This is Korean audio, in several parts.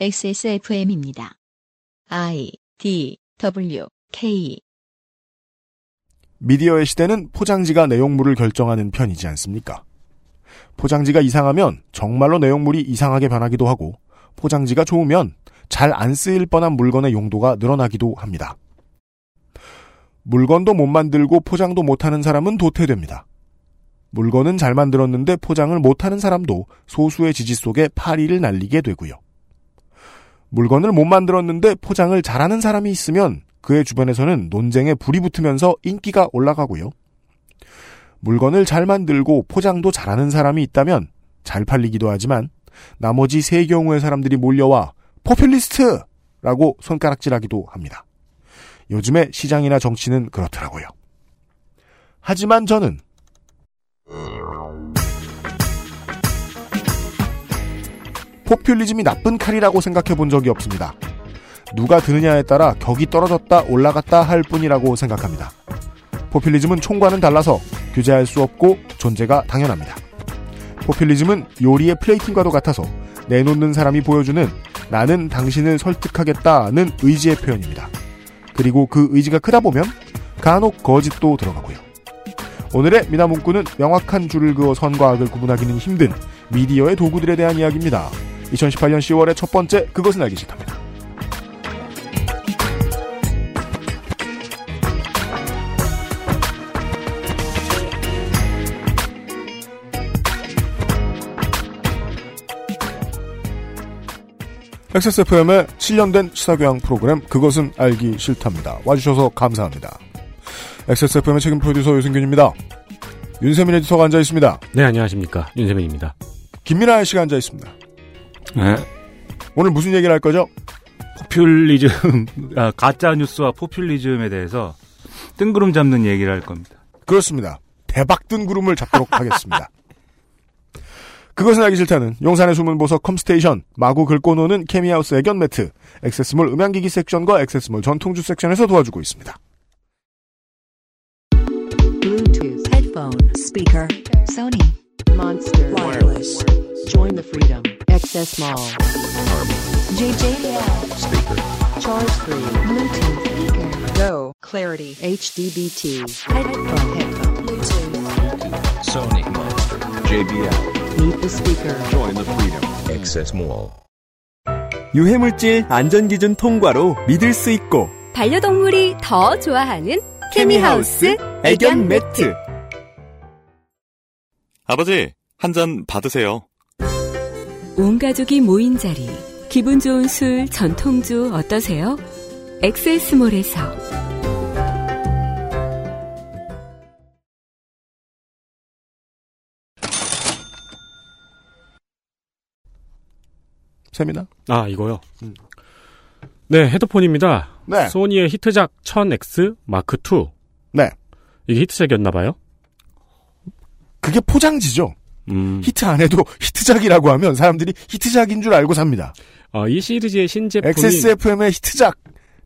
XSFM입니다. I D W K 미디어의 시대는 포장지가 내용물을 결정하는 편이지 않습니까? 포장지가 이상하면 정말로 내용물이 이상하게 변하기도 하고 포장지가 좋으면 잘 안 쓰일 뻔한 물건의 용도가 늘어나기도 합니다. 물건도 못 만들고 포장도 못하는 사람은 도태됩니다. 물건은 잘 만들었는데 포장을 못하는 사람도 소수의 지지 속에 파리를 날리게 되고요. 물건을 못 만들었는데 포장을 잘하는 사람이 있으면 그의 주변에서는 논쟁에 불이 붙으면서 인기가 올라가고요. 물건을 잘 만들고 포장도 잘하는 사람이 있다면 잘 팔리기도 하지만 나머지 세 경우의 사람들이 몰려와 포퓰리스트 라고 손가락질하기도 합니다. 요즘의 시장이나 정치는 그렇더라고요. 하지만 저는 포퓰리즘이 나쁜 칼이라고 생각해 본 적이 없습니다. 누가 드느냐에 따라 격이 떨어졌다 올라갔다 할 뿐이라고 생각합니다. 포퓰리즘은 총과는 달라서 규제할 수 없고 존재가 당연합니다. 포퓰리즘은 요리의 플레이팅과도 같아서 내놓는 사람이 보여주는 나는 당신을 설득하겠다는 의지의 표현입니다. 그리고 그 의지가 크다 보면 간혹 거짓도 들어가고요. 오늘의 미나 문구는 명확한 줄을 그어 선과 악을 구분하기는 힘든 미디어의 도구들에 대한 이야기입니다. 2018년 10월의 첫 번째 그것은 알기 싫답니다. XSFM의 7년 된 시사교양 프로그램 그것은 알기 싫답니다. 와주셔서 감사합니다. XSFM의 책임 프로듀서 유승균입니다. 윤세민 에디터가 앉아 있습니다. 네, 안녕하십니까. 윤세민입니다. 김민하 씨가 앉아 있습니다. 네. 오늘 무슨 얘기를 할 거죠? 포퓰리즘, 아, 가짜 뉴스와 포퓰리즘에 대해서 뜬구름 잡는 얘기를 할 겁니다. 그렇습니다. 대박 뜬 구름을 잡도록 하겠습니다. 그것은 알기 싫다는 용산의 숨은 보석 컴스테이션, 마구 긁고 노는 케미하우스 애견 매트, 액세스몰 음향기기 섹션과 액세스몰 전통주 섹션에서 도와주고 있습니다. Bluetooth, headphone, speaker, Sony, Monster, wireless. Join the freedom. Access Mall. JJL, speaker, Charge 3, Bluetooth, speaker, Go, Clarity, HDBT, headphone, headphone, Bluetooth, Sony Monster, JBL, Meet the speaker. join the freedom. Access Mall. 유해물질 안전기준 통과로 믿을 수 있고 반려동물이 더 좋아하는 케미하우스 애견 매트. 아버지, 한 잔 받으세요. 온 가족이 모인 자리, 기분 좋은 술, 전통주 어떠세요? 엑세스몰에서 세민아? 아, 이거요? 네, 헤드폰입니다. 네. 소니의 히트작 1000X 마크 2. 네. 이게 히트작이었나 봐요? 그게 포장지죠. 음, 히트 안 해도 히트작이라고 하면 사람들이 히트작인 줄 알고 삽니다. 어, 이 시리즈의 신제품이, XSFM의 히트작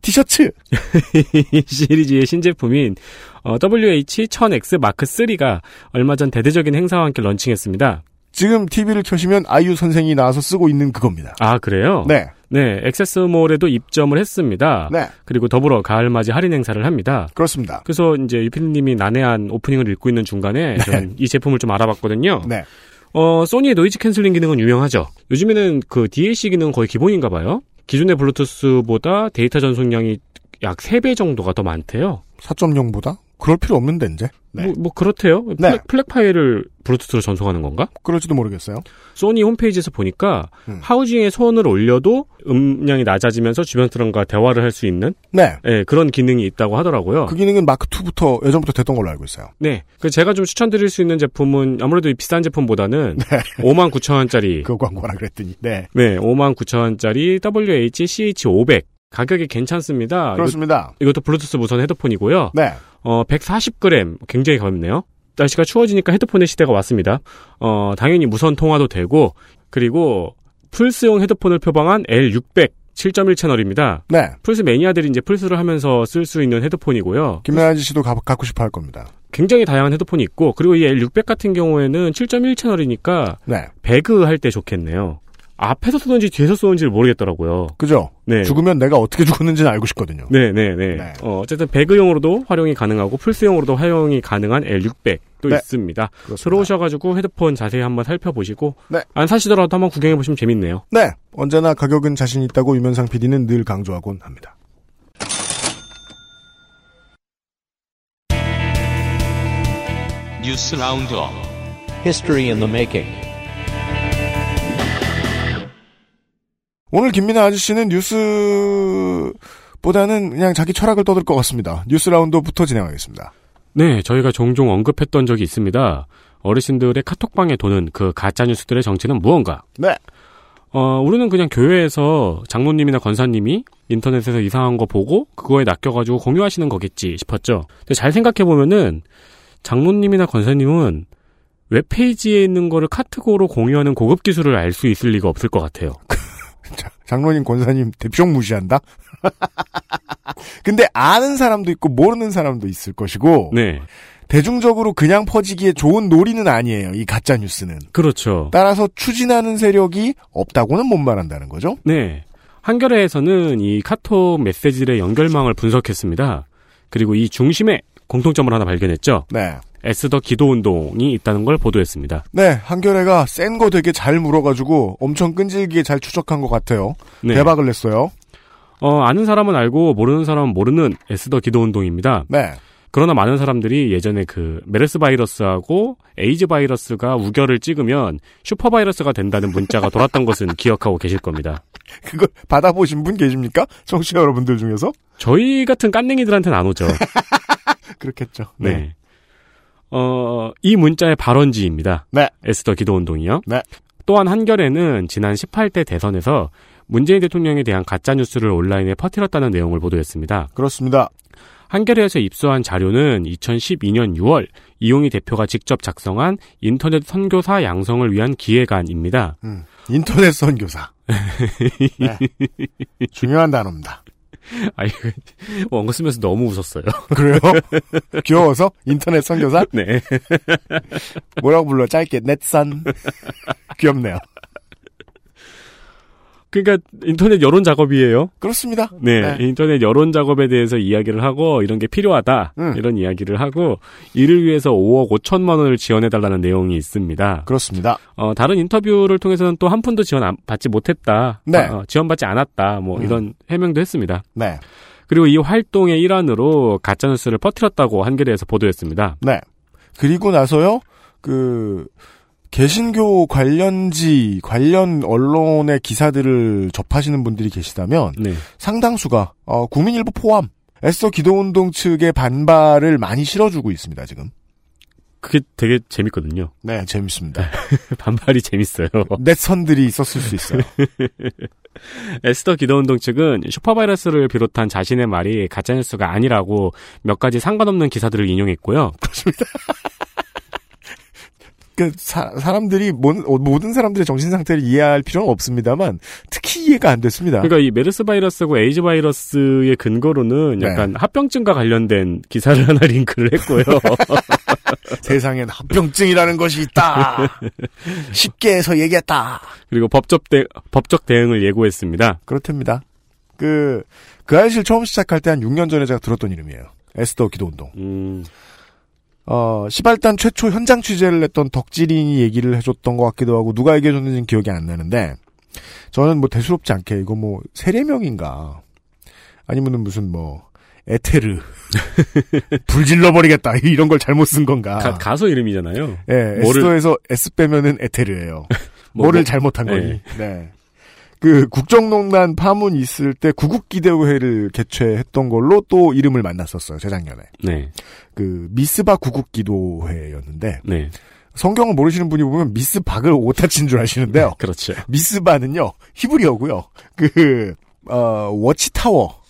티셔츠. 이 시리즈의 신제품인 어, WH-1000X 마크 3가 얼마 전 대대적인 행사와 함께 런칭했습니다. 지금 TV를 켜시면 아이유 선생이 나와서 쓰고 있는 그겁니다. 아, 그래요? 네. 네, 액세스몰에도 입점을 했습니다. 네. 그리고 더불어 가을맞이 할인 행사를 합니다. 그렇습니다. 그래서 이제 유필님이 난해한 오프닝을 읽고 있는 중간에 저는 이 제품을 좀 알아봤거든요. 네. 어, 소니의 noise canceling 기능은 유명하죠. 요즘에는 그 DAC 기능은 거의 기본인가 봐요. 기존의 블루투스보다 데이터 전송량이 약 3배 정도가 더 많대요. 4.0보다? 그럴 필요 없는데, 이제. 네. 뭐, 뭐 그렇대요. 네. FLAC, FLAC 파일을 블루투스로 전송하는 건가? 그럴지도 모르겠어요. 소니 홈페이지에서 보니까 음. housing에 손을 올려도 음량이 낮아지면서 주변 사람과 대화를 할 수 있는 네. 예, 그런 기능이 있다고 하더라고요. 그 기능은 마크 2부터 예전부터 됐던 걸로 알고 있어요. 네. 그 제가 좀 추천드릴 수 있는 제품은 아무래도 이 비싼 제품보다는 5만 9천 원짜리. 그 광고라 그랬더니. 네. 네, 5만 9천 원짜리 WH-CH500 가격이 괜찮습니다. 그렇습니다. 이것, 도 블루투스 무선 헤드폰이고요. 네. 어, 140g 굉장히 가볍네요. 날씨가 추워지니까 헤드폰의 시대가 왔습니다. 어, 당연히 무선 통화도 되고 그리고 플스용 헤드폰을 표방한 L600 7.1 채널입니다. 네. 플스 매니아들이 이제 플스를 하면서 쓸 수 있는 헤드폰이고요. 김나지 씨도 가- 갖고 싶어 할 겁니다. 굉장히 다양한 헤드폰이 있고 그리고 이 L600 같은 경우에는 7.1 채널이니까 네. 배그 할 때 좋겠네요. 앞에서 쏘는지 뒤에서 쏘는지를 모르겠더라고요. 그죠? 네. 죽으면 내가 어떻게 죽었는지는 알고 싶거든요. 네, 네, 네. 네. 어, 어쨌든 배그용으로도 활용이 가능하고 플스용으로도 활용이 가능한 L600도 네. 있습니다. 그렇습니다. 들어오셔가지고 헤드폰 자세히 한번 살펴보시고 네. 안 사시더라도 한번 구경해보시면 재밌네요. 네. 언제나 가격은 자신 있다고 유면상 PD는 늘 강조하곤 합니다. 뉴스 roundup History in the making. 오늘 김민하 아저씨는 뉴스보다는 그냥 자기 철학을 떠들 것 같습니다. 뉴스 roundup부터 진행하겠습니다. 네, 저희가 종종 언급했던 적이 있습니다. 어르신들의 카톡방에 도는 그 가짜 뉴스들의 정체는 무언가? 네. 어, 우리는 그냥 교회에서 장로님이나 권사님이 인터넷에서 이상한 거 보고 그거에 낚여가지고 공유하시는 거겠지 싶었죠. 근데 잘 생각해보면은 장로님이나 권사님은 웹페이지에 있는 거를 카트고로 공유하는 고급 기술을 알 수 있을 리가 없을 것 같아요. 자, 장로님, 권사님 대충 무시한다? 근데 아는 사람도 있고 모르는 사람도 있을 것이고 네. 대중적으로 그냥 퍼지기에 좋은 놀이는 아니에요. 이 가짜 뉴스는. 그렇죠. 따라서 추진하는 세력이 없다고는 못 말한다는 거죠. 네. 한겨레에서는 이 카톡 메시지의 연결망을 분석했습니다. 그리고 이 중심에 공통점을 하나 발견했죠. 네. 에스더 기도 운동이 있다는 걸 보도했습니다. 네, 한겨레가 센 거 되게 잘 물어가지고 엄청 끈질기게 잘 추적한 것 같아요. 네. 대박을 냈어요. 어, 아는 사람은 알고 모르는 사람은 모르는 에스더 기도 운동입니다. 네. 그러나 많은 사람들이 예전에 그 메르스 바이러스하고 에이즈 바이러스가 우결을 찍으면 슈퍼 바이러스가 된다는 문자가 돌았던 것은 기억하고 계실 겁니다. 그걸 받아보신 분 계십니까? 청취자 여러분들 중에서? 저희 같은 깐냉이들한테는 안 오죠. 그렇겠죠. 네. 어, 이 문자의 발원지입니다. 네. 에스더 기도 운동이요. 네. 또한 한겨레는 지난 18대 대선에서 문재인 대통령에 대한 가짜 뉴스를 온라인에 퍼뜨렸다는 내용을 보도했습니다. 그렇습니다. 한겨레에서 입수한 자료는 2012년 6월 이용희 대표가 직접 작성한 인터넷 선교사 양성을 위한 기획안입니다. 음, 인터넷 선교사. 네. 중요한 단어입니다. 아, 이거 원고 쓰면서 너무 웃었어요. 그래요? 귀여워서? 인터넷 선교사? 네. 뭐라고 불러? 짧게 넷선. 귀엽네요. 그러니까 인터넷 여론 작업이에요. 그렇습니다. 네, 네. 인터넷 여론 작업에 대해서 이야기를 하고 이런 게 필요하다 음. 이런 이야기를 하고 이를 위해서 5억 5천만 원을 지원해 달라는 내용이 있습니다. 그렇습니다. 어, 다른 인터뷰를 통해서는 또 한 푼도 지원 안- 받지 못했다, 네. 어, 지원받지 않았다, 뭐 음. 이런 해명도 했습니다. 네. 그리고 이 활동의 일환으로 가짜 뉴스를 퍼뜨렸다고 한겨레에서 보도했습니다. 네. 그리고 나서요, 그, 개신교 관련지, 관련 언론의 기사들을 접하시는 분들이 계시다면, 네, 상당수가, 어, 국민일보 포함, 애써 기도운동 측의 반발을 많이 실어주고 있습니다, 지금. 그게 되게 재밌거든요. 네, 재밌습니다. 반발이 재밌어요. 넷선들이 있었을 수 있어요. 에스더 기도운동 측은 슈퍼바이러스를 비롯한 자신의 말이 가짜뉴스가 아니라고 몇 가지 상관없는 기사들을 인용했고요. 그, 사, 사람들이, 모든, 어, 모든 사람들의 정신 상태를 이해할 필요는 없습니다만, 특히 이해가 안 됐습니다. 그러니까 이 메르스 바이러스고 에이즈 바이러스의 근거로는 네. 약간 합병증과 관련된 기사를 하나 링크를 했고요. 세상엔 합병증이라는 것이 있다. 쉽게 해서 얘기했다. 그리고 법적 대 법적 대응을 예고했습니다. 그렇답니다. 그, 그알싫 처음 시작할 때 한 6년 전에 제가 들었던 이름이에요. 에스더 기도 운동. 음, 어, 시발단 최초 현장 취재를 했던 덕질인이 얘기를 해줬던 것 같기도 하고, 누가 얘기해줬는지는 기억이 안 나는데, 저는 뭐 대수롭지 않게, 이거 뭐, 세례명인가, 아니면은 무슨 뭐, 에테르, 불 질러 버리겠다, 이런 걸 잘못 쓴 건가. 가, 가수 이름이잖아요. 예, 에스더에서 S 빼면은 에테르예요. 뭐, 뭐를 뭐- 잘못한 네. 거니. 네. 그 국정농단 파문 있을 때 구국기도회를 개최했던 걸로 또 이름을 만났었어요. 재작년에. 네, 그 미스바 구국기도회였는데 네, 성경을 모르시는 분이 보면 미스박을 오타 친 줄 아시는데요. 그렇죠. 미스바는요 히브리어고요. 그 어, 워치타워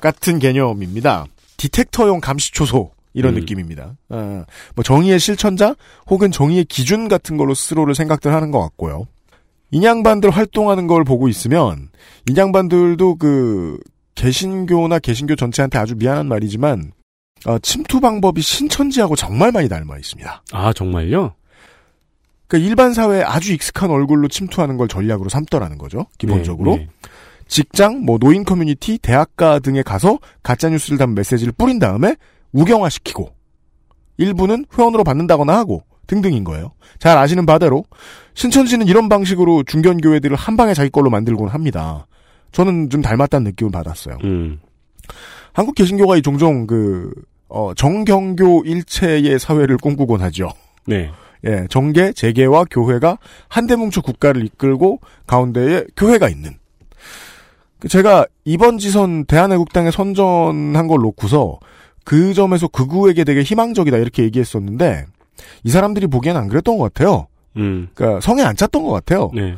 같은 개념입니다. 디텍터용 감시초소 이런 음. 느낌입니다. 어, 뭐 정의의 실천자 혹은 정의의 기준 같은 걸로 스스로를 생각들 하는 것 같고요. 인양반들 활동하는 걸 보고 있으면 인양반들도 그 개신교나 개신교 전체한테 아주 미안한 말이지만 어, 침투 방법이 신천지하고 정말 많이 닮아 있습니다. 아 정말요? 그러니까 일반 사회에 아주 익숙한 얼굴로 침투하는 걸 전략으로 삼더라는 거죠. 기본적으로. 네, 네. 직장, 뭐 노인 커뮤니티, 대학가 등에 가서 가짜 뉴스를 담은 메시지를 뿌린 다음에 우경화시키고 일부는 회원으로 받는다거나 하고 등등인 거예요. 잘 아시는 바대로 신천지는 이런 방식으로 중견교회들을 한 방에 자기 걸로 만들곤 합니다. 저는 좀 닮았다는 느낌을 받았어요. 음. 한국 개신교가 이 종종 그 어, 정경교 일체의 사회를 꿈꾸곤 하죠. 네. 예, 정계, 재계와 교회가 한데 뭉쳐 국가를 이끌고 가운데에 교회가 있는. 그 제가 이번 지선 대한애국당에 선전한 걸 놓고서 그 점에서 극우에게 되게 희망적이다 이렇게 얘기했었는데 이 사람들이 보기엔 안 그랬던 것 같아요. 음. 그러니까 성에 안 찼던 것 같아요. 네.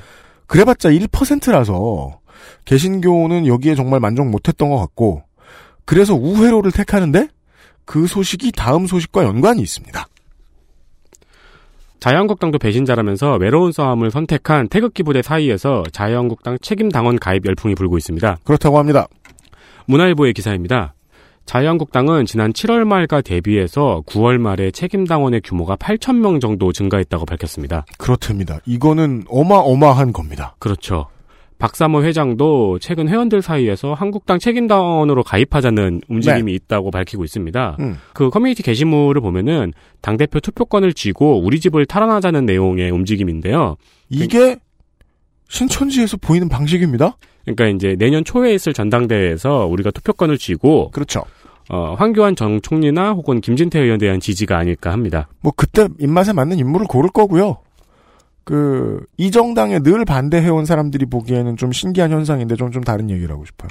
그래봤자 1%라서 개신교는 여기에 정말 만족 못했던 것 같고 그래서 우회로를 택하는데 그 소식이 다음 소식과 연관이 있습니다. 자유한국당도 배신자라면서 외로운 싸움을 선택한 태극기 부대 사이에서 자유한국당 책임 당원 가입 열풍이 불고 있습니다. 그렇다고 합니다. 문화일보의 기사입니다. 자유한국당은 지난 7월 말과 대비해서 9월 말에 책임당원의 규모가 8,000명 정도 증가했다고 밝혔습니다. 그렇답니다. 이거는 어마어마한 겁니다. 그렇죠. 박사모 회장도 최근 회원들 사이에서 한국당 책임당원으로 가입하자는 움직임이 있다고 밝히고 있습니다. 음. 그 커뮤니티 게시물을 보면은 당대표 투표권을 쥐고 우리 집을 탈환하자는 내용의 움직임인데요. 이게 신천지에서 보이는 방식입니다. 그러니까 이제 내년 초에 있을 전당대회에서 우리가 투표권을 쥐고 그렇죠. 어, 황교안 전 총리나 혹은 김진태 의원에 대한 지지가 아닐까 합니다. 뭐 그때 입맛에 맞는 인물을 고를 거고요. 그 이 정당에 늘 반대해온 사람들이 보기에는 좀 신기한 현상인데 좀 좀 다른 얘기를 하고 싶어요.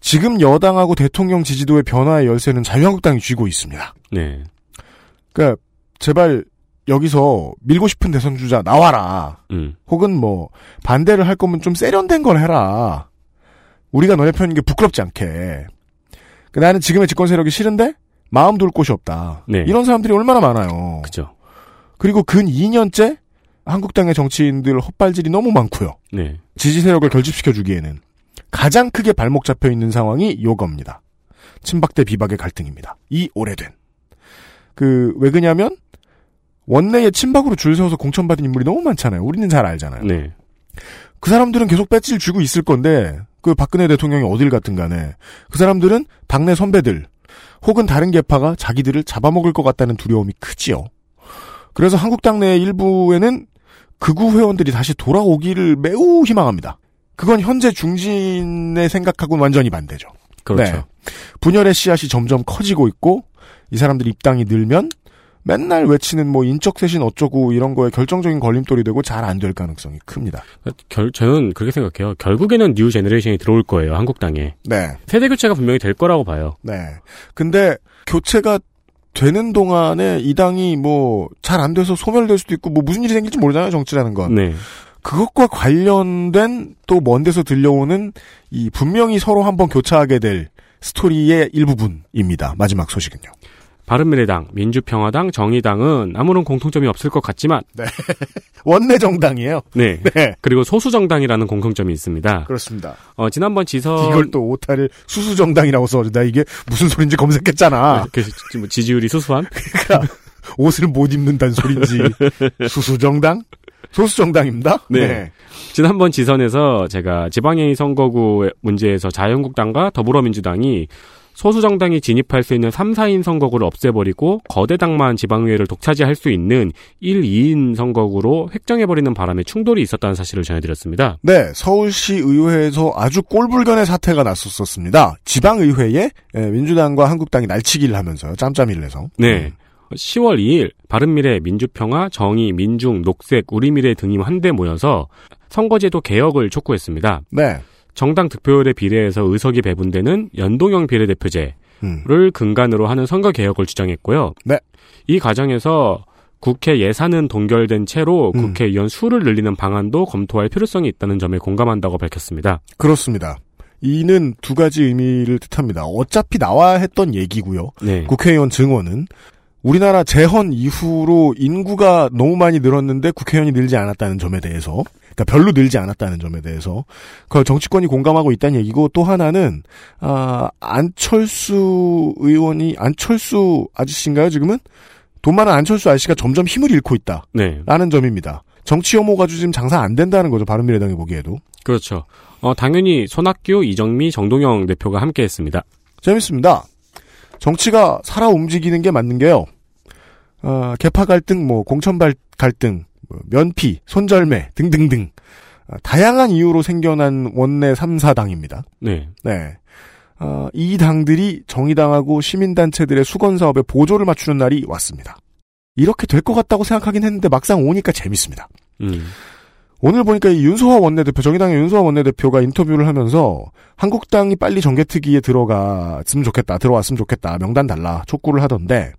지금 여당하고 대통령 지지도의 변화의 열쇠는 자유한국당이 쥐고 있습니다. 네. 그러니까 제발 여기서 밀고 싶은 대선 주자 나와라. 음. 혹은 뭐 반대를 할 거면 좀 세련된 걸 해라. 우리가 너네 편인 게 부끄럽지 않게. 그 나는 지금의 집권 세력이 싫은데 마음 둘 곳이 없다. 네. 이런 사람들이 얼마나 많아요. 그죠. 그리고 근 2년째 한국당의 정치인들 헛발질이 너무 많고요. 네. 지지 세력을 결집시켜 주기에는 가장 크게 발목 잡혀 있는 상황이 요겁니다. 친박 대 비박의 갈등입니다. 이 오래된. 그 왜 그냐면 원내에 친박으로 줄 세워서 공천받은 인물이 너무 많잖아요. 우리는 잘 알잖아요. 네. 그 사람들은 계속 배지를 쥐고 있을 건데 그 박근혜 대통령이 어딜 갔든 간에 그 사람들은 당내 선배들 혹은 다른 계파가 자기들을 잡아먹을 것 같다는 두려움이 크지요. 그래서 한국 당 내 일부에는 극우 회원들이 다시 돌아오기를 매우 희망합니다. 그건 현재 중진의 생각하고는 완전히 반대죠. 그렇죠. 네. 분열의 씨앗이 점점 커지고 있고 이 사람들 입당이 늘면 맨날 외치는 뭐 인적 쇄신 어쩌고 이런 거에 결정적인 걸림돌이 되고 잘 안 될 가능성이 큽니다. 결, 저는 그렇게 생각해요. 결국에는 new generation이 들어올 거예요, 한국당에. 네. 세대 교체가 분명히 될 거라고 봐요. 네. 근데 교체가 되는 동안에 이 당이 뭐 잘 안 돼서 소멸될 수도 있고 뭐 무슨 일이 생길지 모르잖아요, 정치라는 건. 네. 그것과 관련된 또 먼 데서 들려오는 이 분명히 서로 한번 교차하게 될 스토리의 일부분입니다. 마지막 소식은요. 바른미래당, 민주평화당, 정의당은 아무런 공통점이 없을 것 같지만, 원내 정당이에요. 네. 네. 그리고 소수 정당이라는 공통점이 있습니다. 그렇습니다. 어, 지난번 지선. 이걸 또 오타를 수수 정당이라고 써줘. 나 이게 무슨 소린지 검색했잖아. 그래서 뭐 지지율이 수수한? 옷을 못 입는다는 소린지. 수수 정당? 소수 정당입니다. 네. 지난번 지선에서 제가 지방행위 선거구 문제에서 자유한국당과 더불어민주당이 소수 정당이 진입할 수 있는 3, 4인 선거구를 없애버리고 거대 당만 지방의회를 독차지할 수 있는 1, 2인 선거구로 획정해버리는 바람에 충돌이 있었다는 사실을 전해드렸습니다. 네, 서울시 의회에서 아주 꼴불견의 사태가 났었습니다. 지방의회에 예, 민주당과 한국당이 날치기를 하면서요. 짬짬이를 해서. 네. 10월 2일 바른미래, 민주평화, 정의, 민중, 녹색, 우리미래 등이 한데 모여서 선거제도 개혁을 촉구했습니다. 네. 정당 득표율에 비례해서 의석이 배분되는 연동형 비례대표제를 음. 근간으로 하는 선거 개혁을 주장했고요. 네. 이 과정에서 국회 예산은 동결된 채로 음. 국회의원 수를 늘리는 방안도 검토할 필요성이 있다는 점에 공감한다고 밝혔습니다. 그렇습니다. 이는 두 가지 의미를 뜻합니다. 어차피 나와야 했던 얘기고요. 네. 국회의원 증언은 우리나라 재헌 이후로 인구가 너무 많이 늘었는데 국회의원이 늘지 않았다는 점에 대해서, 그러니까 별로 늘지 않았다는 점에 대해서, 그 정치권이 공감하고 있다는 얘기고 또 하나는 아 안철수 의원이 안철수 아저씨인가요 지금은 돈 많은 안철수 아저씨가 점점 힘을 잃고 있다. 네. 라는 점입니다. 정치 혐오 가지고 지금 장사 안 된다는 거죠. 바른미래당이 보기에도. 그렇죠. 어, 당연히 손학규, 이정미, 정동영 대표가 함께 했습니다. 재밌습니다. 정치가 살아 움직이는 게 맞는 게요. 어, 개파 갈등, 뭐 공천 발- 갈등, 뭐 면피, 손절매 등등등 아, 다양한 이유로 생겨난 원내 3, 4당입니다. 네. 네. 어, 이 당들이 정의당하고 시민단체들의 수건 사업에 보조를 맞추는 날이 왔습니다. 이렇게 될 것 같다고 생각하긴 했는데 막상 오니까 재밌습니다. 음. 오늘 보니까 이 윤소화 원내대표, 정의당의 윤소화 원내대표가 인터뷰를 하면서 한국당이 빨리 정개특위에 들어갔으면 좋겠다, 들어왔으면 좋겠다, 명단 달라, 촉구를 하던데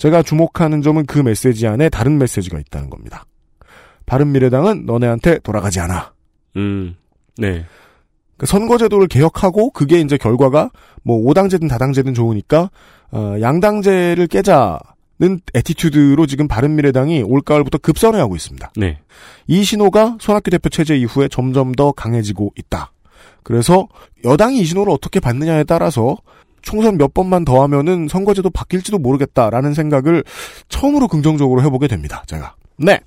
제가 주목하는 점은 그 메시지 안에 다른 메시지가 있다는 겁니다. 바른미래당은 너네한테 돌아가지 않아. 음. 네. 그 선거제도를 개혁하고 그게 이제 결과가 뭐 5당제든 다당제든 좋으니까 어, 양당제를 깨자는 attitude로 지금 바른미래당이 올가을부터 급선회하고 있습니다. 네. 이 신호가 손학규 대표 체제 이후에 점점 더 강해지고 있다. 그래서 여당이 이 신호를 어떻게 받느냐에 따라서 총선 몇 번만 더 하면은 선거제도 바뀔지도 모르겠다라는 생각을 처음으로 긍정적으로 해보게 됩니다. 제가. 네.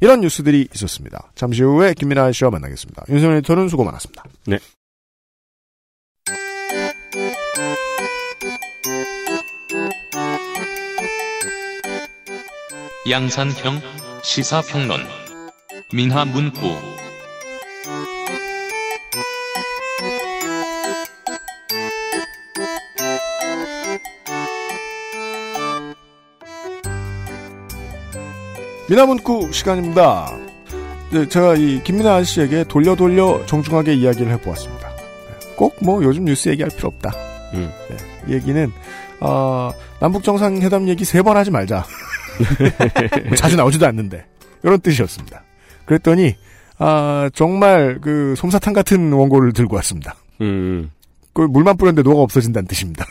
이런 뉴스들이 있었습니다. 잠시 후에 김민아 씨와 만나겠습니다. 윤세민 에디터는 수고 많았습니다. 네. 양산형 시사평론 민하 문구 미나문구 시간입니다. 네, 제가 이 김민아 아저씨에게 돌려 돌려 정중하게 이야기를 해보았습니다. 꼭 뭐 요즘 뉴스 얘기할 필요 없다. 음. 네, 이 얘기는 어, 남북 정상회담 얘기 세 번 하지 말자. 뭐 자주 나오지도 않는데 이런 뜻이었습니다. 그랬더니 아 정말 그 솜사탕 같은 원고를 들고 왔습니다. 음. 그 물만 뿌렸는데 노가 없어진다는 뜻입니다.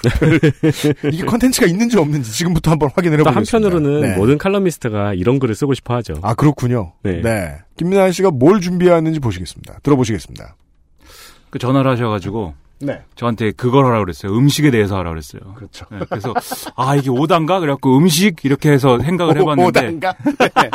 이게 컨텐츠가 있는지 없는지 지금부터 한번 확인을 또 해보겠습니다. 한편으로는 네. 모든 칼럼니스트가 이런 글을 쓰고 싶어 하죠. 아 그렇군요. 네. 네. 김민아 씨가 뭘 준비했는지 보시겠습니다. 들어보시겠습니다. 그 전화를 하셔가지고 네. 저한테 그걸 하라고 그랬어요. 음식에 대해서 하라고 그랬어요. 그렇죠. 네, 그래서 아 이게 오단가 그래갖고 음식 이렇게 해서 생각을 해봤는데 오단가? 네.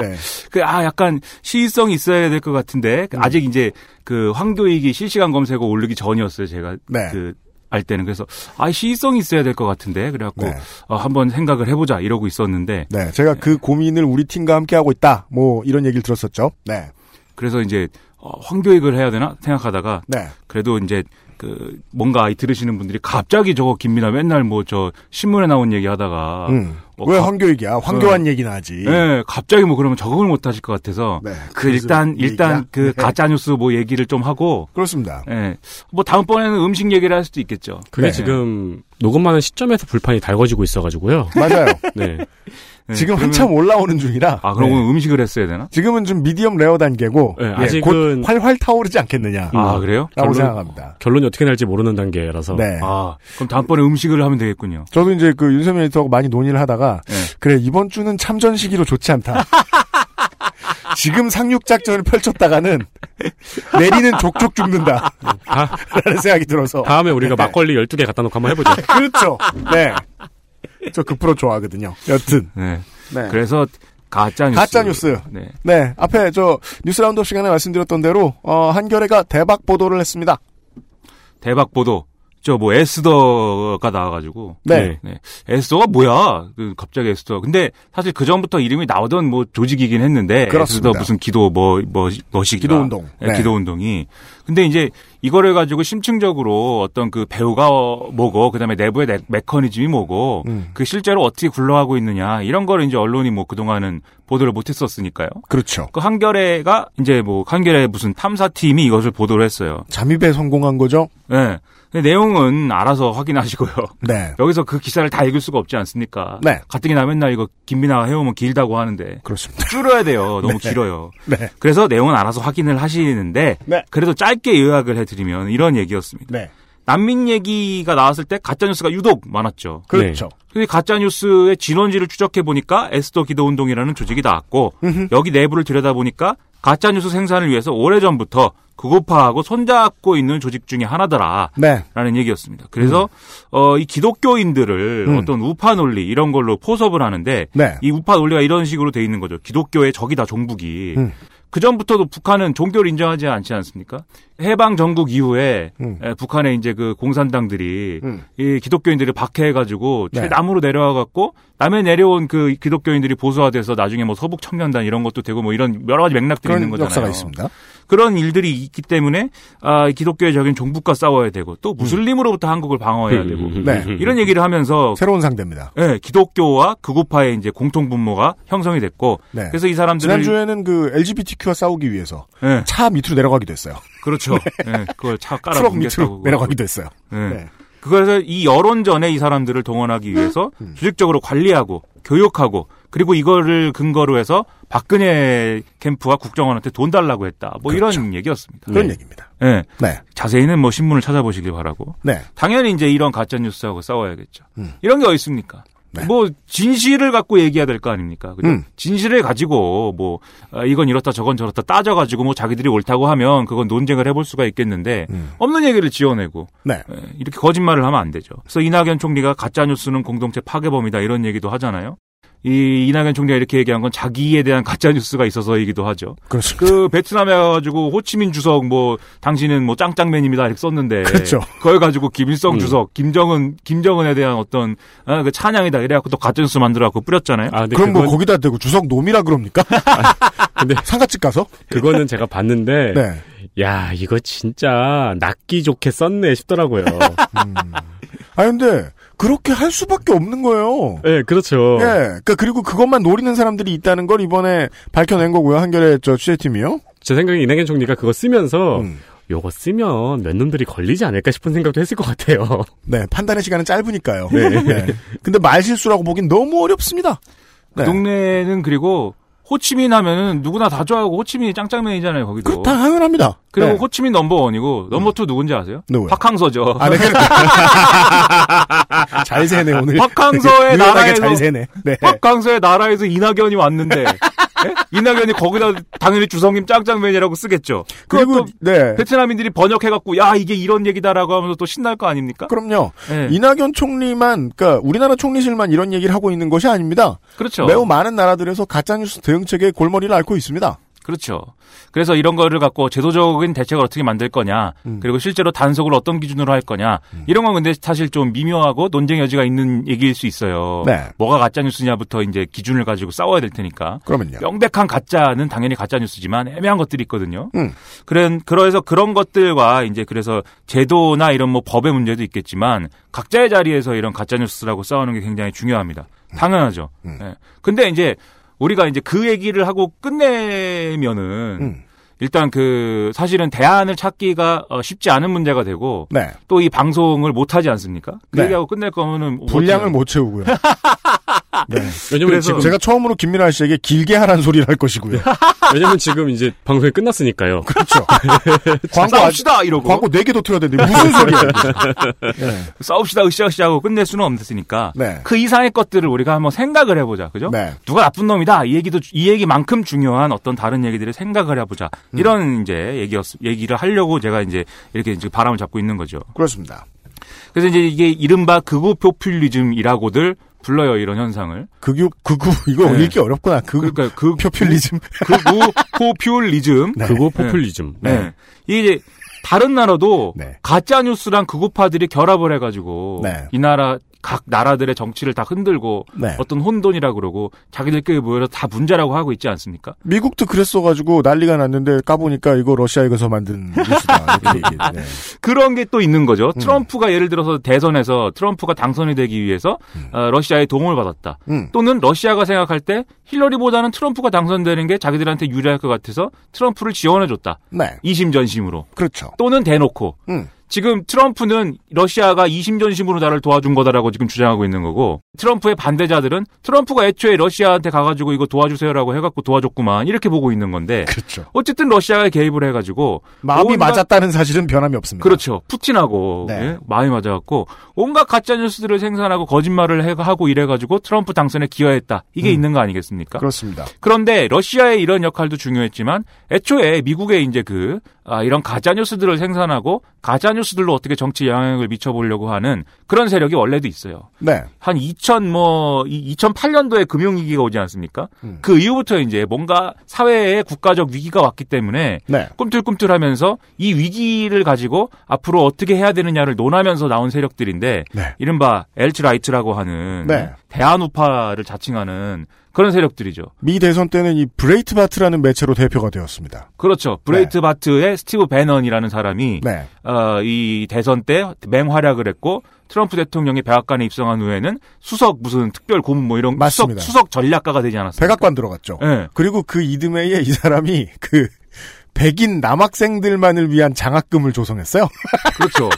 네. 그 아 약간 시의성이 있어야 될 것 같은데 음. 아직 이제 그 황교익이 실시간 검색어 올리기 전이었어요. 제가 네. 그 알 때는 그래서 아 시의성이 있어야 될 것 같은데 그래갖고 네. 어, 한번 생각을 해보자 이러고 있었는데 네. 제가 그 고민을 우리 팀과 함께 하고 있다. 뭐 이런 얘기를 들었었죠. 네. 그래서 이제 어, 황교익을 해야 되나 생각하다가 네. 그래도 이제 그 뭔가 이 들으시는 분들이 갑자기 저거 김민아 맨날 뭐 저 신문에 나온 얘기 하다가 음. 어, 왜 가- 황교익이야? 황교안 얘기나 하지. 네, 갑자기 뭐 그러면 적응을 못 하실 것 같아서 네. 그 일단 얘기야? 일단 그 네. 가짜 뉴스 뭐 얘기를 좀 하고 그렇습니다. 예. 뭐 다음번에는 음식 얘기를 할 수도 있겠죠. 그게 네. 지금 녹음하는 시점에서 불판이 달궈지고 있어가지고요. 맞아요. 네. 예, 지금 그러면- 한참 올라오는 중이라. 아, 그럼 네. 음식을 했어야 되나? 지금은 좀 medium rare 단계고 네, 예, 아직은- 곧 활활 타오르지 않겠느냐. 아, 그래요? 라고 결론- 생각합니다. 결론이 어떻게 날지 모르는 단계라서. 네. 아, 그럼 다음번에 음식을 하면 되겠군요. 저도 이제 그 윤세민 editor하고 많이 논의를 하다가 네. 그래 이번 주는 참전 시기로 좋지 않다. 지금 상륙 작전을 펼쳤다가는 내리는 족족 죽는다. 다, 라는 생각이 들어서. 다음에 우리가 막걸리 12개 갖다 놓고 한번 해보죠. 그렇죠. 네. 저그 프로 좋아하거든요. 여튼. 네. 네. 그래서 가짜 뉴스. 가짜 뉴스. 네. 네. 앞에 저 뉴스 roundup 시간에 말씀드렸던 대로 어, 한겨레가 대박 보도를 했습니다. 대박 보도. 저 뭐 에스더가 나와가지고. 네. 네. 에스더가 뭐야? 그 갑자기 에스더. 근데 사실 그 전부터 이름이 나오던 뭐 조직이긴 했는데. 그렇습니다. 에스더 무슨 기도 뭐, 뭐, 뭐시 기도 운동. 네, 네. 기도 운동이. 근데 이제 이거를 가지고 심층적으로 어떤 그 배우가 뭐고, 그 다음에 내부의 네- 메커니즘이 뭐고, 음. 그 실제로 어떻게 굴러가고 있느냐, 이런 거를 이제 언론이 뭐 그동안은 보도를 못 했었으니까요. 그렇죠. 그 한겨레가 이제 뭐 한겨레 무슨 탐사팀이 이것을 보도를 했어요. 잠입에 성공한 거죠? 네. 내용은 알아서 확인하시고요. 네. 여기서 그 기사를 다 읽을 수가 없지 않습니까? 네. 가뜩이나 맨날 이거 김비나 해오면 길다고 하는데 그렇습니다. 줄여야 돼요. 너무 네. 길어요. 네. 그래서 내용은 알아서 확인을 하시는데 네. 그래도 짧게 요약을 해드리면 이런 얘기였습니다. 네. 난민 얘기가 나왔을 때 가짜 뉴스가 유독 많았죠. 그렇죠. 근데 가짜 뉴스의 진원지를 추적해 보니까 에스더 기도 운동이라는 조직이 나왔고. 여기 내부를 들여다 보니까 가짜뉴스 생산을 위해서 오래전부터 극우파하고 손잡고 있는 조직 중에 하나더라. 네. 라는 얘기였습니다. 그래서 어, 이 기독교인들을 음. 어떤 우파 논리 이런 걸로 포섭을 하는데 네. 이 우파 논리가 이런 식으로 돼 있는 거죠. 기독교의 적이다 종북이. 음. 그 전부터도 북한은 종교를 인정하지 않지 않습니까? 해방 전국 이후에 음. 에, 북한의 이제 그 공산당들이 음. 이 기독교인들을 박해해가지고 네. 최남으로 내려와갖고 남해 내려온 그 기독교인들이 보수화돼서 나중에 뭐 서북 청년단 이런 것도 되고 뭐 이런 여러 가지 맥락들이 있는 거잖아요. 역사가 있습니다. 그런 일들이 있기 때문에 아, 이 기독교의 적인 종북과 싸워야 되고 또 무슬림으로부터 한국을 방어해야 되고 네. 이런 얘기를 하면서 새로운 상대입니다. 예, 기독교와 극우파의 이제 공통 분모가 형성이 됐고 네. 그래서 이 사람들을 지난주에는 그 LGBTQ와 싸우기 위해서 예, 차 밑으로 내려가기도 했어요. 그렇죠. 예, 그걸 차 깔아 트럭 밑으로 내려가기도 했어요. 예. 네. 그래서 이 여론전에 이 사람들을 동원하기 위해서 음. 조직적으로 관리하고 교육하고 그리고 이거를 근거로 해서 박근혜 캠프와 국정원한테 돈 달라고 했다. 뭐 그렇죠. 이런 얘기였습니다. 그런 네. 얘기입니다. 예. 네. 자세히는 뭐 신문을 찾아보시길 바라고. 네. 당연히 이제 이런 가짜 뉴스하고 싸워야겠죠. 음. 이런 게 어디 있습니까? 네. 뭐 진실을 갖고 얘기해야 될 거 아닙니까? 그죠? 음. 진실을 가지고 뭐 아, 이건 이렇다 저건 저렇다 따져 가지고 뭐 자기들이 옳다고 하면 그건 논쟁을 해볼 수가 있겠는데 음. 없는 얘기를 지어내고 네. 예, 이렇게 거짓말을 하면 안 되죠. 그래서 이낙연 총리가 가짜 뉴스는 공동체 파괴범이다 이런 얘기도 하잖아요. 이 이낙연 총리가 이렇게 얘기한 건 자기에 대한 가짜 뉴스가 있어서이기도 하죠. 그렇습니다. 그 베트남에 가가지고 호치민 주석 뭐 당신은 뭐 짱짱맨입니다 이렇게 썼는데 그렇죠. 그걸 가지고 김일성 음. 주석, 김정은 김정은에 대한 어떤 아, 그 찬양이다 이래갖고 또 가짜 뉴스 만들어 갖고 뿌렸잖아요. 아, 그럼 뭐 그건, 거기다 대고 주석 놈이라 그럽니까? 근데 상가집 가서? 그거는 제가 봤는데 네. 야 이거 진짜 낚기 좋게 썼네 싶더라고요. 음. 아 근데 그렇게 할 수밖에 없는 거예요. 네, 그렇죠. 예. 그러니까 그리고 그것만 노리는 사람들이 있다는 걸 이번에 밝혀낸 거고요. 한겨레 저 취재팀이요. 제 생각에 이낙연 총리가 그거 쓰면서 음. 요거 쓰면 몇 놈들이 걸리지 않을까 싶은 생각도 했을 것 같아요. 네. 판단의 시간은 짧으니까요. 네. 근데 말실수라고 보긴 너무 어렵습니다. 그 네. 동네는 그리고 호치민 하면은 누구나 다 좋아하고 호치민이 짱짱맨이잖아요 거기도. 그, 다 당연합니다. 그리고 네. 호치민 number one이고 number two 누군지 아세요? 누구요? 박항서죠. 아, 네. 잘 새네, 오늘. 박항서의 나라에서 잘 새네. 네. 박항서의 나라에서 이낙연이 왔는데 예? 이낙연이 거기다 당연히 주석님 짱짱맨이라고 쓰겠죠. 그리고, 네. 베트남인들이 번역해갖고 야 이게 이런 얘기다라고 하면서 또 신날 거 아닙니까? 그럼요. 예. 이낙연 총리만, 그러니까 우리나라 총리실만 이런 얘기를 하고 있는 것이 아닙니다. 그렇죠. 매우 많은 나라들에서 가짜뉴스 대응책의 골머리를 앓고 있습니다. 그렇죠. 그래서 이런 거를 갖고 제도적인 대책을 어떻게 만들 거냐, 음. 그리고 실제로 단속을 어떤 기준으로 할 거냐, 이런 건 근데 사실 좀 미묘하고 논쟁 여지가 있는 얘기일 수 있어요. 네. 뭐가 가짜 뉴스냐부터 이제 기준을 가지고 싸워야 될 테니까. 그러면요. 명백한 가짜는 당연히 가짜 뉴스지만 애매한 것들이 있거든요. 음. 그런 그래서 그런 것들과 이제 그래서 제도나 이런 뭐 법의 문제도 있겠지만 각자의 자리에서 이런 가짜 뉴스라고 싸우는 게 굉장히 중요합니다. 당연하죠. 음. 예. 근데 이제 우리가 이제 그 얘기를 하고 끝내면은 음. 일단 그 사실은 대안을 찾기가 어, 쉽지 않은 문제가 되고 네. 또이 방송을 못 하지 않습니까? 그 네. 얘기하고 끝낼 거면은 뭐 분량을 못 채우고요. 네. 왜냐면 그래서 지금 제가 처음으로 김민아 씨에게 길게 하라는 소리를 할 것이고요. 왜냐면 지금 이제 방송이 끝났으니까요. 그렇죠. 광고, 아직- 싸웁시다 이러고 광고 4개도 틀어야 되는데 무슨 소리야. 네. 싸웁시다 으쌰으쌰 하고 끝낼 수는 없으니까 네. 그 이상의 것들을 우리가 한번 생각을 해보자 그죠? 네. 누가 나쁜 놈이다 이 얘기도 이 얘기만큼 중요한 어떤 다른 얘기들을 생각을 해보자 음. 이런 이제 얘기였 얘기를 하려고 제가 이제 이렇게 이제 바람을 잡고 있는 거죠. 그렇습니다. 그래서 이제 이게 이른바 극우 포퓰리즘이라고들 불러요 이런 현상을. 극유, 극우, 이거 네. 읽기 어렵구나. 극우, 그러니까 극 표퓰리즘. 극우 포퓰리즘. 네. 그거 포퓰리즘. 네. 이게 이제 다른 나라도 네. 가짜 뉴스랑 극우파들이 결합을 해가지고 네. 이 나라 각 나라들의 정치를 다 흔들고 네. 어떤 혼돈이라 그러고 자기들끼리 모여서 다 문제라고 하고 있지 않습니까? 미국도 그랬어가지고 난리가 났는데 까보니까 이거 러시아에서 만든 뉴스다. 네. 그런 게 또 있는 거죠. 음. 트럼프가 예를 들어서 대선에서 트럼프가 당선이 되기 위해서 어, 러시아의 도움을 받았다. 음. 또는 러시아가 생각할 때 힐러리보다는 트럼프가 당선되는 게 자기들한테 유리할 것 같아서 트럼프를 지원해줬다. 네. 이심전심으로. 그렇죠. 또는 대놓고 음. 지금 트럼프는 러시아가 이심전심으로 나를 도와준 거다라고 지금 주장하고 있는 거고 트럼프의 반대자들은 트럼프가 애초에 러시아한테 가가지고 이거 도와주세요라고 해갖고 도와줬구만 이렇게 보고 있는 건데 그렇죠. 어쨌든 러시아가 개입을 해가지고 마음이 온갖- 맞았다는 사실은 변함이 없습니다. 그렇죠. 푸틴하고 네. 예? 마음이 맞아갖고 온갖 가짜 뉴스들을 생산하고 거짓말을 해- 하고 이래가지고 트럼프 당선에 기여했다. 이게 음. 있는 거 아니겠습니까? 그렇습니다. 그런데 러시아의 이런 역할도 중요했지만 애초에 미국의 이제 그 아, 이런 가짜 뉴스들을 생산하고 가짜 뉴스들로 어떻게 정치 영향을 미쳐보려고 하는 그런 세력이 원래도 있어요. 네. 한 2000, 뭐, 2008년도에 금융위기가 오지 않습니까? 음. 그 이후부터 이제 뭔가 사회에 국가적 위기가 왔기 때문에 네. 꿈틀꿈틀 하면서 이 위기를 가지고 앞으로 어떻게 해야 되느냐를 논하면서 나온 세력들인데 네. 이른바 엘츠라이트라고 하는 네. 대안우파를 자칭하는 그런 세력들이죠. 미 대선 때는 이 브레이트 바트라는 매체로 대표가 되었습니다. 그렇죠. 브레이트 바트의 스티브 배넌이라는 사람이 네. 어, 이 대선 때 맹활약을 했고 트럼프 대통령이 백악관에 입성한 후에는 수석 무슨 특별 고문 뭐 이런 수석, 맞습니다. 수석 전략가가 되지 않았습니까? 백악관 들어갔죠. 네. 그리고 그 이듬해에 이 사람이 그 백인 남학생들만을 위한 장학금을 조성했어요. 그렇죠.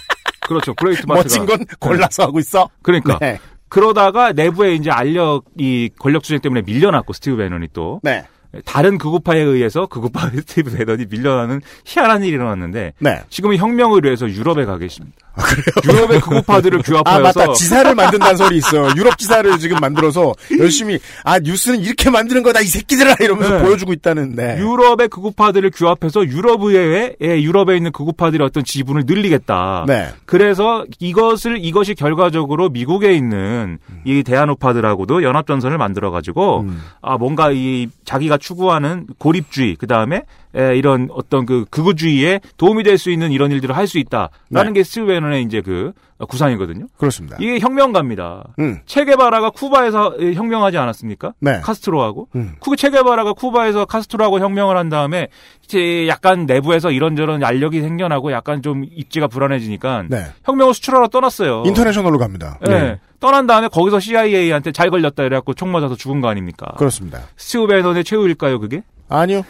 그렇죠. 브레이트 바트가 멋진 건 골라서 하고 있어. 그러니까 네. 그러다가 내부에 이제 알력 이 권력 투쟁 때문에 밀려났고 스티브 배넌이 또 네. 다른 극우파에 의해서 극우파의 스티브 배넌이 밀려나는 희한한 일이 일어났는데 네. 지금은 혁명을 위해서 유럽에 가 계십니다. 유럽의 극우파들을 아, 규합하여서 맞다. 지사를 만든다는 소리 있어요. 유럽 지사를 지금 만들어서 열심히, 아, 뉴스는 이렇게 만드는 거다, 이 새끼들아! 이러면서 네. 보여주고 있다는, 네. 유럽의 극우파들을 규합해서 유럽 의회에 예, 유럽에 있는 극우파들의 어떤 지분을 늘리겠다. 네. 그래서 이것을 이것이 결과적으로 미국에 있는 이 대안우파들하고도 연합 전선을 만들어 가지고 음. 아 뭔가 이 자기가 추구하는 고립주의 그 다음에 이런 어떤 그 극우주의에 도움이 될 수 있는 이런 일들을 할 수 있다라는 네. 게 스티브 베넌의 이제 그 구상이거든요. 그렇습니다. 이게 혁명가입니다. 음. 체게바라가 쿠바에서 혁명하지 않았습니까? 네. 카스트로하고. 음. 그 체게바라가 쿠바에서 카스트로하고 혁명을 한 다음에 이제 약간 내부에서 이런저런 알력이 생겨나고 약간 좀 입지가 불안해지니까 네. 혁명을 수출하러 떠났어요. international로 갑니다. 네. 떠난 다음에 거기서 CIA한테 잘 걸렸다 이래갖고 총 맞아서 죽은 거 아닙니까? 그렇습니다. 스티브 베넌의 최후일까요, 그게? 아니요.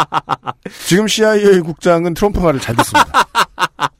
지금 CIA 국장은 트럼프 말을 잘 듣습니다.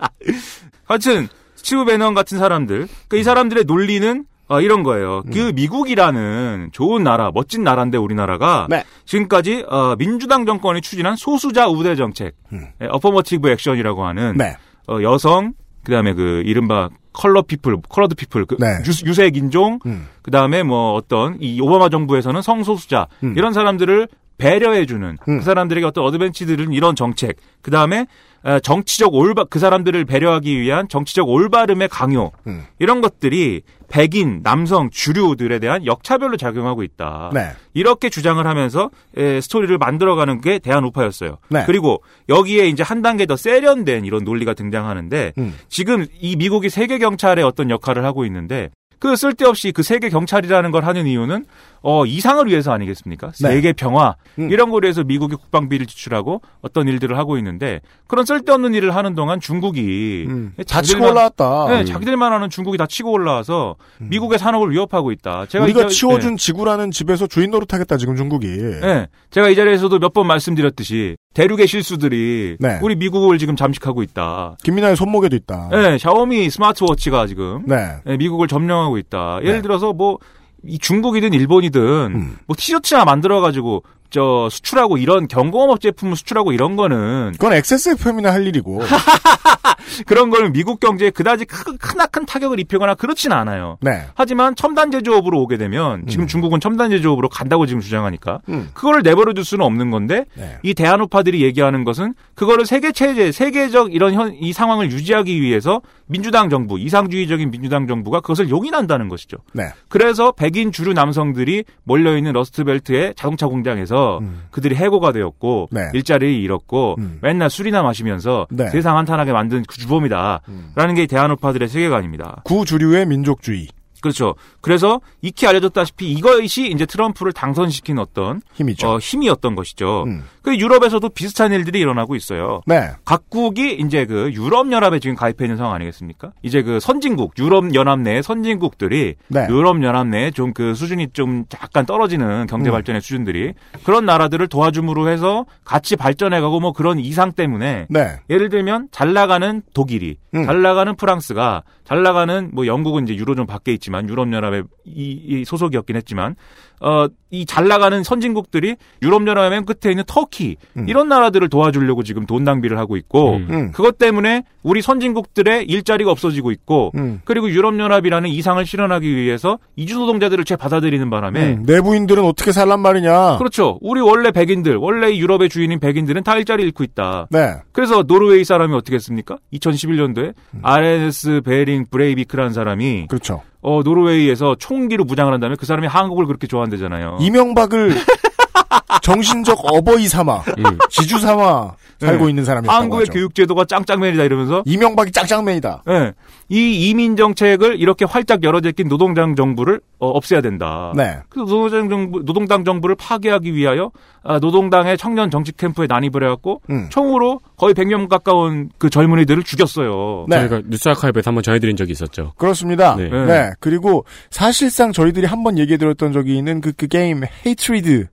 하여튼 스티브 베넌 같은 사람들, 그이 사람들의 논리는 어, 이런 거예요. 그 미국이라는 좋은 나라, 멋진 나라인데 우리나라가 네. 지금까지 어, 민주당 정권이 추진한 소수자 우대 정책, 예, affirmative action이라고 하는 네. 어, 여성, 그다음에 그 이른바 color people, colored people, 그 네. 유, 유색 인종, 음. 그다음에 뭐 어떤 이 오바마 정부에서는 성소수자 음. 이런 사람들을 배려해주는 음. 그 사람들에게 어떤 어드벤치들은 이런 정책, 그 다음에 어, 정치적 올바 그 사람들을 배려하기 위한 정치적 올바름의 강요 음. 이런 것들이 백인, 남성, 주류들에 대한 역차별로 작용하고 있다. 네. 이렇게 주장을 하면서 에, 스토리를 만들어가는 게 대한우파였어요. 네. 그리고 여기에 이제 한 단계 더 세련된 이런 논리가 등장하는데 음. 지금 이 미국이 세계 경찰의 어떤 역할을 하고 있는데 그 쓸데없이 그 세계 경찰이라는 걸 하는 이유는 어 이상을 위해서 아니겠습니까? 네. 세계 평화 음. 이런 거를 위해서 미국이 국방비를 지출하고 어떤 일들을 하고 있는데 그런 쓸데없는 일을 하는 동안 중국이 음. 다 치고 올라왔다. 네, 자기들만 하는 중국이 다 치고 올라와서 미국의 산업을 위협하고 있다. 제가 음. 우리가 이 자- 치워준 네. 지구라는 집에서 주인 노릇하겠다 지금 중국이. 네, 제가 이 자리에서도 몇 번 말씀드렸듯이 대륙의 실수들이 네. 우리 미국을 지금 잠식하고 있다. 김민아의 손목에도 있다. 네, 샤오미 스마트워치가 지금 네. 네, 미국을 점령하고 있다. 예를 네. 들어서 뭐이 중국이든 일본이든 음. 뭐 티셔츠나 만들어 가지고 저 수출하고 이런 경공업 제품을 수출하고 이런 거는 그건 XSFM이나 할 일이고. 그런 거는 미국 경제에 그다지 크, 크나큰 타격을 입히거나 그렇진 않아요. 네. 하지만 첨단 제조업으로 오게 되면 지금 중국은 첨단 제조업으로 간다고 지금 주장하니까 음. 그거를 내버려 둘 수는 없는 건데 네. 이 대안우파들이 얘기하는 것은 그거를 세계 체제, 세계적 이런 현, 이 상황을 유지하기 위해서 민주당 정부, 이상주의적인 민주당 정부가 그것을 용인한다는 것이죠. 네. 그래서 백인 주류 남성들이 몰려 있는 러스트벨트의 자동차 공장에서 음. 그들이 해고가 되었고 네. 일자리를 잃었고 음. 맨날 술이나 마시면서 네. 세상 한탄하게 만든 그 주범이다. 음. 라는 게 대안우파들의 세계관입니다. 구주류의 민족주의. 그렇죠. 그래서 익히 알려졌다시피 이것이 이제 트럼프를 당선시킨 어떤 힘이죠. 어, 힘이었던 것이죠. 음. 그 유럽에서도 비슷한 일들이 일어나고 있어요. 네. 각국이 이제 그 유럽 연합에 지금 가입해 있는 상황 아니겠습니까? 이제 그 선진국 유럽 연합 내의 선진국들이 네. 유럽 연합 내에 좀그 수준이 좀 약간 떨어지는 경제 음. 발전의 수준들이 그런 나라들을 도와줌으로 해서 같이 발전해가고 뭐 그런 이상 때문에 네. 예를 들면 잘 나가는 독일이, 음. 잘 나가는 프랑스가, 잘 나가는 뭐 영국은 이제 유로존 밖에 있지만 유럽 연합 에 이, 이 소속이었긴 했지만 어 이 잘 나가는 선진국들이 유럽연합의 맨 끝에 있는 터키 음. 이런 나라들을 도와주려고 지금 돈 낭비를 하고 있고 음. 음. 그것 때문에 우리 선진국들의 일자리가 없어지고 있고 음. 그리고 유럽연합이라는 이상을 실현하기 위해서 이주 노동자들을 죄 받아들이는 바람에 음, 내부인들은 어떻게 살란 말이냐. 그렇죠. 우리 원래 백인들, 원래 이 유럽의 주인인 백인들은 다 일자리 잃고 있다. 네. 그래서 노르웨이 사람이 어떻게 했습니까? 2011년도에 음. 아네르스 베링 브레이비크라는 사람이 그렇죠. 어, 노르웨이에서 총기로 무장을 한 다음에 그 사람이 한국을 그렇게 좋아한 대잖아요. 이명박을 정신적 어버이 삼아, 음. 지주 삼아 살고 네. 있는 사람이었다고 한국의 하죠. 교육제도가 짱짱맨이다 이러면서 이명박이 짱짱맨이다. 예. 이 이민 정책을 이렇게 활짝 열어제낀 노동당 정부를 어, 없애야 된다. 네. 그래서 노동당 정부, 노동당 정부를 파괴하기 위하여 아, 노동당의 청년 정치 캠프에 난입을 해갖고 음. 총으로 거의 100명 가까운 그 젊은이들을 죽였어요. 네. 저희가 뉴스 아카이브에서 한번 전해드린 적이 있었죠. 그렇습니다. 네. 네. 그리고 사실상 저희들이 한번 얘기해드렸던 적이 있는 그, 그 게임 Hatred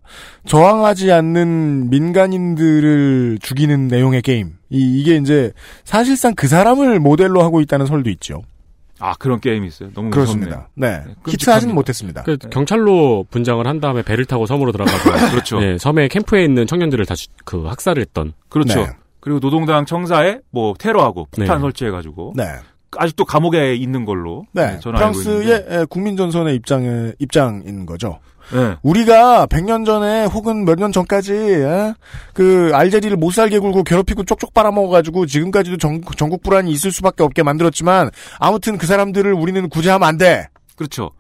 저항하지 않는 민간인들을 죽이는 내용의 게임. 이, 이게 이제 사실상 그 사람을 모델로 하고 있다는 설도 있죠. 아 그런 게임이 있어요. 너무 그렇습니다. 네. 끔찍합니다. 히트하지는 못했습니다. 그 경찰로 분장을 한 다음에 배를 타고 섬으로 들어가서 그렇죠. 네, 섬의 캠프에 있는 청년들을 다 그 학살을 했던 그렇죠. 네. 그리고 노동당 청사에 뭐 테러하고 폭탄 네. 설치해가지고 네. 아직도 감옥에 있는 걸로 네. 네, 저는 있는데. 프랑스의 에, 국민전선의 입장에, 입장인 거죠. 네. 우리가 100년 전에 혹은 몇 년 전까지 에? 그 알제리를 못 살게 굴고 괴롭히고 쪽쪽 빨아먹어가지고 지금까지도 전, 정국 불안이 있을 수밖에 없게 만들었지만 아무튼 그 사람들을 우리는 구제하면 안 돼. 그렇죠.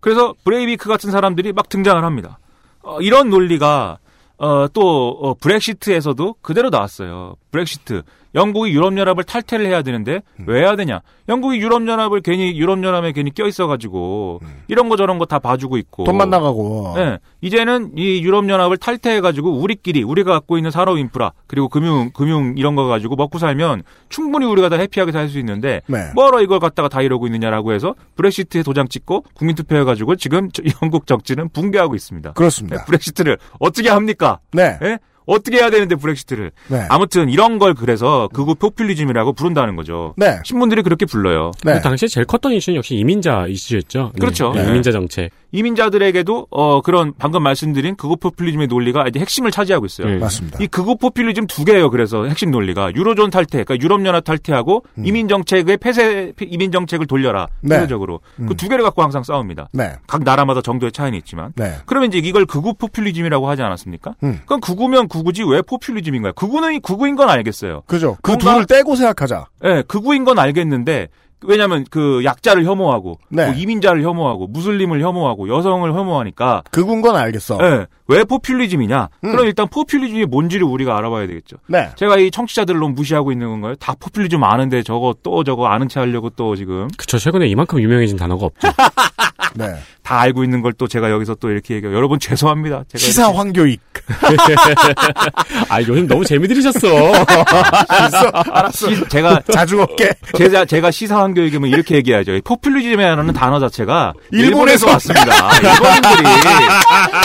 그래서 브레이비크 같은 사람들이 막 등장을 합니다. 어, 이런 논리가 어, 또 어, 브렉시트에서도 그대로 나왔어요. 브렉시트. 영국이 유럽연합을 탈퇴를 해야 되는데 왜 해야 되냐? 영국이 유럽연합을 괜히 유럽연합에 괜히 껴 있어가지고 이런 거 저런 거 다 봐주고 있고 돈만 나가고. 네, 이제는 이 유럽연합을 탈퇴해가지고 우리끼리 우리가 갖고 있는 산업 인프라 그리고 금융 금융 이런 거 가지고 먹고 살면 충분히 우리가 다 해피하게 살 수 있는데 네. 뭐하러 이걸 갖다가 다 이러고 있느냐라고 해서 브렉시트에 도장 찍고 국민투표 해가지고 지금 저- 영국 정치는 붕괴하고 있습니다. 그렇습니다. 네, 브렉시트를 어떻게 합니까? 네. 예? 어떻게 해야 되는데 브렉시트를 네. 아무튼 이런 걸 그래서 극우 포퓰리즘이라고 부른다는 거죠. 네. 신문들이 그렇게 불러요. 네. 그 당시에 제일 컸던 이슈는 역시 이민자 이슈였죠. 네. 그렇죠. 네, 네. 이민자 정책. 이민자들에게도 어 그런 방금 말씀드린 극우 포퓰리즘의 논리가 이제 핵심을 차지하고 있어요. 네. 맞습니다. 이 극우 포퓰리즘 두 개예요. 그래서 핵심 논리가 유로존 탈퇴, 그러니까 유럽연합 탈퇴하고 이민 정책의 폐쇄 이민 정책을 돌려라. 음. 네. 폐쇄적으로 음. 그두 개를 갖고 항상 싸웁니다. 네. 각 나라마다 정도의 차이는 있지만. 네. 그러면 이제 이걸 극우 포퓰리즘이라고 하지 않았습니까? 음. 그럼 극우면 극우지 왜 포퓰리즘인가요? 극우는 극우인 건 알겠어요. 그죠. 그 둘을 떼고 생각하자. 예, 극우인 건 알겠는데 왜냐하면 그 약자를 혐오하고 네. 뭐 이민자를 혐오하고 무슬림을 혐오하고 여성을 혐오하니까 그군 건 알겠어. 예, 왜 포퓰리즘이냐? 음. 그럼 일단 포퓰리즘이 뭔지를 우리가 알아봐야 되겠죠. 네. 제가 이 청취자들을 너무 무시하고 있는 건가요? 다 포퓰리즘 아는데 저거 또 저거 아는 체 하려고 또 지금 그쵸. 최근에 이만큼 유명해진 단어가 없죠. 네. 다 알고 있는 걸 또 제가 여기서 또 이렇게 얘기해요. 여러분 죄송합니다. 제가 시사 이렇게- 황교익. 아, 요즘 너무 재미 들이셨어. 있어. 알았어. 시- 제가 자주 없게. 제가 제가 시사한 교육이면 이렇게 얘기하죠. 포퓰리즘이라는 단어 자체가 일본에서 일본에서 왔습니다. 일본인들이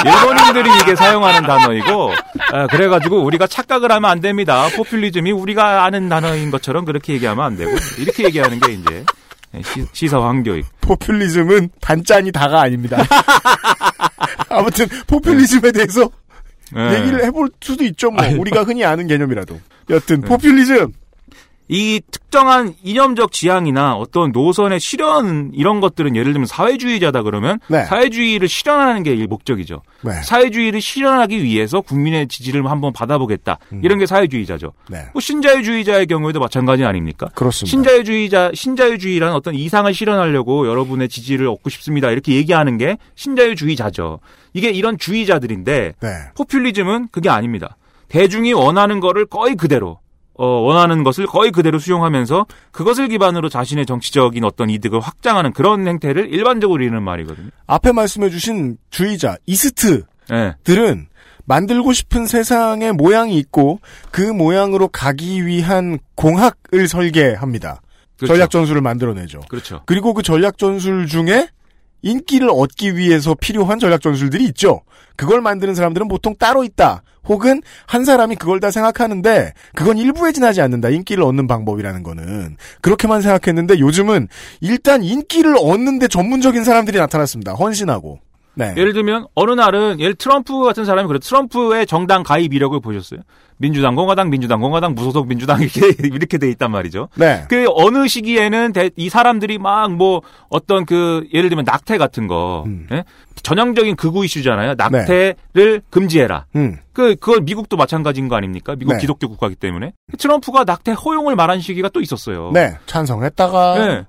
일본인들이 이게 사용하는 단어이고 아, 그래가지고 우리가 착각을 하면 안 됩니다. 포퓰리즘이 우리가 아는 단어인 것처럼 그렇게 얘기하면 안 되고 이렇게 얘기하는 게 이제 시, 시사 황교익. 포퓰리즘은 단짠이 다가 아닙니다. 아무튼 포퓰리즘에 대해서 네. 얘기를 해볼 수도 있죠. 뭐 아니, 우리가 흔히 아는 개념이라도. 여튼 네. 포퓰리즘. 이 특정한 이념적 지향이나 어떤 노선의 실현 이런 것들은 예를 들면 사회주의자다 그러면 네. 사회주의를 실현하는 게일 목적이죠. 네. 사회주의를 실현하기 위해서 국민의 지지를 한번 받아보겠다. 이런 게 사회주의자죠. 네. 뭐 신자유주의자의 경우에도 마찬가지 아닙니까? 그렇습니다. 신자유주의자, 신자유주의라는 어떤 이상을 실현하려고 여러분의 지지를 얻고 싶습니다. 이렇게 얘기하는 게 신자유주의자죠. 이게 이런 주의자들인데 네. 포퓰리즘은 그게 아닙니다. 대중이 원하는 거를 거의 그대로 어, 원하는 것을 거의 그대로 수용하면서 그것을 기반으로 자신의 정치적인 어떤 이득을 확장하는 그런 행태를 일반적으로 이르는 말이거든요. 앞에 말씀해주신 주의자 이스트들은 네. 만들고 싶은 세상의 모양이 있고 그 모양으로 가기 위한 공학을 설계합니다. 그렇죠. 전략 전술을 만들어내죠. 그렇죠. 그리고 그 전략 전술 중에 인기를 얻기 위해서 필요한 전략 전술들이 있죠. 그걸 만드는 사람들은 보통 따로 있다. 혹은 한 사람이 그걸 다 생각하는데 그건 일부에 지나지 않는다. 인기를 얻는 방법이라는 거는 그렇게만 생각했는데 요즘은 일단 인기를 얻는데 전문적인 사람들이 나타났습니다. 헌신하고. 네. 예를 들면 어느 날은 예를 트럼프 같은 사람이 그래 트럼프의 정당 가입 이력을 보셨어요. 민주당, 공화당, 민주당, 공화당, 무소속 민주당 이렇게 이렇게 돼 있단 말이죠. 네. 그 어느 시기에는 대- 이 사람들이 막 뭐 어떤 그 예를 들면 낙태 같은 거 음. 예? 전형적인 극우 이슈잖아요. 낙태를 금지해라. 음. 그 그걸 미국도 마찬가지인 거 아닙니까? 미국 네. 기독교 국가이기 때문에 트럼프가 낙태 허용을 말한 시기가 또 있었어요. 네. 찬성했다가 네.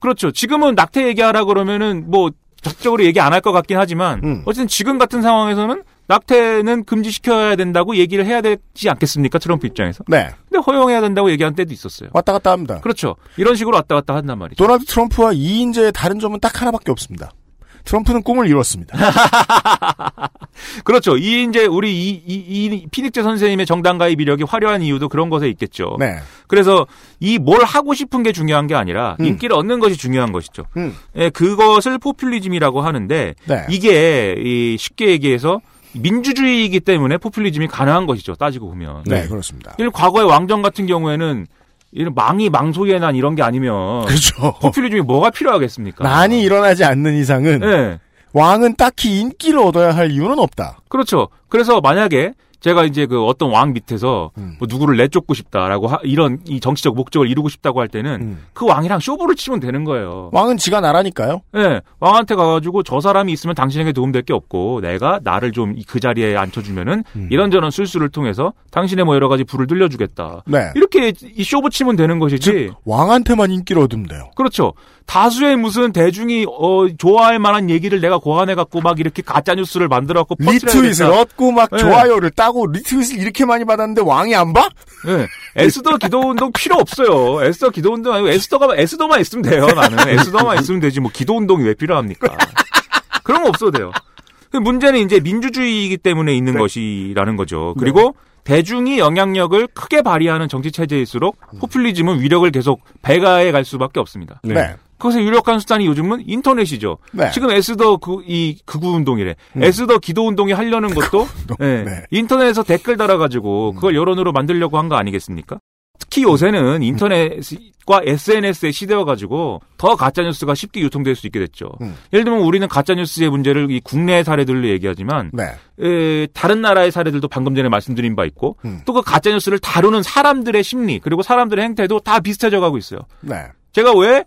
그렇죠. 지금은 낙태 얘기하라 그러면은 뭐 적극적으로 얘기 안 할 것 같긴 하지만 음. 어쨌든 지금 같은 상황에서는 낙태는 금지시켜야 된다고 얘기를 해야 되지 않겠습니까? 트럼프 입장에서. 네. 근데 허용해야 된다고 얘기한 때도 있었어요. 왔다 갔다 합니다. 그렇죠. 이런 식으로 왔다 갔다 한단 말이죠. 도널드 트럼프와 이인재의 다른 점은 딱 하나밖에 없습니다. 트럼프는 꿈을 이뤘습니다. 그렇죠. 이 이제 우리 이, 이, 이 피닉제 선생님의 정당 가입 이력이 화려한 이유도 그런 것에 있겠죠. 네. 그래서 이 뭘 하고 싶은 게 중요한 게 아니라 음. 인기를 얻는 것이 중요한 것이죠. 음. 예, 그것을 포퓰리즘이라고 하는데 네. 이게 이 쉽게 얘기해서 민주주의이기 때문에 포퓰리즘이 가능한 것이죠. 따지고 보면. 네, 그렇습니다. 과거의 왕정 같은 경우에는 이런 망이 망소에 난 이런 게 아니면 그렇죠. 포퓰리즘이 뭐가 필요하겠습니까? 난이 일어나지 않는 이상은 네. 왕은 딱히 인기를 얻어야 할 이유는 없다. 그렇죠. 그래서 만약에 제가 이제 그 어떤 왕 밑에서 음. 뭐 누구를 내쫓고 싶다라고 하- 이런 이 정치적 목적을 이루고 싶다고 할 때는 음. 그 왕이랑 쇼부를 치면 되는 거예요. 왕은 지가 나라니까요. 예, 왕한테 가가지고 저 사람이 있으면 당신에게 도움될 게 없고 내가 나를 좀 그 자리에 앉혀주면은 음. 이런저런 술수를 통해서 당신의 뭐 여러 가지 불을 들려주겠다. 네. 이렇게 이 쇼부 치면 되는 것이지. 왕한테만 인기를 얻으면 돼요. 그렇죠. 다수의 무슨 대중이 어 좋아할 만한 얘기를 내가 고안해 갖고 막 이렇게 가짜 뉴스를 만들어 갖고 리트윗을 얻고 막 네. 좋아요를 따고 리트윗을 이렇게 많이 받았는데 왕이 안 봐? 예. 에스더 기도 운동 필요 없어요. 에스더 기도 운동 아니고 에스더가 에스더만 있으면 돼요. 나는 에스더만 있으면 되지 뭐 기도 운동이 왜 필요합니까? 그런 거 없어도 돼요. 그 문제는 이제 민주주의이기 때문에 있는 네. 것이라는 거죠. 그리고 대중이 영향력을 크게 발휘하는 정치 체제일수록 포퓰리즘은 위력을 계속 배가해 갈 수밖에 없습니다. 네. 그것의 유력한 수단이 요즘은 인터넷이죠. 네. 지금 에스더 그, 이 극우 운동이래. 음. 에스더 기도 운동이 하려는 것도 예, 네. 인터넷에서 댓글 달아가지고 그걸 여론으로 만들려고 한 거 아니겠습니까? 특히 요새는 인터넷과 SNS의 시대여 가지고 더 가짜 뉴스가 쉽게 유통될 수 있게 됐죠. 음. 예를 들면 우리는 가짜 뉴스의 문제를 이 국내 사례들로 얘기하지만 네. 에, 다른 나라의 사례들도 방금 전에 말씀드린 바 있고 음. 또그 가짜 뉴스를 다루는 사람들의 심리 그리고 사람들의 행태도 다 비슷해져 가고 있어요. 네. 제가 왜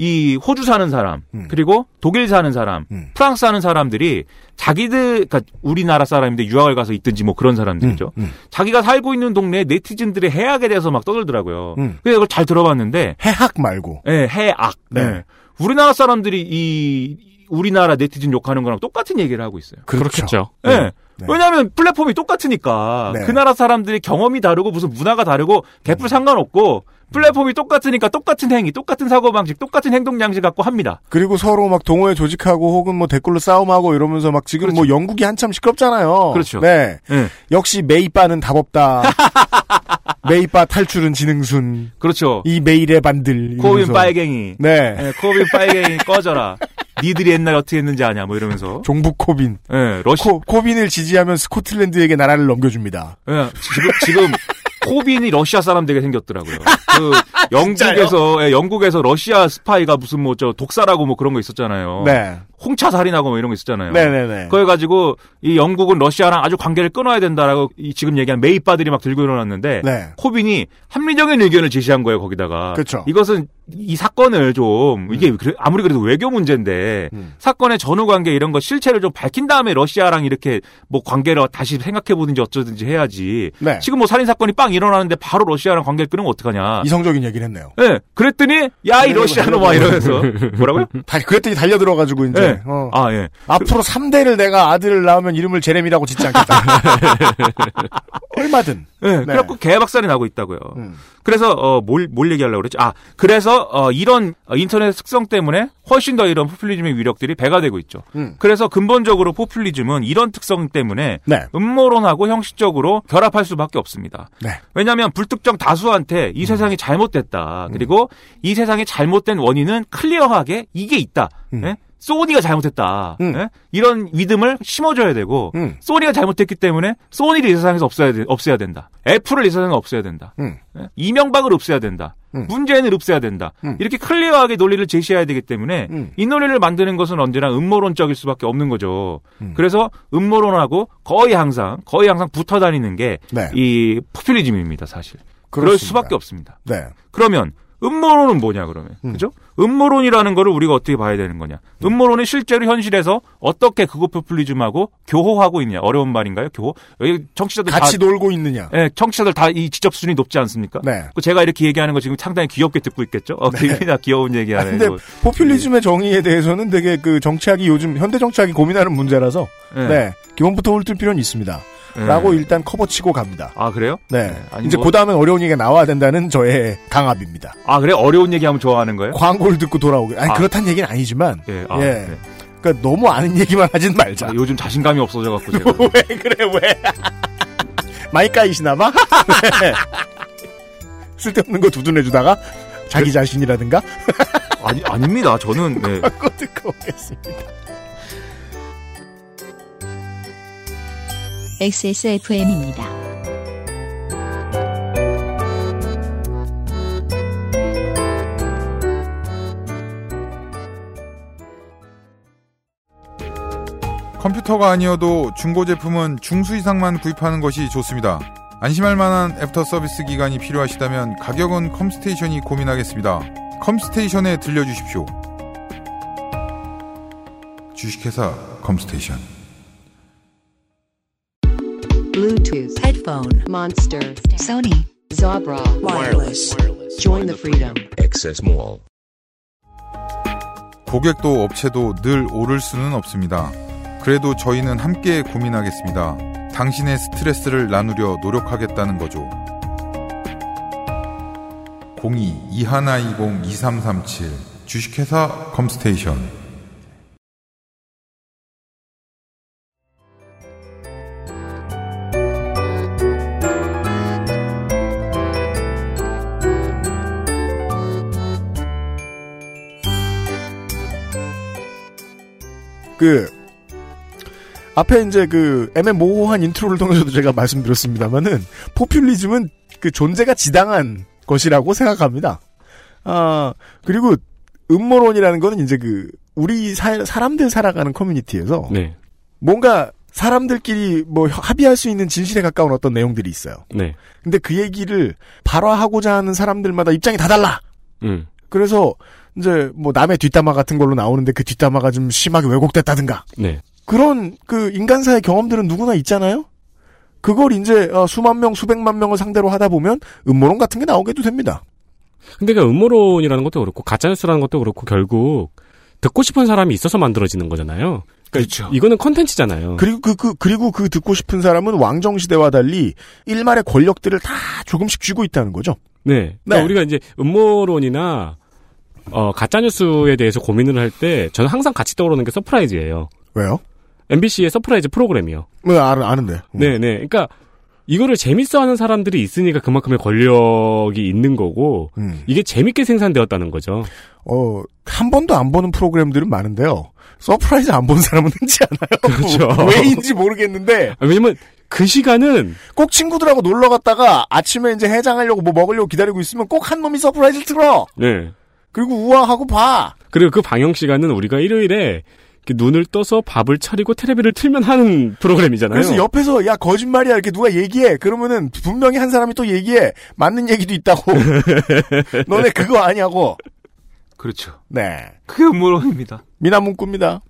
이 호주 사는 사람 음. 그리고 독일 사는 사람 음. 프랑스 사는 사람들이 자기들 그러니까 우리나라 사람인데 유학을 가서 있든지 뭐 그런 사람들이죠. 음, 음. 자기가 살고 있는 동네에 네티즌들의 해악에 대해서 막 떠들더라고요. 음. 그래서 이걸 잘 들어봤는데 해학 말고. 예, 해악. 네. 예. 우리나라 사람들이 이 우리나라 네티즌 욕하는 거랑 똑같은 얘기를 하고 있어요. 그렇겠죠. 예. 네. 왜냐하면 플랫폼이 똑같으니까 네. 그 나라 사람들이 경험이 다르고 무슨 문화가 다르고 개뿔 상관없고 플랫폼이 똑같으니까 똑같은 행위, 똑같은 사고 방식, 똑같은 행동 양식 갖고 합니다. 그리고 서로 막 동호회 조직하고 혹은 뭐 댓글로 싸움하고 이러면서 막 지금 뭐 영국이 한참 시끄럽잖아요. 그렇죠. 네. 예. 역시 메이빠는 답 없다. 메이빠 탈출은 지능순. 그렇죠. 이 메이의 빠들. 코빈. 빨갱이. 네. 예, 코빈 빨갱이 꺼져라. 니들이 옛날에 어떻게 했는지 아냐, 뭐 이러면서. 종북 코빈. 예, 러시, 코, 코빈을 지지하면 스코틀랜드에게 나라를 넘겨줍니다. 예, 지금, 지금, 코빈이 러시아 사람 되게 생겼더라고요. 그, 영국에서, 예, 영국에서 러시아 스파이가 무슨 뭐, 저, 독사라고 뭐 그런 거 있었잖아요. 네. 홍차 살인하고 뭐 이런 거 있었잖아요. 네네네. 그거 해가지고, 이 영국은 러시아랑 아주 관계를 끊어야 된다라고, 이 지금 얘기한 메이빠들이 막 들고 일어났는데, 네. 코빈이 합리적인 의견을 제시한 거예요, 거기다가. 그쵸. 이것은 이 사건을 좀, 이게 그래- 아무리 그래도 외교 문제인데, 음. 사건의 전후 관계 이런 거 실체를 좀 밝힌 다음에 러시아랑 이렇게 뭐 관계를 다시 생각해 보든지 어쩌든지 해야지. 네. 지금 뭐 살인 사건이 빵 일어나는데 바로 러시아랑 관계를 끊으면 어떡하냐. 이성적인 얘기를 했네요. 예. 그랬더니, 야, 이 러시아노 막 이러면서. 뭐라고요? 다, 그랬더니 달려들어가지고 이제. 네. 어. 아, 예. 앞으로 3대를 내가 아들을 낳으면 이름을 제레미라고 짓지 않겠다. 얼마든. 예, 네. 그래갖고 개박살이 나고 있다고요. 음. 그래서 어, 뭘, 뭘 얘기하려고 그랬지? 아, 그래서 어, 이런 어, 인터넷 특성 때문에 훨씬 더 이런 포퓰리즘의 위력들이 배가 되고 있죠. 음. 그래서 근본적으로 포퓰리즘은 이런 특성 때문에 네. 음모론하고 형식적으로 결합할 수밖에 없습니다. 네. 왜냐하면 불특정 다수한테 이 세상이 잘못됐다. 그리고 이 세상이 잘못된 원인은 clear하게 이게 있다. 음. 예? 소니가 잘못했다. 음. 예? 이런 믿음을 심어줘야 되고 음. 소니가 잘못했기 때문에 소니를 이 세상에서 없애야, 돼- 없애야 된다. 애플을 이 세상에 없애야 된다. 음. 예? 이명박을 없애야 된다. 음. 문재인을 없애야 된다. 음. 이렇게 clear하게 논리를 제시해야 되기 때문에 음. 이 논리를 만드는 것은 언제나 음모론적일 수밖에 없는 거죠. 음. 그래서 음모론하고 거의 항상 거의 항상 붙어 다니는 게이 네. 포퓰리즘입니다, 사실. 그럴 그렇습니다. 수밖에 없습니다. 네. 그러면 음모론은 뭐냐 그러면 그죠? 음모론이라는 거를 우리가 어떻게 봐야 되는 거냐? 음모론이 실제로 현실에서 어떻게 그거 포퓰리즘하고 교호하고 있냐? 어려운 말인가요? 교호? 여기 청취자들 같이 다, 놀고 있느냐. 예, 청취자들 다 이 지적 수준이 높지 않습니까? 네. 그 제가 이렇게 얘기하는 거 지금 상당히 귀엽게 듣고 있겠죠? 어, 굉장히 귀여운 아, 얘기하네. 근데 이거. 포퓰리즘의 정의에 대해서는 되게 그 정치학이 요즘 현대 정치학이 고민하는 문제라서 네. 네. 기본부터 훑을 필요는 있습니다. 네. 라고 일단 커버치고 갑니다. 아 그래요? 네. 아니, 이제 뭐- 그 다음엔 어려운 얘기가 나와야 된다는 저의 강압입니다. 아 그래 어려운 얘기하면 좋아하는 거예요? 광고 를 듣고 돌아오게. 아니 아. 그렇다는 얘기는 아니지만 예, 아, 예. 네. 그러니까 너무 아는 얘기만 하진 말자. 아, 요즘 자신감이 없어져 갖고 제가 왜 그래 왜? 많이 까이시나 봐? 네. 쓸데없는 거 두둔해 주다가 자기 자신이라든가 아니 아닙니다. 저는 네. 광고 듣고 오겠습니다. XSFM입니다. 컴퓨터가 아니어도 중고 제품은 중수 이상만 구입하는 것이 좋습니다. 안심할 만한 애프터 서비스 기간이 필요하시다면 가격은 컴스테이션이 고민하겠습니다. 컴스테이션에 들려주십시오. 주식회사 컴스테이션. Bluetooth, headphone, Monster, Sony, Zabra, wireless. Join the freedom. Access Mall. 고객도 업체도 늘 오를 수는 없습니다. 그래도 저희는 함께 고민하겠습니다. 당신의 스트레스를 나누려 노력하겠다는 거죠. 02-2120-2337 주식회사 컴스테이션 그 앞에 이제 그 애매모호한 intro를 통해서도 제가 말씀드렸습니다만은 포퓰리즘은 그 존재가 지당한 것이라고 생각합니다. 아 그리고 음모론이라는 거는 이제 그 우리 사, 사람들 살아가는 커뮤니티에서 네. 뭔가 사람들끼리 뭐 합의할 수 있는 진실에 가까운 어떤 내용들이 있어요. 네. 근데 그 얘기를 발화하고자 하는 사람들마다 입장이 다 달라. 음. 그래서 이제 뭐 남의 뒷담화 같은 걸로 나오는데 그 뒷담화가 좀 심하게 왜곡됐다든가 네. 그런 그 인간사의 경험들은 누구나 있잖아요. 그걸 이제 어, 수만 명, 수백만 명을 상대로 하다 보면 음모론 같은 게 나오게도 됩니다. 근데 그 음모론이라는 것도 그렇고 가짜뉴스라는 것도 그렇고 결국 듣고 싶은 사람이 있어서 만들어지는 거잖아요. 그러니까 이거는 컨텐츠잖아요. 그리고 그, 그 그리고 그 듣고 싶은 사람은 왕정 시대와 달리 일말의 권력들을 다 조금씩 쥐고 있다는 거죠. 네. 그러니까 네. 우리가 이제 음모론이나 어, 가짜뉴스에 대해서 고민을 할 때 저는 항상 같이 떠오르는 게 서프라이즈예요. 왜요? MBC의 서프라이즈 프로그램이요. 뭐 아, 아는데. 음. 네, 네. 그러니까 이거를 재밌어하는 사람들이 있으니까 그만큼의 권력이 있는 거고 음. 이게 재밌게 생산되었다는 거죠. 어, 한 번도 안 보는 프로그램들은 많은데요. 서프라이즈 안 본 사람은 흔치 않아요. 그렇죠. 왜인지 모르겠는데. 아, 왜냐면 그 시간은 꼭 친구들하고 놀러 갔다가 아침에 이제 해장하려고 뭐 먹으려고 기다리고 있으면 꼭 한 놈이 서프라이즈를 틀어. 네. 그리고 우아하고 봐. 그리고 그 방영 시간은 우리가 일요일에 눈을 떠서 밥을 차리고 테레비를 틀면 하는 프로그램이잖아요. 그래서 옆에서 야 거짓말이야 이렇게 누가 얘기해 그러면은 분명히 한 사람이 또 얘기해 맞는 얘기도 있다고 너네 그거 아냐고 그렇죠. 네 그게 음모론입니다. 미나 문구입니다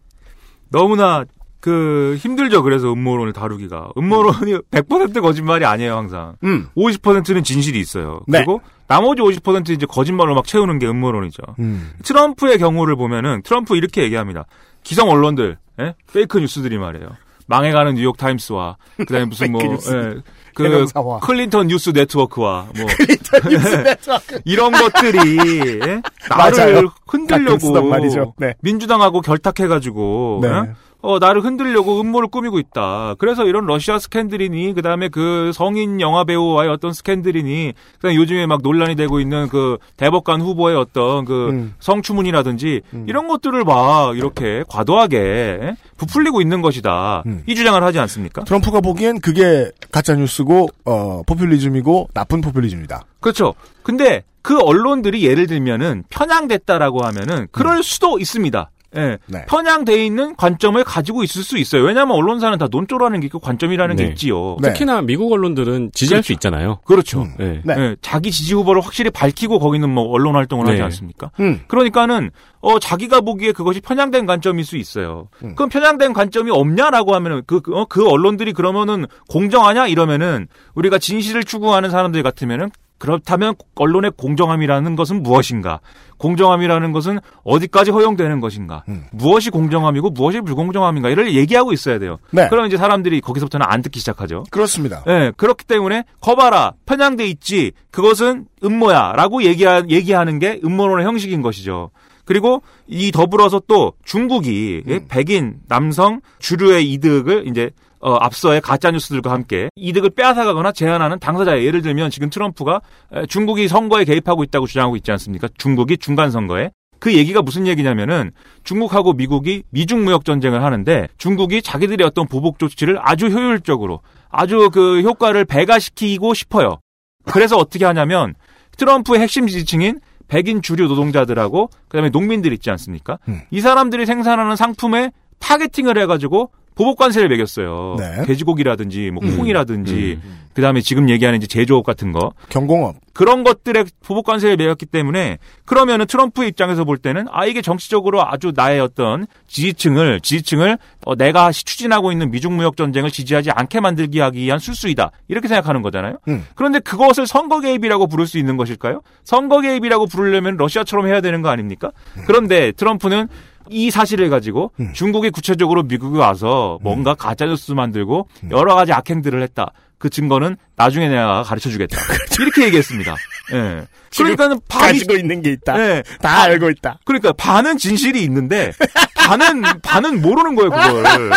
너무나 그 힘들죠. 그래서 음모론을 다루기가 음모론이 100% 거짓말이 아니에요 항상. 음. 50%는 진실이 있어요. 네. 그리고 나머지 50% 이제 거짓말로 막 채우는 게 음모론이죠. 음. 트럼프의 경우를 보면은 트럼프 이렇게 얘기합니다. 기성 언론들, 예? fake news들이 말이에요. 망해가는 뉴욕 타임스와 그다음에 무슨 뭐. 예, 그. 클린턴 뉴스 네트워크와 뭐 뉴스 네트워크. 이런 것들이 예? 나를 흔들려고 말이죠. 네. 민주당하고 결탁해가지고 네. 예? 어, 나를 흔들려고 음모를 꾸미고 있다. 그래서 이런 러시아 스캔들이니, 그 다음에 그 성인 영화 배우와의 어떤 스캔들이니, 그 다음에 요즘에 막 논란이 되고 있는 그 대법관 후보의 어떤 그 음. 성추문이라든지, 이런 것들을 막 이렇게 과도하게 예? 부풀리고 있는 것이다. 음. 이 주장을 하지 않습니까? 트럼프가 보기엔 그게 가짜 뉴스고 어 포퓰리즘이고 나쁜 포퓰리즘이다. 그렇죠. 근데 그 언론들이 예를 들면은 편향됐다라고 하면은 그럴 수도 있습니다. 예. 네. 편향돼 있는 관점을 가지고 있을 수 있어요. 왜냐하면 언론사는 다 논조라는 게 있고 관점이라는 게 네. 있지요. 네. 특히나 미국 언론들은 지지할 수 있잖아요. 그렇죠. 음. 네. 네. 예, 자기 지지 후보를 확실히 밝히고 거기는 뭐 언론 활동을 하지 네. 않습니까? 음. 그러니까는 어 자기가 보기에 그것이 편향된 관점일 수 있어요. 음. 그럼 편향된 관점이 없냐라고 하면은 그 그, 어, 그 언론들이 그러면은 공정하냐 이러면은 우리가 진실을 추구하는 사람들 같으면은 그렇다면 언론의 공정함이라는 것은 무엇인가? 공정함이라는 것은 어디까지 허용되는 것인가? 음. 무엇이 공정함이고 무엇이 불공정함인가? 이를 얘기하고 있어야 돼요. 네. 그럼 이제 사람들이 거기서부터는 안 듣기 시작하죠. 그렇습니다. 예, 그렇기 때문에 거봐라 편향돼 있지 그것은 음모야라고 얘기하, 얘기하는 게 음모론의 형식인 것이죠. 그리고 이 더불어서 또 중국이 예, 백인 남성 주류의 이득을 이제 어, 앞서의 가짜 뉴스들과 함께 이득을 빼앗아가거나 제한하는 당사자예요. 예를 들면 지금 트럼프가 에, 중국이 선거에 개입하고 있다고 주장하고 있지 않습니까? 중국이 중간 선거에 그 얘기가 무슨 얘기냐면은 중국하고 미국이 미중 무역 전쟁을 하는데 중국이 자기들의 어떤 보복 조치를 아주 효율적으로 아주 그 효과를 배가시키고 싶어요. 그래서 어떻게 하냐면 트럼프의 핵심 지지층인 백인 주류 노동자들하고 그다음에 농민들 있지 않습니까? 음. 이 사람들이 생산하는 상품에 타겟팅을 해가지고 보복 관세를 매겼어요. 네. 돼지고기라든지 뭐 음. 콩이라든지 그다음에 지금 얘기하는 이제 제조업 같은 거 경공업. 그런 것들에 보복 관세를 매겼기 때문에 그러면은 트럼프의 입장에서 볼 때는 아 이게 정치적으로 아주 나의 어떤 지지층을 지지층을 어, 내가 시- 추진하고 있는 미중 무역 전쟁을 지지하지 않게 만들기 하기 위한 술수이다 이렇게 생각하는 거잖아요. 음. 그런데 그것을 선거 개입이라고 부를 수 있는 것일까요? 선거 개입이라고 부르려면 러시아처럼 해야 되는 거 아닙니까? 그런데 트럼프는 이 사실을 가지고 음. 중국이 구체적으로 미국에 와서 뭔가 가짜뉴스 만들고 여러 가지 악행들을 했다. 그 증거는 나중에 내가 가르쳐 주겠다. 이렇게 얘기했습니다. 예. 그러니까는 반이 가지고 있는 게 있다. 예. 다 알고 있다. 그러니까 반은 진실이 있는데 반은 반은 모르는 거예요 그걸.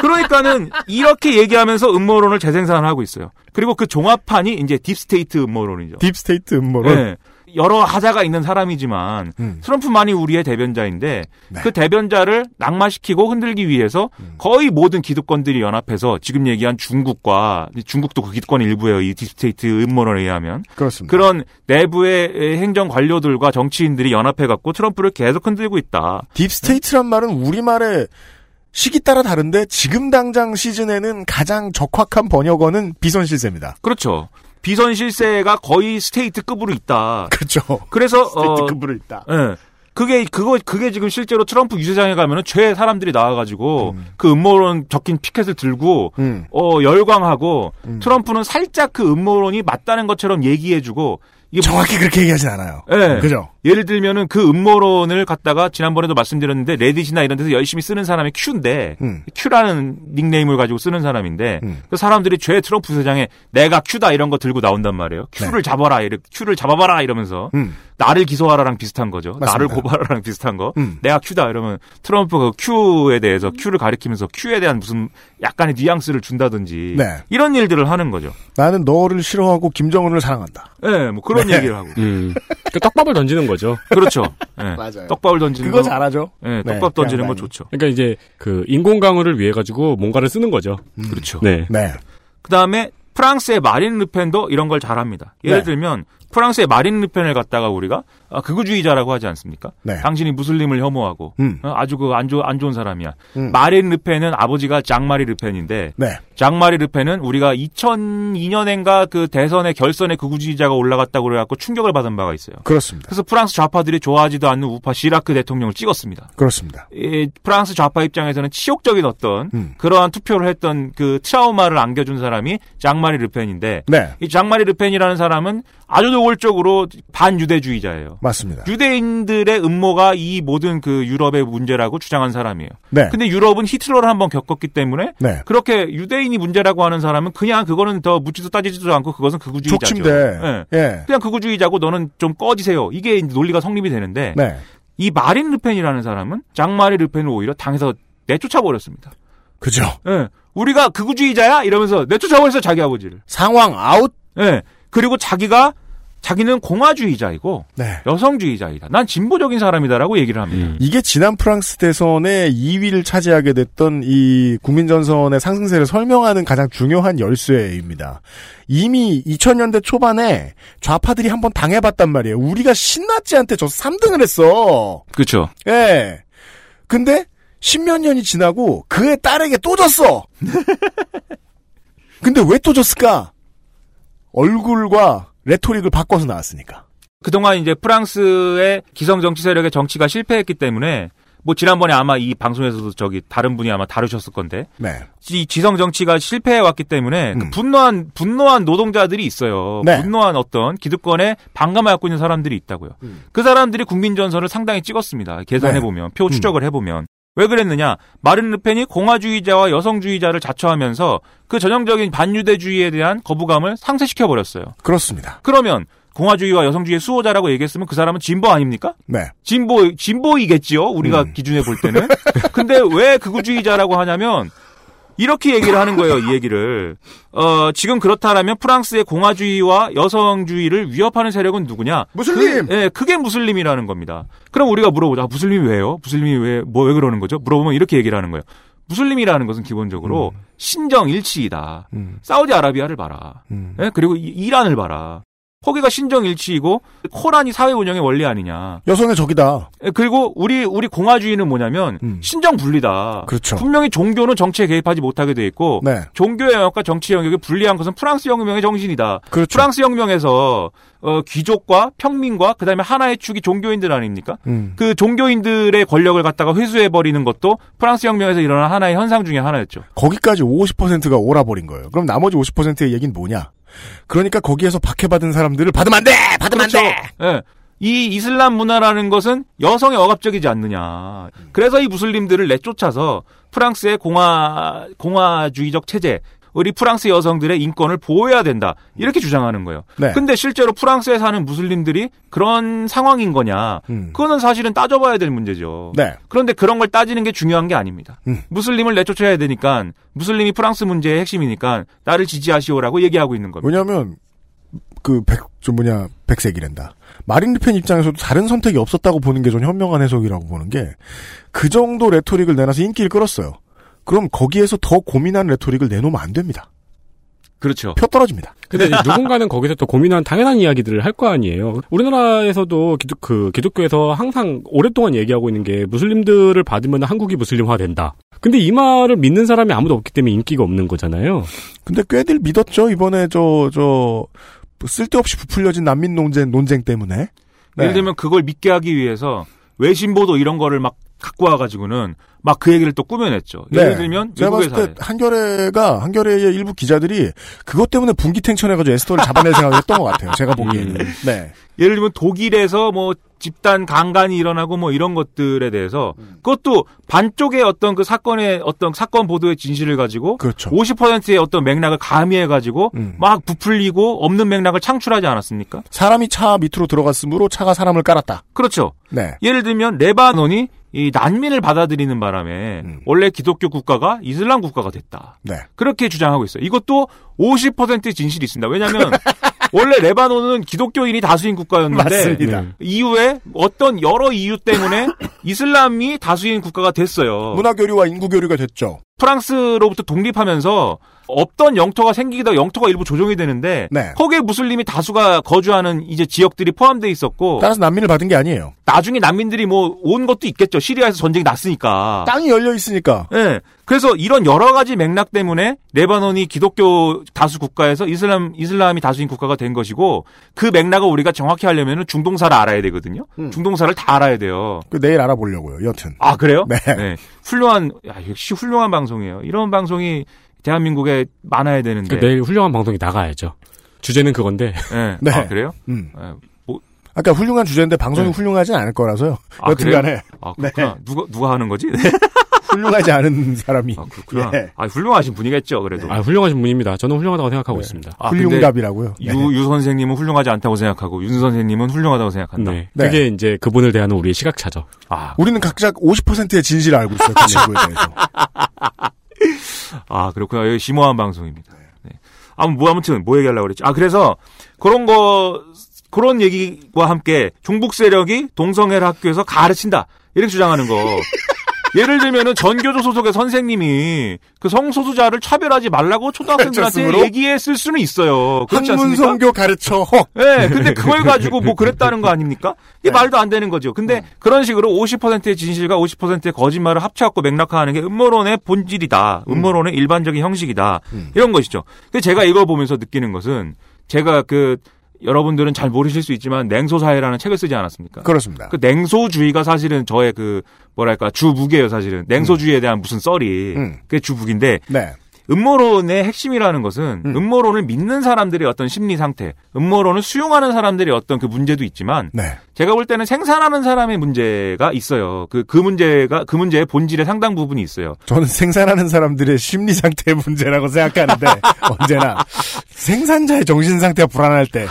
그러니까는 이렇게 얘기하면서 음모론을 재생산하고 있어요. 그리고 그 종합판이 이제 deep state 음모론이죠. deep state 음모론. 예. 여러 하자가 있는 사람이지만 음. 트럼프만이 우리의 대변자인데 네. 그 대변자를 낙마시키고 흔들기 위해서 음. 거의 모든 기득권들이 연합해서 지금 얘기한 중국과 중국도 그 기득권 일부예요. 이 deep state 음모론에 의하면 그렇습니다. 그런 내부의 행정 관료들과 정치인들이 연합해 갖고 트럼프를 계속 흔들고 있다. deep state란 말은 우리말에 시기 따라 다른데 지금 당장 시점에는 가장 적확한 번역어는 비선 실세입니다. 그렇죠. 비선 실세가 거의 state급으로 있다. 그렇죠. 그래서 어, state급으로 있다. 예. 그게 그거 그게 지금 실제로 트럼프 유세장에 가면은 죄 사람들이 나와가지고 음. 그 음모론 적힌 피켓을 들고 음. 어 열광하고 음. 트럼프는 살짝 그 음모론이 맞다는 것처럼 얘기해주고 이게 정확히 그렇게 얘기하진 않아요. 예. 그죠? 예를 들면은 그 음모론을 갖다가 지난번에도 말씀드렸는데 레딧이나 이런 데서 열심히 쓰는 사람이 Q인데 음. Q라는 닉네임을 가지고 쓰는 사람인데 음. 그 사람들이 죄 트럼프 유세장에 내가 Q다 이런 거 들고 나온단 말이에요. Q를 잡아라 이렇게 Q를 잡아봐라 이러면서 음. 나를 기소하라랑 비슷한 거죠. 맞습니다. 나를 고발하라랑 비슷한 거. 음. 내가 Q다 이러면 트럼프가 그 Q에 대해서 Q를 가리키면서 큐에 대한 무슨 약간의 뉘앙스를 준다든지 네. 이런 일들을 하는 거죠. 나는 너를 싫어하고 김정은을 사랑한다. 예, 네, 뭐 그런 네. 얘기를 하고. 음. 그 떡밥을 던지는 거죠. 그렇죠. 예. 맞아요. 떡밥을 던지는 그거 거. 잘하죠. 예, 네, 떡밥 던지는 그 거. 좋죠. 그러니까 이제 그 인공 강화를 위해 가지고 뭔가를 쓰는 거죠. 그렇죠. 네. 네. 그다음에 프랑스의 마린 르펜도 이런 걸 잘합니다. 예를 네. 들면 프랑스의 마린 르펜을 갖다가 우리가 아, 극우주의자라고 하지 않습니까? 네. 당신이 무슬림을 혐오하고 음. 어, 아주 그안 좋은 안 좋은 사람이야. 음. 마린 르펜은 아버지가 장마리 르펜인데 네. 장마리 르펜은 우리가 2002년엔가 그 대선의 결선에 극우주의자가 올라갔다고 그래갖고 충격을 받은 바가 있어요. 그렇습니다. 그래서 프랑스 좌파들이 좋아하지도 않는 우파 시라크 대통령을 찍었습니다. 그렇습니다. 이 프랑스 좌파 입장에서는 치욕적인 어떤 음. 그러한 투표를 했던 그 트라우마를 안겨준 사람이 장마리 르펜인데 네. 이 장마리 르펜이라는 사람은 아주 노골적으로 반유대주의자예요. 맞습니다. 유대인들의 음모가 이 모든 그 유럽의 문제라고 주장한 사람이에요. 네. 근데 유럽은 히틀러를 한번 겪었기 때문에 네. 그렇게 유대인이 문제라고 하는 사람은 그냥 그거는 더 묻지도 따지지도 않고 그것은 극우주의자죠. 족침대. 예. 예. 그냥 극우주의자고 너는 좀 꺼지세요. 이게 논리가 성립이 되는데 네. 이 마린 르펜이라는 사람은 장마리 르펜을 오히려 당에서 내쫓아 버렸습니다. 그죠. 예. 우리가 극우주의자야 이러면서 내쫓아 버렸어 자기 아버지를. 상황 아웃. 예. 그리고 자기가 자기는 공화주의자이고 네. 여성주의자이다. 난 진보적인 사람이다라고 얘기를 합니다. 이게 지난 프랑스 대선의 2위를 차지하게 됐던 이 국민전선의 상승세를 설명하는 가장 중요한 열쇠입니다. 이미 2000년대 초반에 좌파들이 한번 당해봤단 말이에요. 우리가 신나치한테 저 3등을 했어. 그렇죠. 예. 근데 십몇 년이 지나고 그의 딸에게 또 졌어. 근데 왜 또 졌을까? 얼굴과 레토릭을 바꿔서 나왔으니까. 그동안 이제 프랑스의 기성 정치 세력의 정치가 실패했기 때문에 뭐 지난번에 아마 이 방송에서도 저기 다른 분이 아마 다루셨을 건데 네. 이 지성 정치가 실패해 왔기 때문에 그 분노한 분노한 노동자들이 있어요. 네. 분노한 어떤 기득권에 반감을 갖고 있는 사람들이 있다고요. 그 사람들이 국민 전선을 상당히 찍었습니다. 계산해 보면 표 추적을 해 보면 왜 그랬느냐? 마른 르펜이 공화주의자와 여성주의자를 자처하면서 그 전형적인 반유대주의에 대한 거부감을 상쇄시켜 버렸어요. 그렇습니다. 그러면 공화주의와 여성주의 수호자라고 얘기했으면 그 사람은 진보 아닙니까? 네. 진보 진보이겠지요. 우리가 음. 기준에 볼 때는. 근데 왜 극우주의자라고 하냐면 이렇게 얘기를 하는 거예요. 이 얘기를. 어, 지금 그렇다라면 프랑스의 공화주의와 여성주의를 위협하는 세력은 누구냐? 무슬림. 그, 예, 그게 무슬림이라는 겁니다. 그럼 우리가 물어보자. 아, 무슬림이 왜요? 무슬림이 왜 뭐 왜 그러는 거죠? 물어보면 이렇게 얘기를 하는 거예요. 무슬림이라는 것은 기본적으로 음. 신정 일치이다. 사우디아라비아를 봐라. 음. 예? 그리고 이- 이란을 봐라. 거기가 신정 일치이고 코란이 사회 운영의 원리 아니냐. 여성의 적이다. 예, 그리고 우리 우리 공화주의는 뭐냐면 신정 분리다. 음. 그렇죠. 분명히 종교는 정치에 개입하지 못하게 돼 있고 네. 종교의 영역과 정치 영역이 분리한 것은 프랑스 혁명의 정신이다. 그렇죠. 프랑스 혁명에서 어, 귀족과 평민과 그다음에 하나의 축이 종교인들 아닙니까? 음. 그 종교인들의 권력을 갖다가 회수해 버리는 것도 프랑스 혁명에서 일어난 하나의 현상 중의 하나였죠. 거기까지 50%가 오라버린 거예요. 그럼 나머지 50%의 얘기는 뭐냐? 그러니까 거기에서 박해받은 사람들을 받으면 안 돼! 받으면 안 돼! 예. 이 이슬람 문화라는 것은 여성의 억압적이지 않느냐. 그래서 이 무슬림들을 내쫓아서 프랑스의 공화 공화주의적 체제, 우리 프랑스 여성들의 인권을 보호해야 된다. 이렇게 주장하는 거예요. 네. 근데 실제로 프랑스에 사는 무슬림들이 그런 상황인 거냐? 그거는 사실은 따져봐야 될 문제죠. 네. 그런데 그런 걸 따지는 게 중요한 게 아닙니다. 음. 무슬림을 내쫓아야 되니까 무슬림이 프랑스 문제의 핵심이니까 나를 지지하시오라고 얘기하고 있는 겁니다. 왜냐하면 그 백, 저 뭐냐 백색이란다. 마린 르펜 입장에서도 다른 선택이 없었다고 보는 게전 현명한 해석이라고 보는 게 그 정도 레토릭을 내놔서 인기를 끌었어요. 그럼 거기에서 더 고민한 레토릭을 내놓으면 안 됩니다. 그렇죠. 표 떨어집니다. 근데 누군가는 거기서 또 고민한 당연한 이야기들을 할 거 아니에요. 우리나라에서도 기독, 그, 기독교에서 항상 오랫동안 얘기하고 있는 게 무슬림들을 받으면 한국이 무슬림화 된다. 근데 이 말을 믿는 사람이 아무도 없기 때문에 인기가 없는 거잖아요. 근데 꽤들 믿었죠 이번에 저 저 쓸데없이 부풀려진 난민 논쟁 논쟁 때문에. 네. 예를 들면 그걸 믿게 하기 위해서 외신보도 이런 거를 막 갖고 와가지고는 막 그 얘기를 또 꾸며냈죠. 예를 들면 네. 제가 외국의 봤을. 때 한겨레가 한겨레의 일부 기자들이 그것 때문에 분기탱천해가지고 에스더를 잡아낼 생각을 했던 것 같아요. 제가 보기에는. 음. 네. 예를 들면 독일에서 뭐 집단 강간이 일어나고 뭐 이런 것들에 대해서 그것도 반쪽의 어떤 그 사건의 어떤 사건 보도의 진실을 가지고 그렇죠. 50%의 어떤 맥락을 가미해 가지고 음. 막 부풀리고 없는 맥락을 창출하지 않았습니까? 사람이 차 밑으로 들어갔으므로 차가 사람을 깔았다. 그렇죠. 네. 예를 들면 레바논이 이 난민을 받아들이는 바람에 원래 기독교 국가가 이슬람 국가가 됐다. 네. 그렇게 주장하고 있어요. 이것도 50%의 진실이 있습니다. 왜냐하면 원래 레바논은 기독교인이 다수인 국가였는데. 네. 이후에 어떤 여러 이유 때문에 이슬람이 다수인 국가가 됐어요. 문화 교류와 인구 교류가 됐죠. 프랑스로부터 독립하면서 없던 영토가 생기다 영토가 일부 조정이 되는데 네. 거기에 무슬림이 다수가 거주하는 이제 지역들이 포함되어 있었고 따라서 난민을 받은 게 아니에요. 나중에 난민들이 뭐 온 것도 있겠죠. 시리아에서 전쟁이 났으니까. 땅이 열려 있으니까. 예. 그래서 이런 여러 가지 맥락 때문에 레바논이 기독교 다수 국가에서 이슬람 이슬람이 다수인 국가가 된 것이고 그 맥락을 우리가 정확히 하려면 중동사를 알아야 되거든요. 중동사를 다 알아야 돼요. 그 내일 알아보려고요. 여튼. 아 그래요? 네. 훌륭한 야, 역시 훌륭한 방송이에요. 이런 방송이 대한민국에 많아야 되는데. 그 내일 훌륭한 방송이 나가야죠. 주제는 그건데. 네. 네. 아, 그래요? 음. 네, 뭐, 아까 훌륭한 주제인데 방송이 네. 훌륭하진 않을 거라서요. 아, 여튼간에 그래요? 아, 네. 그렇구나. 누가, 누가 하는 거지? 훌륭하지 않은 사람이 아, 그렇구나. 예. 아, 훌륭하신 분이겠죠, 그래도. 아, 훌륭하신 분입니다. 저는 훌륭하다고 생각하고 있습니다. 아, 훌륭답이라고요. 네. 유, 유 선생님은 훌륭하지 않다고 생각하고, 윤 선생님은 훌륭하다고 생각한다. 네. 네. 그게 이제 그분을 대하는 우리의 시각차죠. 아, 우리는 각자 50%의 진실을 알고 있어요. 그 친구에 대해서. 아, 그렇구나. 여기 심오한 방송입니다. 네. 아, 뭐, 아무튼, 뭐 얘기하려고 그랬지. 아, 그래서, 그런 거, 그런 얘기와 함께, 종북 세력이 동성애를 학교에서 가르친다. 이렇게 주장하는 거. 예를 들면은 전교조 소속의 선생님이 그 성소수자를 차별하지 말라고 초등학생들한테? 얘기했을 수는 있어요. 않습니까? 학문성교 가르쳐 헉. 예, 근데 그걸 가지고 뭐 그랬다는 거 아닙니까? 이게 네. 말도 안 되는 거죠. 근데 그런 식으로 50%의 진실과 50%의 거짓말을 합쳐갖고 맥락화하는 게 음모론의 본질이다. 음모론의 일반적인 형식이다. 음. 이런 것이죠. 근데 제가 이걸 보면서 느끼는 것은 제가 그 여러분들은 잘 모르실 수 있지만 냉소 사회라는 책을 쓰지 않았습니까? 그렇습니다. 그 냉소주의가 사실은 저의 그 뭐랄까 주북이에요 사실은 냉소주의에 대한 무슨 썰이 음. 그게 주북인데 네. 음모론의 핵심이라는 것은 음. 음. 모론을 믿는 사람들의 어떤 심리 상태, 음모론을 수용하는 사람들의 어떤 그 문제도 있지만 네. 제가 볼 때는 생산하는 사람의 문제가 있어요. 그, 그 문제가, 그 문제의 본질의 상당 부분이 있어요. 저는 생산하는 사람들의 심리 상태의 문제라고 생각하는데 언제나 생산자의 정신 상태가 불안할 때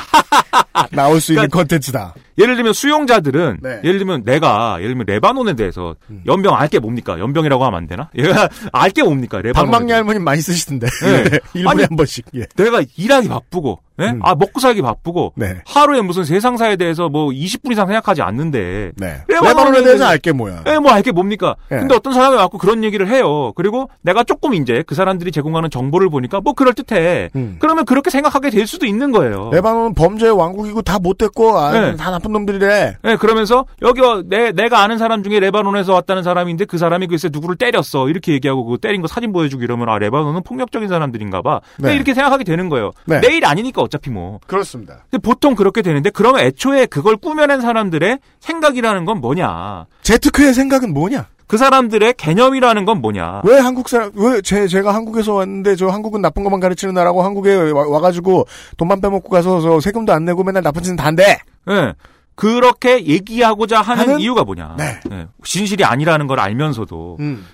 나올 수 있는 컨텐츠다. 예를 들면 수용자들은 네. 예를 들면 내가 예를 들면 레바논에 대해서 연병 알게 뭡니까? 연병이라고 하면 안 되나? 얘가 알게 뭡니까? 레바논. 방망이 할머니 많이 쓰시던데 네. 일부에 아니, 한 번씩. 예. 내가 일하기 바쁘고, 예? 음. 아 먹고 살기 바쁘고, 네. 하루에 무슨 세상사에 대해서 뭐 20분 이상 생각하지 않는데, 네. 레바논에 대해서 알게 뭐야. 예, 뭐 알게 뭡니까? 예. 근데 어떤 사람이 와갖고 그런 얘기를 해요. 그리고 내가 조금 이제 그 사람들이 제공하는 정보를 보니까 뭐 그럴 듯해. 음. 그러면 그렇게 생각하게 될 수도 있는 거예요. 레바논은 범죄의 왕국이고 다 못됐고 아, 네. 다 나쁜 놈들이래. 예, 그러면서 여기 와- 내 내가 아는 사람 중에 레바논에서 왔다는 사람인데 그 사람이 글쎄 누구를 때렸어 이렇게 얘기하고 그 때린 거 사진 보여주고 이러면 아 레바논은 폭력적인 사람들인가봐. 네. 이렇게 생각하게 되는 거예요. 네. 내일 아니니까 어차피 뭐. 그렇습니다. 근데 보통 그렇게 되는데 그러면 애초에 그걸 꾸며낸 사람들의 생각이라는 건 뭐냐? 제트크의 생각은 뭐냐? 그 사람들의 개념이라는 건 뭐냐? 왜 한국 사람 왜 제 제가 한국에서 왔는데 저 한국은 나쁜 것만 가르치는 나라고 한국에 와, 가지고 돈만 빼먹고 가서 저 세금도 안 내고 맨날 나쁜 짓은 다인데 예. 그렇게 얘기하고자 하는, 하는? 이유가 뭐냐? 네. 예. 진실이 아니라는 걸 알면서도 음.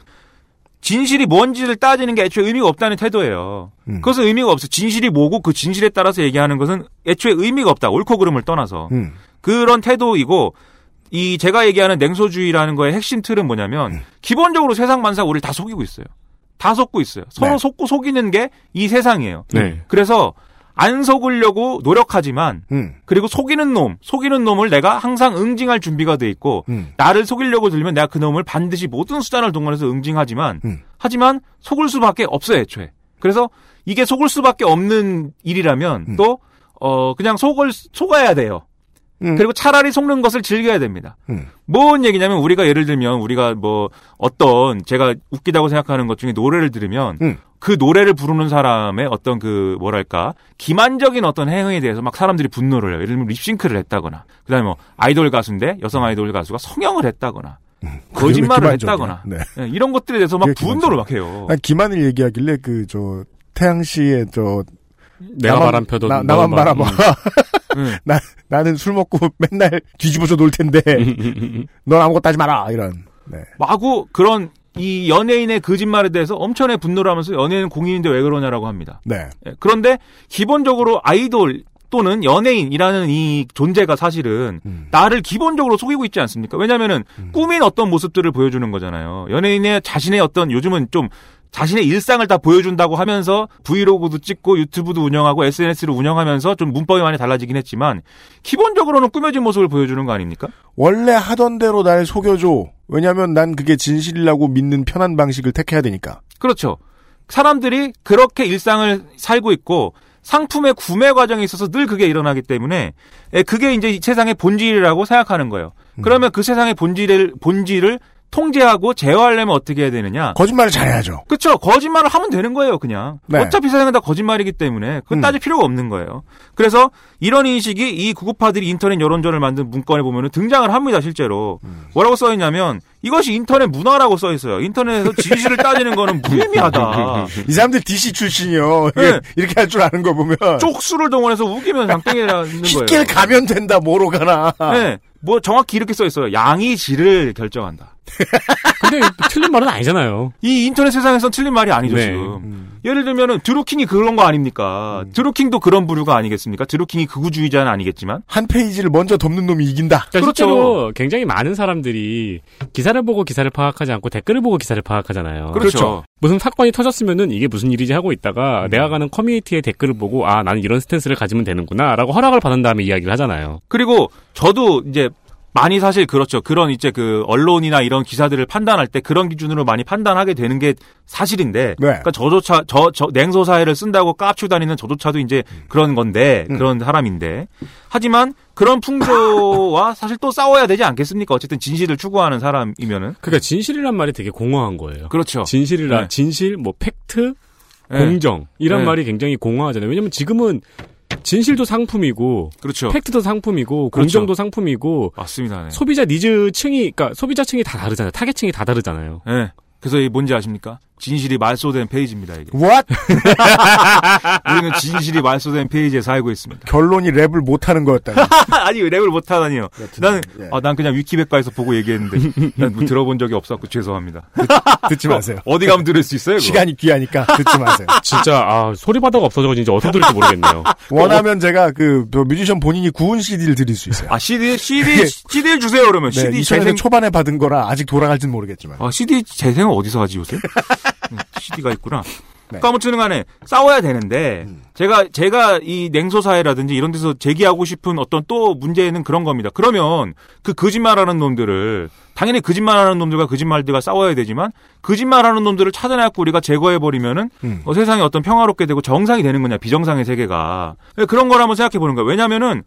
진실이 뭔지를 따지는 게 애초에 의미가 없다는 태도예요. 음. 그것은 의미가 없어. 진실이 뭐고 그 진실에 따라서 얘기하는 것은 애초에 의미가 없다. 옳고 그름을 떠나서 음. 그런 태도이고 이 제가 얘기하는 냉소주의라는 거의 핵심 틀은 뭐냐면 음. 기본적으로 세상 만사 우리를 다 속이고 있어요. 다 속고 있어요. 서로 네. 속고 속이는 게 이 세상이에요. 네. 그래서 안 속으려고 노력하지만 음. 그리고 속이는 놈, 속이는 놈을 내가 항상 응징할 준비가 돼 있고 음. 나를 속이려고 들면 내가 그 놈을 반드시 모든 수단을 동원해서 응징하지만 음. 하지만 속을 수밖에 없어요, 애초에. 그래서 이게 속을 수밖에 없는 일이라면 음. 또 어, 그냥 속을 속아야 돼요. 음. 그리고 차라리 속는 것을 즐겨야 됩니다. 음. 뭔 얘기냐면 우리가 예를 들면 우리가 뭐 어떤 제가 웃기다고 생각하는 것 중에 노래를 들으면 음. 그 노래를 부르는 사람의 어떤 그 뭐랄까 기만적인 어떤 행위에 대해서 막 사람들이 분노를 해요. 예를 들면 립싱크를 했다거나 그다음에 뭐 아이돌 가수인데 여성 아이돌 가수가 성형을 했다거나 거짓말을 음. 기만적이야. 했다거나 네. 예, 이런 것들에 대해서 막 분노를 막 해요. 아니, 기만을 얘기하길래 그 저 태양 씨의 저 내가 나만- 바람 펴도 나, 나만 말- 바라봐. 음. 나 나는 술 먹고 맨날 뒤집어져 놀 텐데 넌 아무것도 하지 마라 이런. 네. 마구 그런 이 연예인의 거짓말에 대해서 엄청나게 분노를 하면서 연예인은 공인인데 왜 그러냐라고 합니다. 네. 예, 그런데 기본적으로 아이돌 또는 연예인이라는 이 존재가 사실은 음. 나를 기본적으로 속이고 있지 않습니까? 왜냐면은 꾸민 어떤 모습들을 보여주는 거잖아요. 연예인의 자신의 어떤 요즘은 좀 자신의 일상을 다 보여준다고 하면서 브이로그도 찍고 유튜브도 운영하고 SNS를 운영하면서 좀 문법이 많이 달라지긴 했지만 기본적으로는 꾸며진 모습을 보여주는 거 아닙니까? 원래 하던 대로 날 속여줘. 왜냐면 난 그게 진실이라고 믿는 편한 방식을 택해야 되니까. 그렇죠. 사람들이 그렇게 일상을 살고 있고 상품의 구매 과정에 있어서 늘 그게 일어나기 때문에 예, 그게 이제 이 세상의 본질이라고 생각하는 거예요. 그러면 그 세상의 본질을 본질을 통제하고 제어하려면 어떻게 해야 되느냐? 거짓말을 잘해야죠. 그렇죠. 거짓말을 하면 되는 거예요, 그냥. 네. 어차피 세상은 다 거짓말이기 때문에 그건 음. 따질 필요가 없는 거예요. 그래서 이런 인식이 이 구구파들이 인터넷 여론전을 만든 문건에 보면은 등장을 합니다, 실제로. 음. 뭐라고 써 있냐면 이것이 인터넷 문화라고 써 있어요. 인터넷에서 진실을 따지는 거는 무의미하다. 이 사람들 DC 출신이요. 네. 이렇게 할 줄 아는 거 보면 쪽수를 동원해서 우기면 장땡이라는 거예요. 가면 된다. 뭐로 가나. 네. 뭐 정확히 이렇게 써 있어요. 양이 질을 결정한다. 근데 틀린 말은 아니잖아요. 이 인터넷 세상에선 틀린 말이 아니죠, 네. 지금. 예를 들면은 드루킹이 그런 거 아닙니까? 음. 드루킹도 그런 부류가 아니겠습니까? 드루킹이 극우주의자는 아니겠지만. 한 페이지를 먼저 덮는 놈이 이긴다. 그러니까 그렇죠. 실제로 굉장히 많은 사람들이 기사를 보고 기사를 파악하지 않고 댓글을 보고 기사를 파악하잖아요. 그렇죠. 무슨 사건이 터졌으면은 이게 무슨 일이지 하고 있다가 내가 가는 커뮤니티의 댓글을 보고 아 나는 이런 스탠스를 가지면 되는구나라고 허락을 받은 다음에 이야기를 하잖아요. 그리고 저도 이제 많이 사실 그렇죠. 그런 이제 그 언론이나 이런 기사들을 판단할 때 그런 기준으로 많이 판단하게 되는 게 사실인데. 네. 그러니까 저조차 저, 저 냉소 사회를 쓴다고 깝치고 다니는 저조차도 이제 그런 건데 음. 그런 사람인데. 하지만 그런 풍조와 사실 또 싸워야 되지 않겠습니까? 어쨌든 진실을 추구하는 사람이면은. 그러니까 진실이란 말이 되게 공허한 거예요. 그렇죠. 진실이라 네. 진실 뭐 팩트 네. 공정 이런 네. 말이 굉장히 공허하잖아요. 왜냐면 지금은 진실도 상품이고 그렇죠. 팩트도 상품이고 그렇죠. 공정도 상품이고 맞습니다. 네. 소비자 니즈 층이 그러니까 소비자 층이 다 다르잖아요. 타겟층이 다 다르잖아요. 네. 그래서 이 뭔지 아십니까? 진실이 말소된 페이지입니다, 이게. What? 우리는 진실이 말소된 페이지에 살고 있습니다. 결론이 랩을 못하는 거였다니. 아니, 랩을 못하다니요. 나는, 예. 아, 난 그냥 위키백과에서 보고 얘기했는데, 난 뭐 들어본 적이 없었고 죄송합니다. 듣 지 마세요. 어 디 가면 들을 수 있어요? 그거? 시간이 귀하니까 듣지 마세요. 진짜 아 소리 바다가 없어져가지고 이제 어떻게 들을지 모르겠네요. 원하면 제가 그 뮤지션 본인이 구운 CD를 드릴 수 있어요. 아, CD, CD, 그게- CD를 주세요, 그러면. 네, CD 2000년대 재생, 초반에 받은 거라 아직 돌아갈진 모르겠지만. 아, CD 재생은 어디서 하지, 요새? 음, CD가 있구나. 네. 그러니까 아무튼 간에 싸워야 되는데, 음. 제가, 제가 이 냉소 사회라든지 이런 데서 제기하고 싶은 어떤 또 문제는 그런 겁니다. 그러면 그 거짓말하는 놈들을, 당연히 거짓말하는 놈들과 거짓말들과 싸워야 되지만, 거짓말하는 놈들을 찾아내고 우리가 제거해 버리면은, 음. 어, 세상이 어떤 평화롭게 되고 정상이 되는 거냐, 비정상의 세계가. 네, 그런 걸 한번 생각해 보는 거예요. 왜냐면은,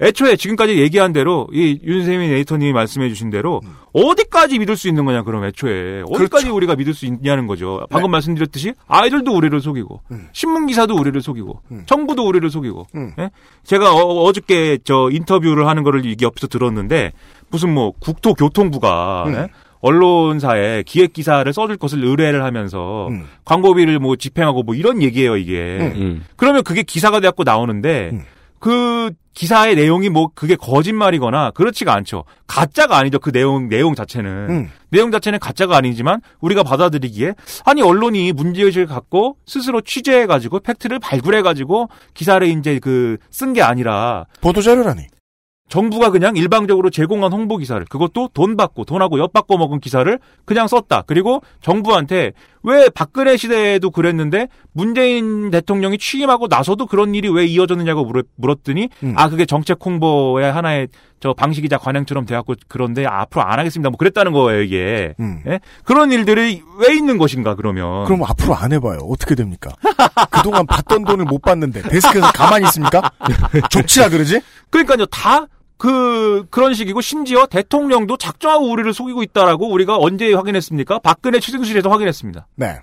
애초에 지금까지 얘기한 대로 이 윤세민 에디터님이 말씀해 주신 대로 어디까지 믿을 수 있는 거냐 그럼 애초에 어디까지 우리가 믿을 수 있냐는 거죠. 방금 말씀드렸듯이 아이들도 우리를 속이고 신문 기사도 우리를 속이고 정부도 우리를 속이고 음. 예? 제가 어, 저께저 인터뷰를 하는 거를 이게 옆에서 들었는데 무슨 뭐 국토교통부가 음. 예? 언론사에 기획 기사를 써줄 것을 의뢰를 하면서 음. 광고비를 뭐 집행하고 뭐 이런 얘기예요 이게. 음. 그러면 그게 기사가 돼갖고 나오는데 음. 그 기사의 내용이 뭐 그게 거짓말이거나 그렇지가 않죠. 가짜가 아니죠. 그 내용 내용 자체는 음. 내용 자체는 가짜가 아니지만 우리가 받아들이기에 아니 언론이 문제 의식을 갖고 스스로 취재해 가지고 팩트를 발굴해 가지고 기사를 이제 그 쓴 게 아니라 보도 자료라니. 정부가 그냥 일방적으로 제공한 홍보 기사를 그것도 돈 받고 돈하고 엿받고 먹은 기사를 그냥 썼다. 그리고 정부한테 왜 박근혜 시대에도 그랬는데 문재인 대통령이 취임하고 나서도 그런 일이 왜 이어졌느냐고 물었, 물었더니 음. 아 그게 정책 홍보의 하나의 저 방식이자 관행처럼 돼갖고 그런데 앞으로 안 하겠습니다. 뭐 그랬다는 거예요 이게. 음. 예? 그런 일들이 왜 있는 것인가 그러면. 그럼 앞으로 안 해봐요. 어떻게 됩니까? 그동안 받던 돈을 못 받는데 데스크에서 가만히 있습니까? 족치라 그러지? 그러니까요, 다, 그, 그런 식이고, 심지어 대통령도 작정하고 우리를 속이고 있다라고 우리가 언제 확인했습니까? 박근혜 취재실에서 확인했습니다. 네.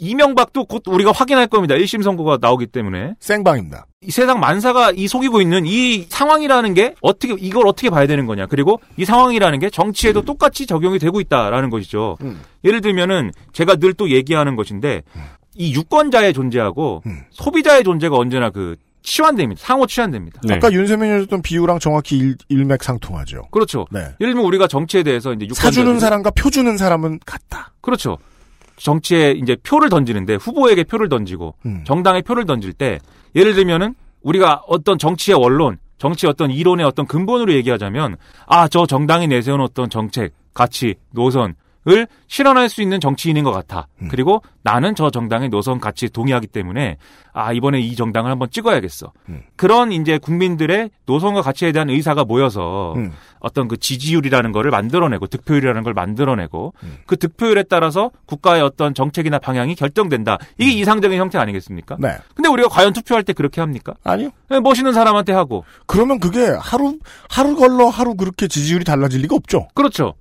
이명박도 곧 우리가 확인할 겁니다. 1심 선고가 나오기 때문에. 생방입니다. 이 세상 만사가 이 속이고 있는 이 상황이라는 게 어떻게, 이걸 어떻게 봐야 되는 거냐. 그리고 이 상황이라는 게 정치에도 똑같이 적용이 되고 있다라는 것이죠. 음. 예를 들면은 제가 늘 또 얘기하는 것인데, 이 유권자의 존재하고 음. 소비자의 존재가 언제나 그 치환됩니다. 상호 치환됩니다. 네. 아까 윤세민이 해줬던 비유랑 정확히 일, 일맥상통하죠. 그렇죠. 네. 예를 들면 우리가 정치에 대해서 이제 사주는 사람과 표 주는 사람은 같다. 그렇죠. 정치에 이제 표를 던지는데 후보에게 표를 던지고 음. 정당에 표를 던질 때 예를 들면은 우리가 어떤 정치의 원론, 정치 어떤 이론의 어떤 근본으로 얘기하자면 아 저 정당이 내세운 어떤 정책, 가치, 노선 을 실현할 수 있는 정치인인 것 같아. 음. 그리고 나는 저 정당의 노선 가치에 동의하기 때문에 아 이번에 이 정당을 한번 찍어야겠어. 음. 그런 이제 국민들의 노선과 가치에 대한 의사가 모여서 음. 어떤 그 지지율이라는 거를 만들어내고 득표율이라는 걸 만들어내고 음. 그 득표율에 따라서 국가의 어떤 정책이나 방향이 결정된다. 이게 이상적인 형태 아니겠습니까? 음. 네. 근데 우리가 과연 투표할 때 그렇게 합니까? 아니요. 네, 멋있는 사람한테 하고 그러면 그게 하루, 하루 걸러 하루 그렇게 지지율이 달라질 리가 없죠. 그렇죠.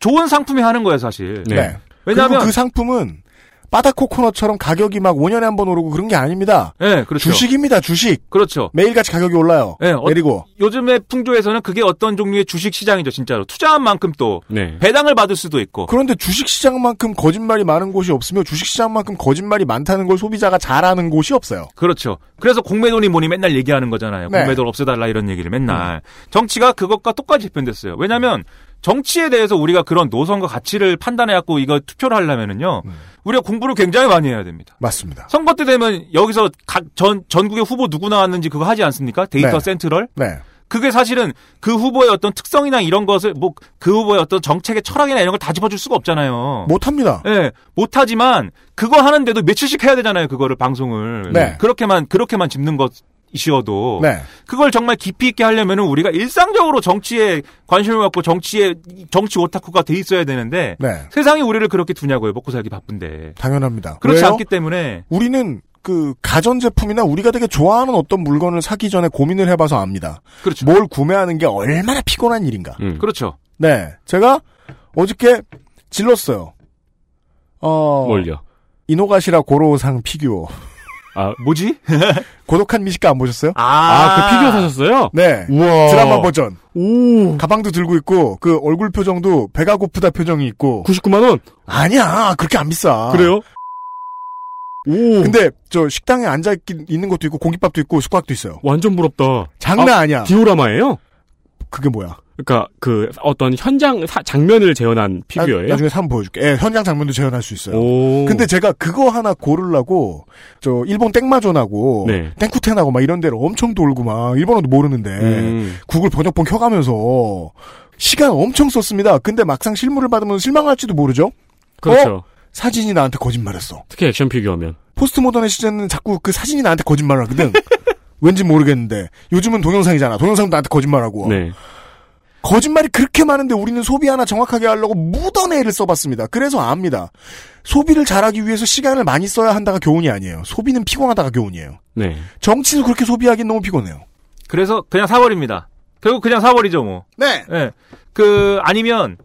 좋은 상품이 하는 거예요, 사실. 네. 왜냐하면 그리고 그 상품은 바다 코코넛처럼 가격이 막 5년에 한 번 오르고 그런 게 아닙니다. 네, 그렇죠. 주식입니다, 주식. 그렇죠. 매일같이 가격이 올라요. 네, 어- 내리고. 요즘의 풍조에서는 그게 어떤 종류의 주식 시장이죠, 진짜로. 투자한 만큼 또 네. 배당을 받을 수도 있고. 그런데 주식 시장만큼 거짓말이 많은 곳이 없으며 주식 시장만큼 거짓말이 많다는 걸 소비자가 잘 아는 곳이 없어요. 그렇죠. 그래서 공매도니 뭐니 맨날 얘기하는 거잖아요. 네. 공매도를 없애달라 이런 얘기를 맨날. 정치가 그것과 똑같이 표현됐어요. 왜냐하면 정치에 대해서 우리가 그런 노선과 가치를 판단해갖고 이거 투표를 하려면은요, 우리가 공부를 굉장히 많이 해야 됩니다. 맞습니다. 선거 때 되면 여기서 각 전, 전국의 후보 누구 나왔는지 그거 하지 않습니까? 데이터 네. 센트럴? 네. 그게 사실은 그 후보의 어떤 특성이나 이런 것을 뭐 그 후보의 어떤 정책의 철학이나 이런 걸 다 짚어줄 수가 없잖아요. 못합니다. 예, 못하지만 그거 하는데도 며칠씩 해야 되잖아요. 그거를 방송을 네. 그렇게만 그렇게만 짚는 것 이어도 네. 그걸 정말 깊이 있게 하려면은 우리가 일상적으로 정치에 관심을 갖고 정치에 정치 오타쿠가 돼 있어야 되는데 네. 세상이 우리를 그렇게 두냐고요. 먹고 살기 바쁜데 당연합니다. 그렇지 왜요? 않기 때문에 우리는 그 가전 제품이나 우리가 되게 좋아하는 어떤 물건을 사기 전에 고민을 해봐서 압니다. 그렇죠. 뭘 구매하는 게 얼마나 피곤한 일인가. 음. 그렇죠. 네. 제가 어저께 질렀어요. 어. 뭘요? 이노가시라 고로상 피규어. 아, 뭐지? 고독한 미식가 안 보셨어요? 아, 그 피규어 사셨어요? 네. 우와. 드라마 버전. 오. 가방도 들고 있고 그 얼굴 표정도 배가 고프다 표정이 있고. 99만 원. 아니야. 그렇게 안 비싸. 그래요? 오. 근데 저 식당에 앉아 있긴- 있는 것도 있고 공깃밥도 있고 숙박도 있어요. 완전 부럽다. 장난 아, 아니야. 디오라마예요? 그게 뭐야? 그러니까 그 어떤 현장 사- 장면을 재현한 피규어예요? 나, 중에 한번 보여줄게. 예, 현장 장면도 재현할 수 있어요. 오. 근데 제가 그거 하나 고르려고 저 일본 땡마존하고 네. 땡쿠텐하고 막 이런 데를 엄청 돌고 막 일본어도 모르는데 음. 구글 번역본 켜가면서 시간 엄청 썼습니다. 근데 막상 실물을 받으면 실망할지도 모르죠. 그렇죠. 어? 사진이 나한테 거짓말했어. 특히 액션 피규어면. 포스트 모던의 시대는 자꾸 그 사진이 나한테 거짓말을 하거든. 왠지 모르겠는데 요즘은 동영상이잖아. 동영상도 나한테 거짓말하고. 네. 거짓말이 그렇게 많은데 우리는 소비 하나 정확하게 하려고 애를 써봤습니다. 그래서 압니다. 소비를 잘하기 위해서 시간을 많이 써야 한다가 교훈이 아니에요. 소비는 피곤하다가 교훈이에요. 네. 정치도 그렇게 소비하긴 너무 피곤해요. 그래서 그냥 사버립니다. 결국 그냥 사버리죠 뭐. 네. 예. 그 아니면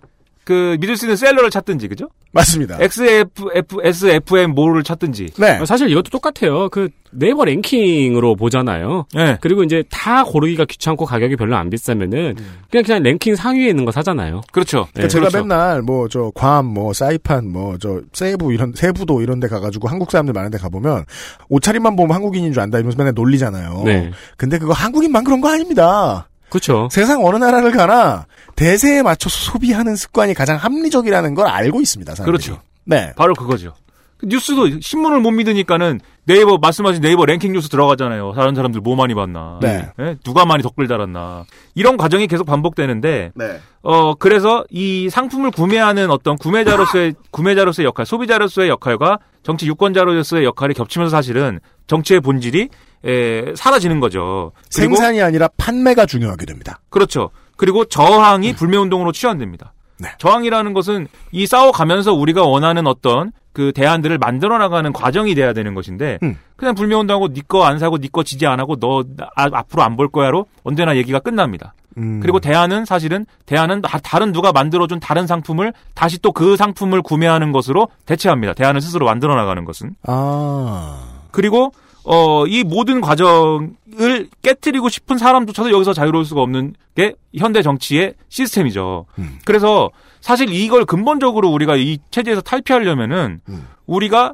그 믿을 수 있는 셀러를 찾든지 그죠? 맞습니다. XF, F, SFM 뭐를 찾든지. 네. 사실 이것도 똑같아요. 그 네이버 랭킹으로 보잖아요. 네. 그리고 이제 다 고르기가 귀찮고 가격이 별로 안 비싸면은 그냥 그냥 랭킹 상위에 있는 거 사잖아요. 그렇죠. 그러니까 제가 맨날 뭐 저 괌, 뭐 사이판, 뭐 저 세부 이런 세부도 이런 데 가가지고 한국 사람들 많은 데 가 보면 옷차림만 보면 한국인인 줄 안다 이러면서 맨날 놀리잖아요. 네. 근데 그거 한국인만 그런 거 아닙니다. 그렇죠. 세상 어느 나라를 가나 대세에 맞춰서 소비하는 습관이 가장 합리적이라는 걸 알고 있습니다. 사람들이. 그렇죠. 네. 바로 그거죠. 뉴스도 신문을 못 믿으니까는 네이버 말씀하신 네이버 랭킹 뉴스 들어가잖아요. 다른 사람들 뭐 많이 봤나, 네. 예? 누가 많이 댓글 달았나 이런 과정이 계속 반복되는데 네. 어 그래서 이 상품을 구매하는 어떤 구매자로서의 구매자로서의 역할, 소비자로서의 역할과 정치 유권자로서의 역할이 겹치면서 사실은 정치의 본질이 에, 사라지는 거죠. 생산이 아니라 판매가 중요하게 됩니다. 그렇죠. 그리고 저항이 불매운동으로 치환됩니다. 네. 저항이라는 것은 이 싸워가면서 우리가 원하는 어떤 그 대안들을 만들어 나가는 과정이 돼야 되는 것인데 음. 그냥 불매운동하고 니거안 사고 니거 지지 안 하고 너 아, 앞으로 안 볼 거야로 언제나 얘기가 끝납니다. 음. 그리고 대안은 사실은 대안은 다- 다른 누가 만들어준 다른 상품을 다시 또 그 상품을 구매하는 것으로 대체합니다. 대안을 스스로 만들어 나가는 것은. 아. 그리고 어, 이 모든 과정을 깨뜨리고 싶은 사람조차도 여기서 자유로울 수가 없는 게 현대 정치의 시스템이죠. 음. 그래서 사실 이걸 근본적으로 우리가 이 체제에서 탈피하려면은 음. 우리가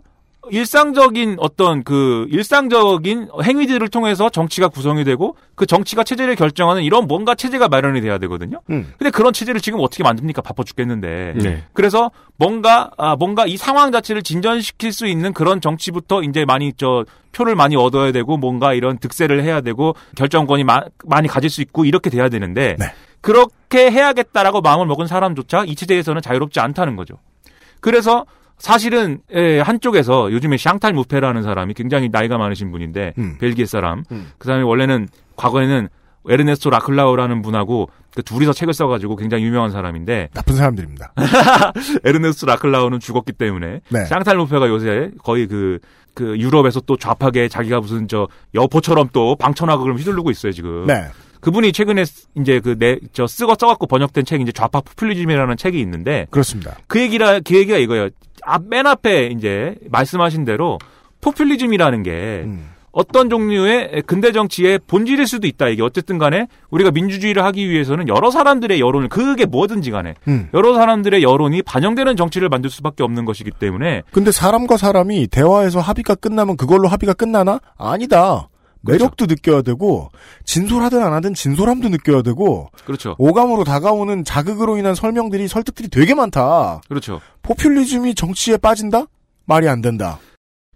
일상적인 어떤 그 일상적인 행위들을 통해서 정치가 구성이 되고 그 정치가 체제를 결정하는 이런 뭔가 체제가 마련이 돼야 되거든요. 음. 근데 그런 체제를 지금 어떻게 만듭니까? 바빠 죽겠는데. 네. 그래서 뭔가 아 뭔가 이 상황 자체를 진전시킬 수 있는 그런 정치부터 이제 많이 저 표를 많이 얻어야 되고 뭔가 이런 득세를 해야 되고 결정권이 마- 많이 가질 수 있고 이렇게 돼야 되는데 네. 그렇게 해야겠다라고 마음을 먹은 사람조차 이 체제에서는 자유롭지 않다는 거죠. 그래서 사실은 예, 한쪽에서 요즘에 샹탈 무페라는 사람이 굉장히 나이가 많으신 분인데 음. 벨기에 사람 음. 그 사람이 원래는 과거에는 에르네스토 라클라우라는 분하고 그 둘이서 책을 써가지고 굉장히 유명한 사람인데 나쁜 사람들입니다. 에르네스토 라클라우는 죽었기 때문에 네. 샹탈 무페가 요새 거의 그, 그 유럽에서 또 좌파계 자기가 무슨 저 여포처럼 또 방천하고 그럼 휘둘르고 있어요 지금. 네. 그분이 최근에 쓰- 이제 그 내 저 쓰고 써갖고 번역된 책이 이제 좌파 포퓰리즘이라는 책이 있는데 그렇습니다. 그 얘기라 그 얘기가 이거예요. 앞, 맨 앞에 이제 말씀하신 대로 포퓰리즘이라는 게 음. 어떤 종류의 근대 정치의 본질일 수도 있다. 이게 어쨌든 간에 우리가 민주주의를 하기 위해서는 여러 사람들의 여론을 그게 뭐든지 간에 음. 여러 사람들의 여론이 반영되는 정치를 만들 수밖에 없는 것이기 때문에 근데 사람과 사람이 대화에서 합의가 끝나면 그걸로 합의가 끝나나? 아니다. 매력도 느껴야 되고 진솔하든 안 하든 진솔함도 느껴야 되고 그렇죠. 오감으로 다가오는 자극으로 인한 설명들이 설득들이 되게 많다. 그렇죠. 포퓰리즘이 정치에 빠진다? 말이 안 된다.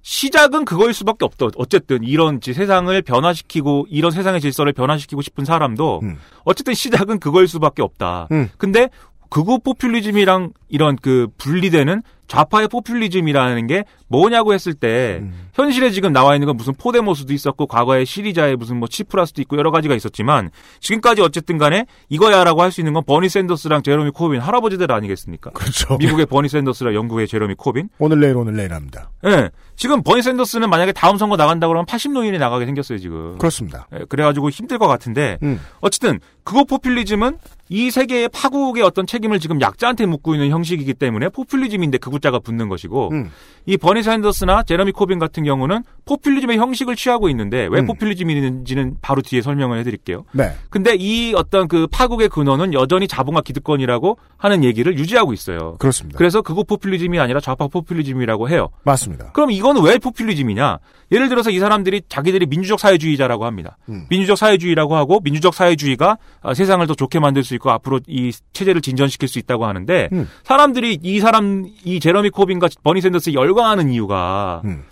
시작은 그거일 수밖에 없다. 어쨌든 이런 지- 세상을 변화시키고 이런 세상의 질서를 변화시키고 싶은 사람도 음. 어쨌든 시작은 그거일 수밖에 없다. 음. 근데 극우 포퓰리즘이랑 이런 그 분리되는 좌파의 포퓰리즘이라는 게 뭐냐고 했을 때 음. 현실에 지금 나와 있는 건 무슨 포데모스도 있었고 과거에 시리자의 무슨 뭐 치프라스도 있고 여러 가지가 있었지만 지금까지 어쨌든 간에 이거야라고 할 수 있는 건 버니 샌더스랑 제러미 코빈 할아버지들 아니겠습니까? 그렇죠. 미국의 버니 샌더스랑 영국의 제러미 코빈. 오늘 내일 오늘 내일 합니다. 예. 지금 버니 샌더스는 만약에 다음 선거 나간다 그러면 80노인이 나가게 생겼어요, 지금. 그렇습니다. 예, 그래 가지고 힘들 것 같은데 음. 어쨌든 극우 포퓰리즘은 이 세계의 파국의 어떤 책임을 지금 약자한테 묻고 있는 형식이기 때문에 포퓰리즘인데 극우 자가 붙는 것이고 음. 이 버니 샌더스나 제러미 코빈 같은 경우는 포퓰리즘의 형식을 취하고 있는데 왜 음. 포퓰리즘인지는 바로 뒤에 설명을 해드릴게요. 네. 근데 이 어떤 그 파국의 근원은 여전히 자본과 기득권이라고 하는 얘기를 유지하고 있어요. 그렇습니다. 그래서 극우 포퓰리즘이 아니라 좌파 포퓰리즘이라고 해요. 맞습니다. 그럼 이건 왜 포퓰리즘이냐? 예를 들어서 이 사람들이 자기들이 민주적 사회주의자라고 합니다. 음. 민주적 사회주의라고 하고 민주적 사회주의가 어, 세상을 더 좋게 만들 수 있고 앞으로 이 체제를 진전시킬 수 있다고 하는데 음. 사람들이 이 사람 이 제러 미 코빈과 버니 샌더스에 열광하는 이유가 음.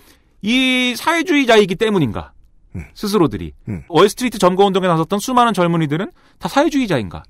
이 사회주의자이기 때문인가? 음. 스스로들이 음. 월스트리트 점거 운동에 나섰던 수많은 젊은이들은 다 사회주의자인가?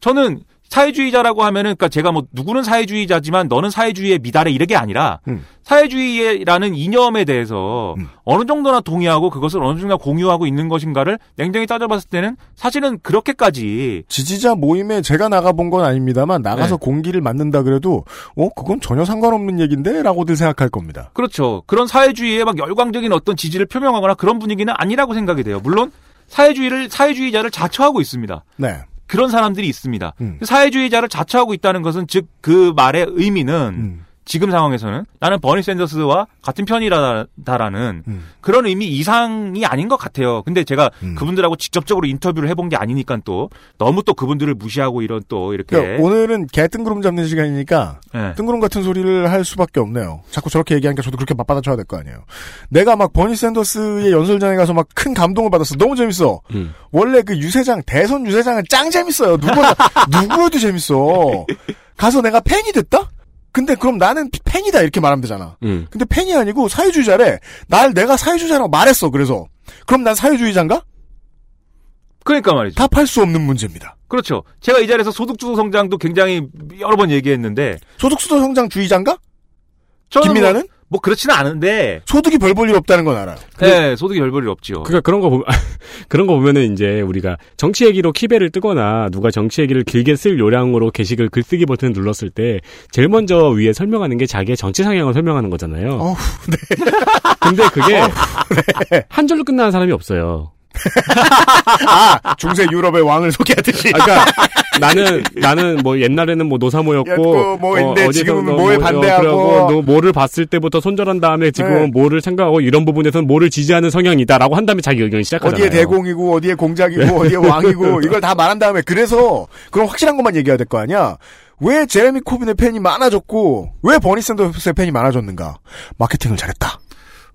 저는 사회주의자라고 하면은 그러니까 제가 뭐 누구는 사회주의자지만 너는 사회주의에 미달해 이게 아니라 음. 사회주의라는 이념에 대해서 음. 어느 정도나 동의하고 그것을 어느 정도나 공유하고 있는 것인가를 냉정히 따져봤을 때는 사실은 그렇게까지 지지자 모임에 제가 나가본 건 아닙니다만 나가서 네. 공기를 맞는다 그래도 어 그건 전혀 상관없는 얘기인데 라고들 생각할 겁니다. 그렇죠. 그런 사회주의에 막 열광적인 어떤 지지를 표명하거나 그런 분위기는 아니라고 생각이 돼요. 물론 사회주의를 사회주의자를 자처하고 있습니다. 네. 그런 사람들이 있습니다. 음. 사회주의자를 자처하고 있다는 것은 즉 그 말의 의미는 음. 지금 상황에서는 나는 버니 샌더스와 같은 편이다라는 음. 그런 의미 이상이 아닌 것 같아요. 근데 제가 음. 그분들하고 직접적으로 인터뷰를 해본 게 아니니까 또 너무 또 그분들을 무시하고 이런 또 이렇게 그러니까 오늘은 개 뜬구름 잡는 시간이니까 예. 뜬구름 같은 소리를 할 수밖에 없네요. 자꾸 저렇게 얘기하니까 저도 그렇게 맞받아쳐야 될 거 아니에요. 내가 막 버니 샌더스의 연설장에 가서 막 큰 감동을 받았어. 너무 재밌어. 음. 원래 그 유세장 대선 유세장은 짱 재밌어요. 누구나 누구여도 재밌어. 가서 내가 팬이 됐다? 근데 그럼 나는 팬이다 이렇게 말하면 되잖아. 음. 근데 팬이 아니고 사회주의자래. 날 내가 사회주의자라고 말했어. 그래서 그럼 난 사회주의자인가? 그러니까 말이죠. 답할 수 없는 문제입니다. 그렇죠. 제가 이 자리에서 소득주도 성장도 굉장히 여러 번 얘기했는데 소득수도 성장 주의자인가? 저는 김민아는 뭐, 뭐 그렇지는 않은데 소득이 별 볼 일 없다는 건 알아요. 네, 소득이 별 볼 일 없죠. 그러니까 그런 거 보면 그런 거 보면은 이제 우리가 정치 얘기로 키배를 뜨거나 누가 정치 얘기를 길게 쓸 요량으로 게시글 글쓰기 버튼 눌렀을 때 제일 먼저 위에 설명하는 게 자기의 정치 성향을 설명하는 거잖아요. 어후, 네. 근데 그게 한 줄로 끝나는 사람이 없어요. 아, 중세 유럽의 왕을 소개하듯이. 아, 그러니까 나는 나는 뭐 옛날에는 뭐 노사모였고 였고, 뭐인데 어디서 지금은 너 뭐에 뭐, 반대하고. 너 뭐를 봤을 때부터 손절한 다음에 지금은 네. 뭐를 생각하고 이런 부분에서는 뭐를 지지하는 성향이다라고 한 다음에 자기 의견을 시작하잖아요. 어디에 대공이고 어디에 공작이고 어디에 왕이고 이걸 다 말한 다음에 그래서 그럼 확실한 것만 얘기해야 될 거 아니야. 왜 제레미 코빈의 팬이 많아졌고 왜 버니 샌더스의 팬이 많아졌는가? 마케팅을 잘했다.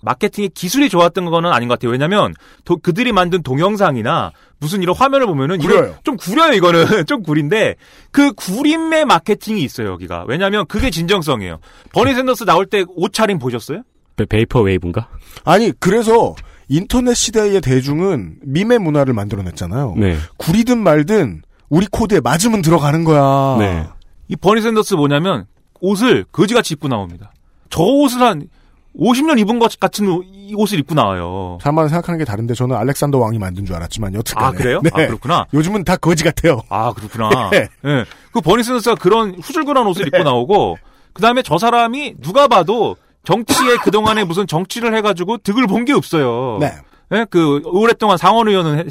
마케팅의 기술이 좋았던 거는 아닌 것 같아요. 왜냐면 도- 그들이 만든 동영상이나 무슨 이런 화면을 보면은 이거 구려요. 좀 구려요 이거는 좀 구린데 그 구림의 마케팅이 있어요 여기가 왜냐면 그게 진정성이에요. 버니 샌더스 나올 때 옷차림 보셨어요? 베, vaporwave인가? 아니 그래서 인터넷 시대의 대중은 밈의 문화를 만들어냈잖아요. 네. 구리든 말든 우리 코드에 맞으면 들어가는 거야. 네. 이 버니 샌더스 뭐냐면 옷을 거지같이 입고 나옵니다. 저 옷을 한 50년 입은 것 같은 옷- 옷을 입고 나와요. 사람마다 생각하는 게 다른데 저는 알렉산더 왕이 만든 줄 알았지만 여튼간에. 아 그래요? 네. 아 그렇구나. 요즘은 다 거지 같아요. 아 그렇구나. 네. 예. 그 버니 샌더스가 그런 후줄근한 옷을 입고 나오고 그 다음에 저 사람이 누가 봐도 정치에 그 동안에 무슨 정치를 해가지고 득을 본 게 없어요. 네. 예? 그 오랫동안 상원 의원은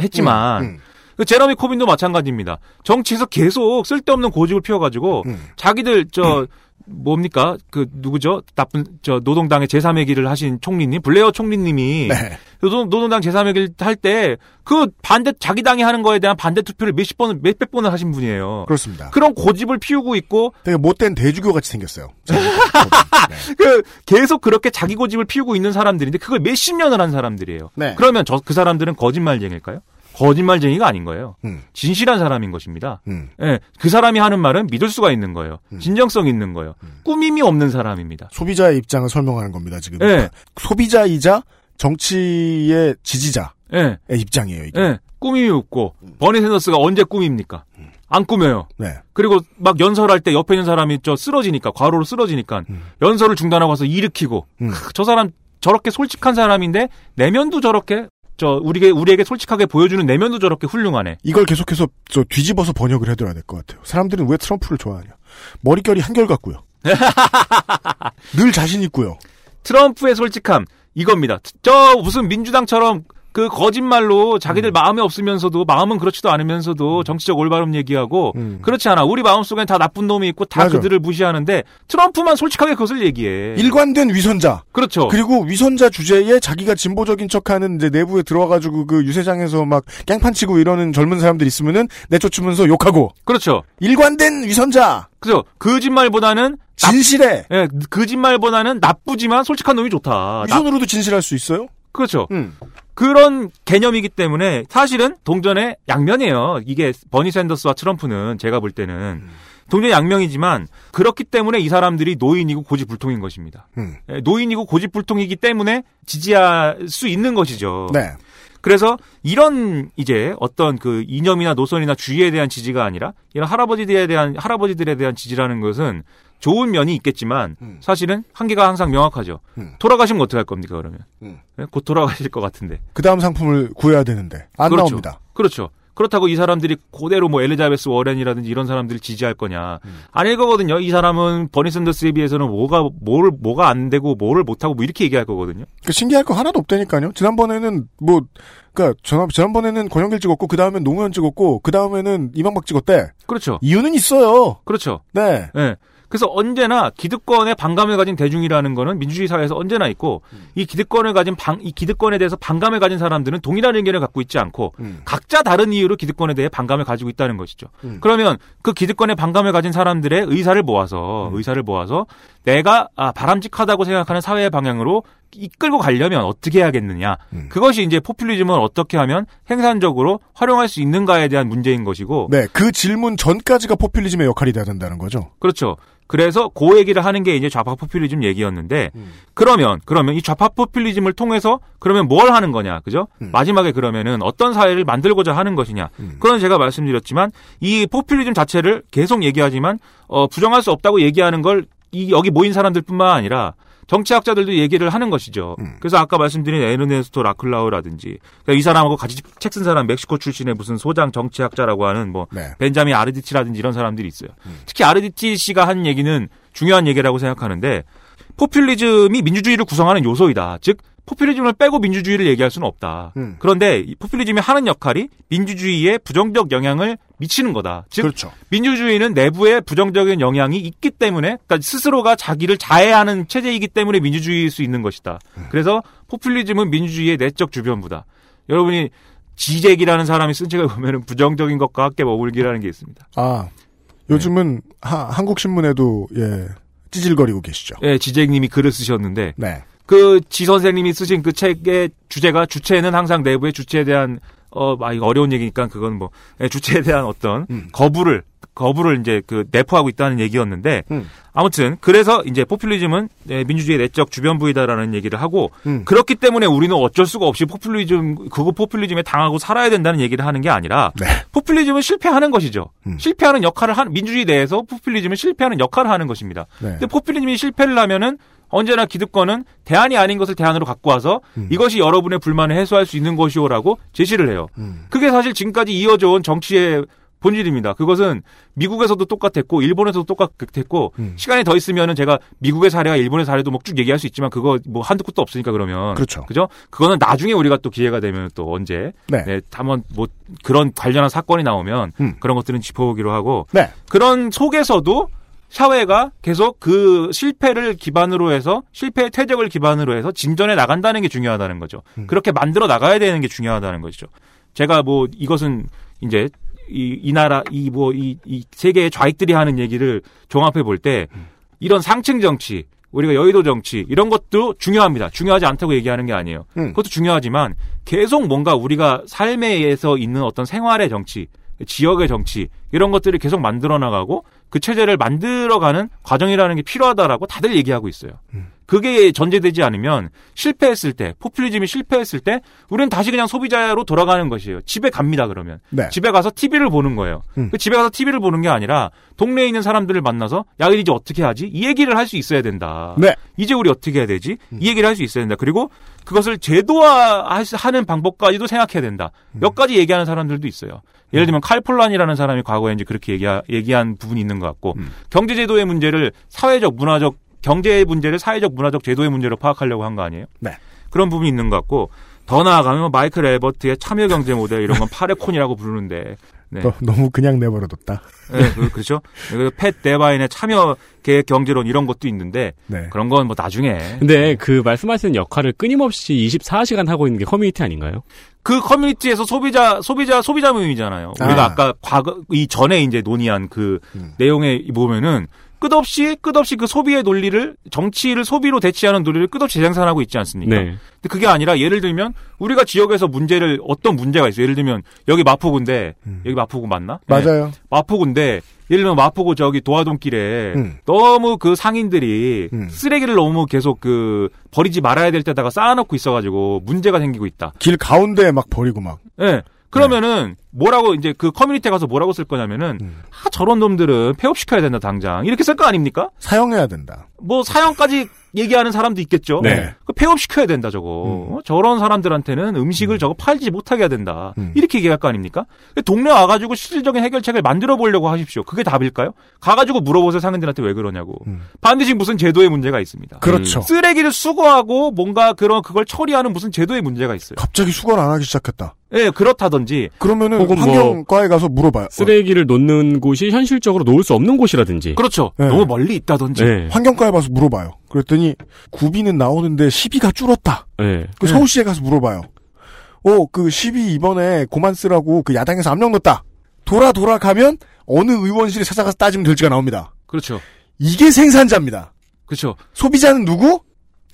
했, 지만 음, 음. 그 제러미 코빈도 마찬가지입니다. 정치에서 계속 쓸데없는 고집을 피워가지고 음. 자기들 저 뭡니까 그 누구죠 나쁜 저 노동당의 제3의 길을 하신 총리님 블레어 총리님이 네. 노동, 노동당 제3의 길 할 때 그 반대 자기 당이 하는 거에 대한 반대 투표를 몇십 번 몇백 번을 하신 분이에요. 그렇습니다. 그런 고집을 피우고 있고 되게 못된 대주교 같이 생겼어요. 그 계속 그렇게 자기 고집을 피우고 있는 사람들인데 그걸 몇십 년을 한 사람들이에요. 네. 그러면 저 그 사람들은 거짓말쟁일까요? 거짓말쟁이가 아닌 거예요. 음. 진실한 사람인 것입니다. 음. 예, 그 사람이 하는 말은 믿을 수가 있는 거예요. 진정성 있는 거예요. 음. 꾸밈이 없는 사람입니다. 소비자의 입장을 설명하는 겁니다, 지금. 예. 소비자이자 정치의 지지자의 예, 입장이에요, 이게. 예, 꾸밈이 없고 음. 버니 샌더스가 언제 꾸밉니까? 안 꾸며요. 네. 그리고 막 연설할 때 옆에 있는 사람이 저 쓰러지니까 과로로 쓰러지니까 연설을 중단하고 와서 일으키고 음. 크, 저 사람 저렇게 솔직한 사람인데 내면도 저렇게 저 우리에게 우리에게 솔직하게 보여주는 내면도 저렇게 훌륭하네. 이걸 계속해서 저 뒤집어서 번역을 해둬야 될 것 같아요. 사람들은 왜 트럼프를 좋아하냐? 머릿결이 한결 같고요. 늘 자신 있고요. 트럼프의 솔직함 이겁니다. 저 무슨 민주당처럼 그 거짓말로 자기들 마음에 없으면서도 마음은 그렇지도 않으면서도 정치적 올바름 얘기하고 음. 그렇지 않아. 우리 마음속엔 다 나쁜 놈이 있고 다 맞아. 그들을 무시하는데 트럼프만 솔직하게 그것을 얘기해. 일관된 위선자. 그렇죠. 그리고 위선자 주제에 자기가 진보적인 척하는 이제 내부에 들어와 가지고 그 유세장에서 막 깽판 치고 이러는 젊은 사람들 있으면은 내쫓으면서 욕하고. 그렇죠. 일관된 위선자. 그죠. 거짓말보다는 진실해. 예, 거짓말보다는 나쁘지만 솔직한 놈이 좋다. 나- 위선으로도 진실할 수 있어요. 그렇죠. 음. 그런 개념이기 때문에 사실은 동전의 양면이에요. 이게 버니 샌더스와 트럼프는 제가 볼 때는 동전의 양면이지만 그렇기 때문에 이 사람들이 노인이고 고집불통인 것입니다. 음. 예, 노인이고 고집불통이기 때문에 지지할 수 있는 것이죠. 네. 그래서 이런 이제 어떤 그 이념이나 노선이나 주의에 대한 지지가 아니라 이런 할아버지들에 대한 할아버지들에 대한 지지라는 것은 좋은 면이 있겠지만 사실은 한계가 항상 명확하죠. 음. 돌아가시면 어떻게 할 겁니까 그러면? 음. 예, 곧 돌아가실 것 같은데. 그 다음 상품을 구해야 되는데. 안 그렇죠. 나옵니다. 그렇죠. 그렇다고 이 사람들이 그대로 뭐 엘리자베스 워렌이라든지 이런 사람들을 지지할 거냐. 음. 아닐 거거든요. 이 사람은 버니 샌더스에 비해서는 뭐가, 뭘, 뭐가 안 되고 뭐를 못 하고 뭐 이렇게 얘기할 거거든요. 그 신기할 거 하나도 없다니까요. 지난번에는 뭐, 그니까, 전, 지난번에는 권영길 찍었고, 그 다음엔 노무현 찍었고, 그 다음에는 이명박 찍었대. 그렇죠. 이유는 있어요. 그렇죠. 네. 예. 그래서 언제나 기득권에 반감을 가진 대중이라는 거는 민주주의 사회에서 언제나 있고 이 기득권을 가진 방, 이 기득권에 대해서 반감을 가진 사람들은 동일한 의견을 갖고 있지 않고 음. 각자 다른 이유로 기득권에 대해 반감을 가지고 있다는 것이죠. 음. 그러면 그 기득권에 반감을 가진 사람들의 의사를 모아서 음. 의사를 모아서 내가 아, 바람직하다고 생각하는 사회의 방향으로 이끌고 가려면 어떻게 해야겠느냐. 음. 그것이 이제 포퓰리즘을 어떻게 하면 생산적으로 활용할 수 있는가에 대한 문제인 것이고 네. 그 질문 전까지가 포퓰리즘의 역할이 돼야 된다는 거죠. 그렇죠. 그래서 그 얘기를 하는 게 이제 좌파 포퓰리즘 얘기였는데 음. 그러면 그러면 이 좌파 포퓰리즘을 통해서 그러면 뭘 하는 거냐 그죠? 음. 마지막에 그러면은 어떤 사회를 만들고자 하는 것이냐 음. 그건 제가 말씀드렸지만 이 포퓰리즘 자체를 계속 얘기하지만 어, 부정할 수 없다고 얘기하는 걸 이 여기 모인 사람들뿐만 아니라 정치학자들도 얘기를 하는 것이죠. 음. 그래서 아까 말씀드린 에르네스토 라클라우라든지 그러니까 이 사람하고 같이 책 쓴 사람 멕시코 출신의 무슨 소장 정치학자라고 하는 뭐 네. 벤자민 아르디치라든지 이런 사람들이 있어요. 특히 아르디치 씨가 한 얘기는 중요한 얘기라고 생각하는데 포퓰리즘이 민주주의를 구성하는 요소이다. 즉 포퓰리즘을 빼고 민주주의를 얘기할 수는 없다. 음. 그런데 이 포퓰리즘이 하는 역할이 민주주의에 부정적 영향을 미치는 거다. 즉 그렇죠. 민주주의는 내부에 부정적인 영향이 있기 때문에 그러니까 스스로가 자기를 자해하는 체제이기 때문에 민주주의일 수 있는 것이다. 음. 그래서 포퓰리즘은 민주주의의 내적 주변부다. 여러분이 지잭이라는 사람이 쓴 책을 보면은 부정적인 것과 함께 머물기라는 게 있습니다. 아, 요즘은 하- 한국 신문에도, 예, 찌질거리고 계시죠. 예, 지잭님이 글을 쓰셨는데 네. 그 지 선생님이 쓰신 그 책의 주제가 주체는 항상 내부의 주체에 대한 어, 아, 이거 어려운 얘기니까 그건 뭐 예, 주체에 대한 어떤 음. 거부를 거부를 이제 그 내포하고 있다는 얘기였는데 음. 아무튼 그래서 이제 포퓰리즘은 예, 민주주의 내적 주변부이다라는 얘기를 하고 음. 그렇기 때문에 우리는 어쩔 수가 없이 포퓰리즘 그거 포퓰리즘에 당하고 살아야 된다는 얘기를 하는 게 아니라 네. 포퓰리즘은 실패하는 것이죠. 음. 실패하는 역할을 한 민주주의 내에서 포퓰리즘은 실패하는 역할을 하는 것입니다. 네. 근데 포퓰리즘이 실패를 하면은 언제나 기득권은 대안이 아닌 것을 대안으로 갖고 와서 음. 이것이 여러분의 불만을 해소할 수 있는 것이오라고 제시를 해요. 음. 그게 사실 지금까지 이어져 온 정치의 본질입니다. 그것은 미국에서도 똑같았고 일본에서도 똑같았고 음. 시간이 더 있으면은 제가 미국의 사례와 일본의 사례도 뭐 쭉 얘기할 수 있지만 그거 뭐 한두 끝도 없으니까 그러면 그렇죠. 그죠? 그거는 나중에 우리가 또 기회가 되면 또 언제 네. 네, 한번 뭐 그런 관련한 사건이 나오면 음. 그런 것들은 짚어보기로 하고 네. 그런 속에서도 사회가 계속 그 실패를 기반으로 해서 실패의 퇴적을 기반으로 해서 진전해 나간다는 게 중요하다는 거죠. 음. 그렇게 만들어 나가야 되는 게 중요하다는 것이죠. 제가 뭐 이것은 이제 이, 이 나라 이 뭐 이 이 세계의 좌익들이 하는 얘기를 종합해 볼때 음. 이런 상층 정치 우리가 여의도 정치 이런 것도 중요합니다. 중요하지 않다고 얘기하는 게 아니에요. 음. 그것도 중요하지만 계속 뭔가 우리가 삶에서 있는 어떤 생활의 정치, 지역의 정치 이런 것들을 계속 만들어 나가고 그 체제를 만들어가는 과정이라는 게 필요하다라고 다들 얘기하고 있어요. 그게 전제되지 않으면 실패했을 때 포퓰리즘이 실패했을 때 우리는 다시 그냥 소비자로 돌아가는 것이에요. 집에 갑니다 그러면 네. 집에 가서 TV를 보는 거예요. 음. 그 집에 가서 TV를 보는 게 아니라 동네에 있는 사람들을 만나서 야 이제 어떻게 하지? 이 얘기를 할 수 있어야 된다. 네. 이제 우리 어떻게 해야 되지? 음. 이 얘기를 할 수 있어야 된다. 그리고 그것을 제도화하는 방법까지도 생각해야 된다. 음. 몇 가지 얘기하는 사람들도 있어요. 예를 들면 칼폴란이라는 사람이 과거에 이제 그렇게 얘기, 얘기한 부분이 있는 것 같고 음. 경제제도의 문제를 사회적 문화적 경제의 문제를 사회적 문화적 제도의 문제로 파악하려고 한 거 아니에요? 네. 그런 부분이 있는 것 같고 더 나아가면 마이클 엘버트의 참여 경제 모델 이런 건 파레콘이라고 부르는데 네. 너, 너무 그냥 내버려뒀다. 네, 그, 그렇죠. 그팻 데바인의 참여 계획 경제론 이런 것도 있는데 네. 그런 건 뭐 나중에 근데 그 말씀하시는 역할을 끊임없이 24시간 하고 있는 게 커뮤니티 아닌가요? 그 커뮤니티에서 소비자 소비자 소비자 모임이잖아요. 우리가 아. 아까 과거 이 전에 이제 논의한 그 음. 내용에 보면은 끝없이 끝없이 그 소비의 논리를 정치를 소비로 대체하는 논리를 끝없이 재생산하고 있지 않습니까? 네. 근데 그게 아니라 예를 들면 우리가 지역에서 문제를 어떤 문제가 있어요. 예를 들면 여기 마포구인데 음. 여기 마포구 맞나? 네. 맞아요. 마포구인데 예를 들면 마포구 저기 도화동길에 음. 너무 그 상인들이 음. 쓰레기를 너무 계속 그 버리지 말아야 될 때다가 쌓아놓고 있어가지고 문제가 생기고 있다. 길 가운데 막 버리고 막. 예. 그러면은 뭐라고 이제 그 커뮤니티에 가서 뭐라고 쓸 거냐면은 음. 아 저런 놈들은 폐업시켜야 된다 당장 이렇게 쓸 거 아닙니까? 사용해야 된다. 뭐 사형까지 얘기하는 사람도 있겠죠. 네. 그 폐업시켜야 된다 저거. 음. 어, 저런 사람들한테는 음식을 저거 팔지 못하게 해야 된다. 음. 이렇게 얘기할 거 아닙니까? 동네 와가지고 실질적인 해결책을 만들어 보려고 하십시오. 그게 답일까요? 가가지고 물어보세요 상인들한테 왜 그러냐고. 음. 반드시 무슨 제도의 문제가 있습니다. 그렇죠. 쓰레기를 수거하고 뭔가 그런 그걸 처리하는 무슨 제도의 문제가 있어요. 갑자기 수거를 안 하기 시작했다. 예, 그렇다든지 그러면은 혹은 뭐 환경과에 가서 물어봐요. 쓰레기를 놓는 곳이 현실적으로 놓을 수 없는 곳이라든지. 그렇죠. 네. 너무 멀리 있다든지. 네. 환경과에 가서 물어봐요. 그랬더니 구비는 나오는데 시비가 줄었다. 네. 그 서울시에 가서 물어봐요. 어, 그 시비 이번에 고만 쓰라고 그 야당에서 압력 넣었다. 돌아 돌아가면 어느 의원실에 찾아가서 따지면 될지가 나옵니다. 그렇죠. 이게 생산자입니다. 그렇죠. 소비자는 누구?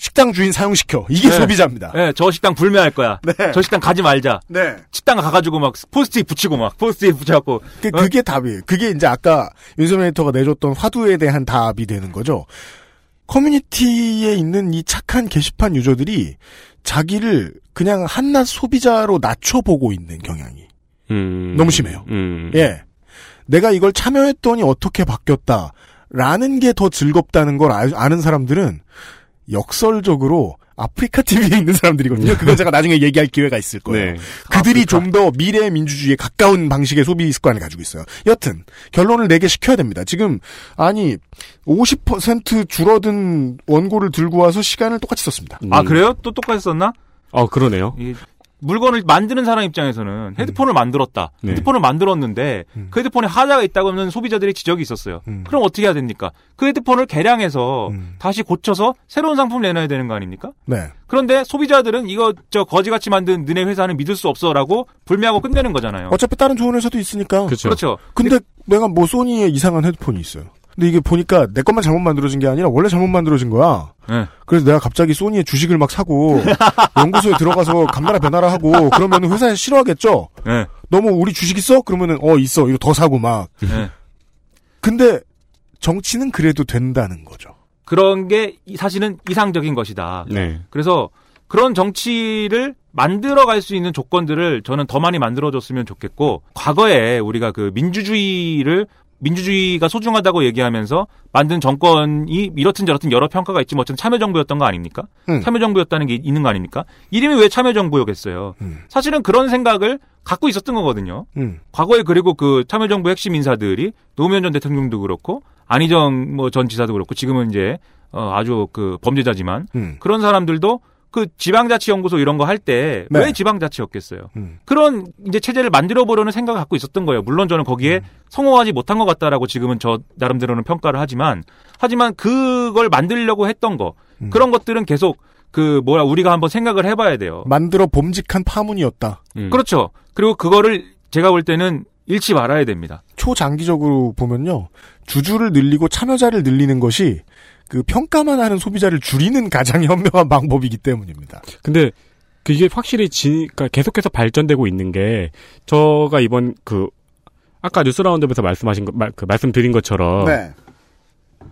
식당 주인 사용시켜. 이게 네. 소비자입니다. 예, 저 식당 불매할 거야. 네. 저 식당 가지 말자. 네. 식당 가가지고 막 포스트잇 붙이고 막 포스트잇 붙여갖고 그, 그게 답이에요. 그게 이제 아까 윤석열 에디터가 내줬던 화두에 대한 답이 되는 거죠. 커뮤니티에 있는 이 착한 게시판 유저들이 자기를 그냥 한낱 소비자로 낮춰보고 있는 경향이 음. 너무 심해요. 음. 예. 내가 이걸 참여했더니 어떻게 바뀌었다. 라는 게 더 즐겁다는 걸 아, 아는 사람들은 역설적으로 아프리카 TV에 있는 사람들이거든요. 그건 제가 나중에 얘기할 기회가 있을 거예요. 네. 그들이. 좀 더 미래 민주주의에 가까운 방식의 소비 습관을 가지고 있어요. 여튼 결론을 내게 시켜야 됩니다. 지금 아니 50% 줄어든 원고를 들고 와서 시간을 똑같이 썼습니다. 아 음. 그래요? 또 똑같이 썼나? 어, 그러네요. 이 물건을 만드는 사람 입장에서는 헤드폰을 만들었다. 네. 헤드폰을 만들었는데 음. 그 헤드폰에 하자가 있다고 하면 소비자들의 지적이 있었어요. 음. 그럼 어떻게 해야 됩니까? 그 헤드폰을 개량해서 음. 다시 고쳐서 새로운 상품 내놔야 되는 거 아닙니까? 네. 그런데 소비자들은 이거 저 거지같이 만든 너네 회사는 믿을 수 없어라고 불매하고 끝내는 거잖아요. 어차피 다른 좋은 회사도 있으니까. 그렇죠. 그렇죠. 근데 내가 뭐 소니의 이상한 헤드폰이 있어요. 근데 이게 보니까 내 것만 잘못 만들어진 게 아니라 원래 잘못 만들어진 거야. 네. 그래서 내가 갑자기 소니의 주식을 막 사고 연구소에 들어가서 감나라 변화라 하고 그러면 회사에 싫어하겠죠. 네. 너무 우리 주식 있어? 그러면은 어 있어. 이거 더 사고 막. 네. 근데 정치는 그래도 된다는 거죠. 그런 게 이- 사실은 이상적인 것이다. 네. 그래서 그런 정치를 만들어 갈 수 있는 조건들을 저는 더 많이 만들어줬으면 좋겠고 과거에 우리가 그 민주주의를 민주주의가 소중하다고 얘기하면서 만든 정권이 이렇든 저렇든 여러 평가가 있지만 어쨌든 참여정부였던 거 아닙니까? 음. 참여정부였다는 게 있는 거 아닙니까? 이름이 왜 참여정부였겠어요? 사실은 그런 생각을 갖고 있었던 거거든요. 음. 과거에 그리고 그 참여정부 핵심 인사들이 노무현 전 대통령도 그렇고 안희정 뭐 전 지사도 그렇고 지금은 이제 어 아주 그 범죄자지만 음. 그런 사람들도 그 지방자치연구소 이런 거 할 때왜 네. 지방자치였겠어요? 음. 그런 이제 체제를 만들어 보려는 생각을 갖고 있었던 거예요. 물론 저는 거기에 성공하지 못한 것 같다라고 지금은 저 나름대로는 평가를 하지만 하지만 그걸 만들려고 했던 거 그런 것들은 계속 그 뭐야 우리가 한번 생각을 해봐야 돼요. 만들어 봄직한 파문이었다. 그렇죠. 그리고 그거를 제가 볼 때는 잃지 말아야 됩니다. 초장기적으로 보면요. 주주를 늘리고 참여자를 늘리는 것이 그 평가만 하는 소비자를 줄이는 가장 현명한 방법이기 때문입니다. 근데 그게 확실히 지, 그러니까 계속해서 발전되고 있는 게 저가 이번 그 아까 뉴스 라운드에서 말씀하신 거, 말, 그 말씀드린 것처럼 네.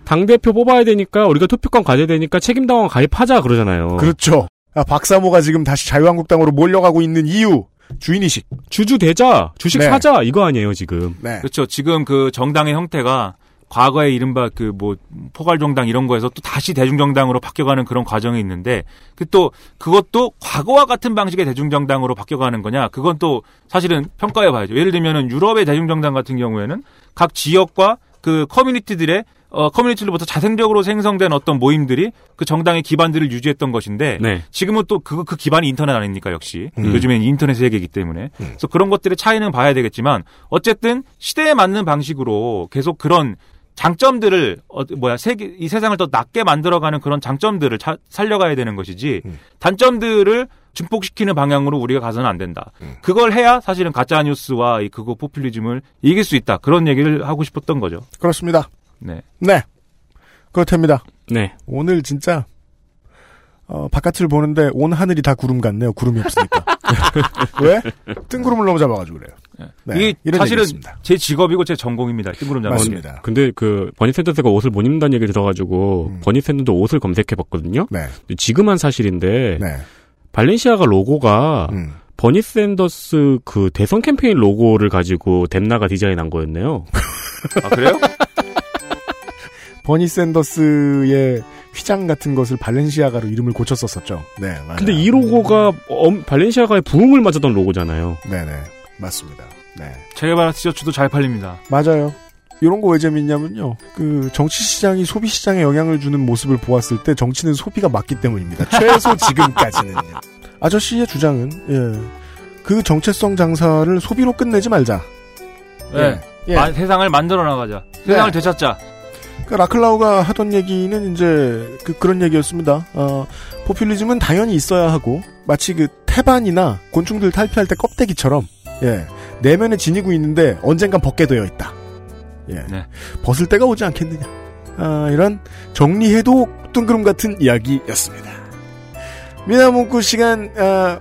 당 대표 뽑아야 되니까 우리가 투표권 가져야 되니까 책임당원 가입하자 그러잖아요. 그렇죠. 아, 박사모가 지금 다시 자유한국당으로 몰려가고 있는 이유 주인의식. 주주 되자, 주식 네. 사자 이거 아니에요 지금. 네. 그렇죠. 지금 그 정당의 형태가 과거에 이른바 그 뭐 포괄정당 이런 거에서 또 다시 대중정당으로 바뀌어가는 그런 과정이 있는데 그 또 그것도 과거와 같은 방식의 대중정당으로 바뀌어가는 거냐 그건 또 사실은 평가해 봐야죠. 예를 들면은 유럽의 대중정당 같은 경우에는 각 지역과 그 커뮤니티들의 어, 커뮤니티로부터 자생적으로 생성된 어떤 모임들이 그 정당의 기반들을 유지했던 것인데 네. 지금은 또 그, 그 기반이 인터넷 아닙니까 역시 음. 요즘엔 인터넷 세계이기 때문에 그래서 그런 것들의 차이는 봐야 되겠지만 어쨌든 시대에 맞는 방식으로 계속 그런 장점들을 어, 뭐야 세계 이 세상을 더 낫게 만들어가는 그런 장점들을 차- 살려가야 되는 것이지 단점들을 증폭시키는 방향으로 우리가 가서는 안 된다. 그걸 해야 사실은 가짜 뉴스와 이 극우 포퓰리즘을 이길 수 있다. 그런 얘기를 하고 싶었던 거죠. 그렇습니다. 네. 네. 그렇답니다. 네. 오늘 진짜 어, 바깥을 보는데 온 하늘이 다 구름 같네요. 구름이 없으니까. 왜? 뜬구름을 너무 잡아가지고 그래요. 네, 이게 이런 사실은 얘기였습니다. 제 직업이고 제 전공입니다. 뜬구름 잡는 게. 맞습니다. 근데 그 버니 샌더스가 옷을 못 입는다는 얘기를 들어가지고 음. 버니 샌더도 옷을 검색해봤거든요. 네. 근데 지금 한 사실인데 네. 발렌시아가 로고가 음. 버니 샌더스 그 대선 캠페인 로고를 가지고 덴나가 디자인한 거였네요. 아 그래요? 버니 샌더스의 휘장 같은 것을 발렌시아가로 이름을 고쳤었었죠. 네, 맞아요. 근데 이 로고가 엄- 발렌시아가의 부흥을 맞았던 로고잖아요. 네네. 맞습니다. 네. 체게바라 티셔츠도 잘 팔립니다. 맞아요. 이런 거 왜 재밌냐면요. 그 정치 시장이 소비 시장에 영향을 주는 모습을 보았을 때 정치는 소비가 맞기 때문입니다. 최소 지금까지는요. 아저씨의 주장은 예. 그 정체성 장사를 소비로 끝내지 말자. 네. 예. 마- 세상을 만들어 나가자. 세상을 되찾자. 그 라클라우가 하던 얘기는 이제 그 그런 얘기였습니다. 어, 포퓰리즘은 당연히 있어야 하고 마치 그 태반이나 곤충들 탈피할 때 껍데기처럼 예 내면에 지니고 있는데 언젠간 벗게 되어 있다. 예 네. 벗을 때가 오지 않겠느냐. 아, 이런 정리해도 뜬구름 같은 이야기였습니다. 미나문구 시간 아,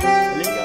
Galing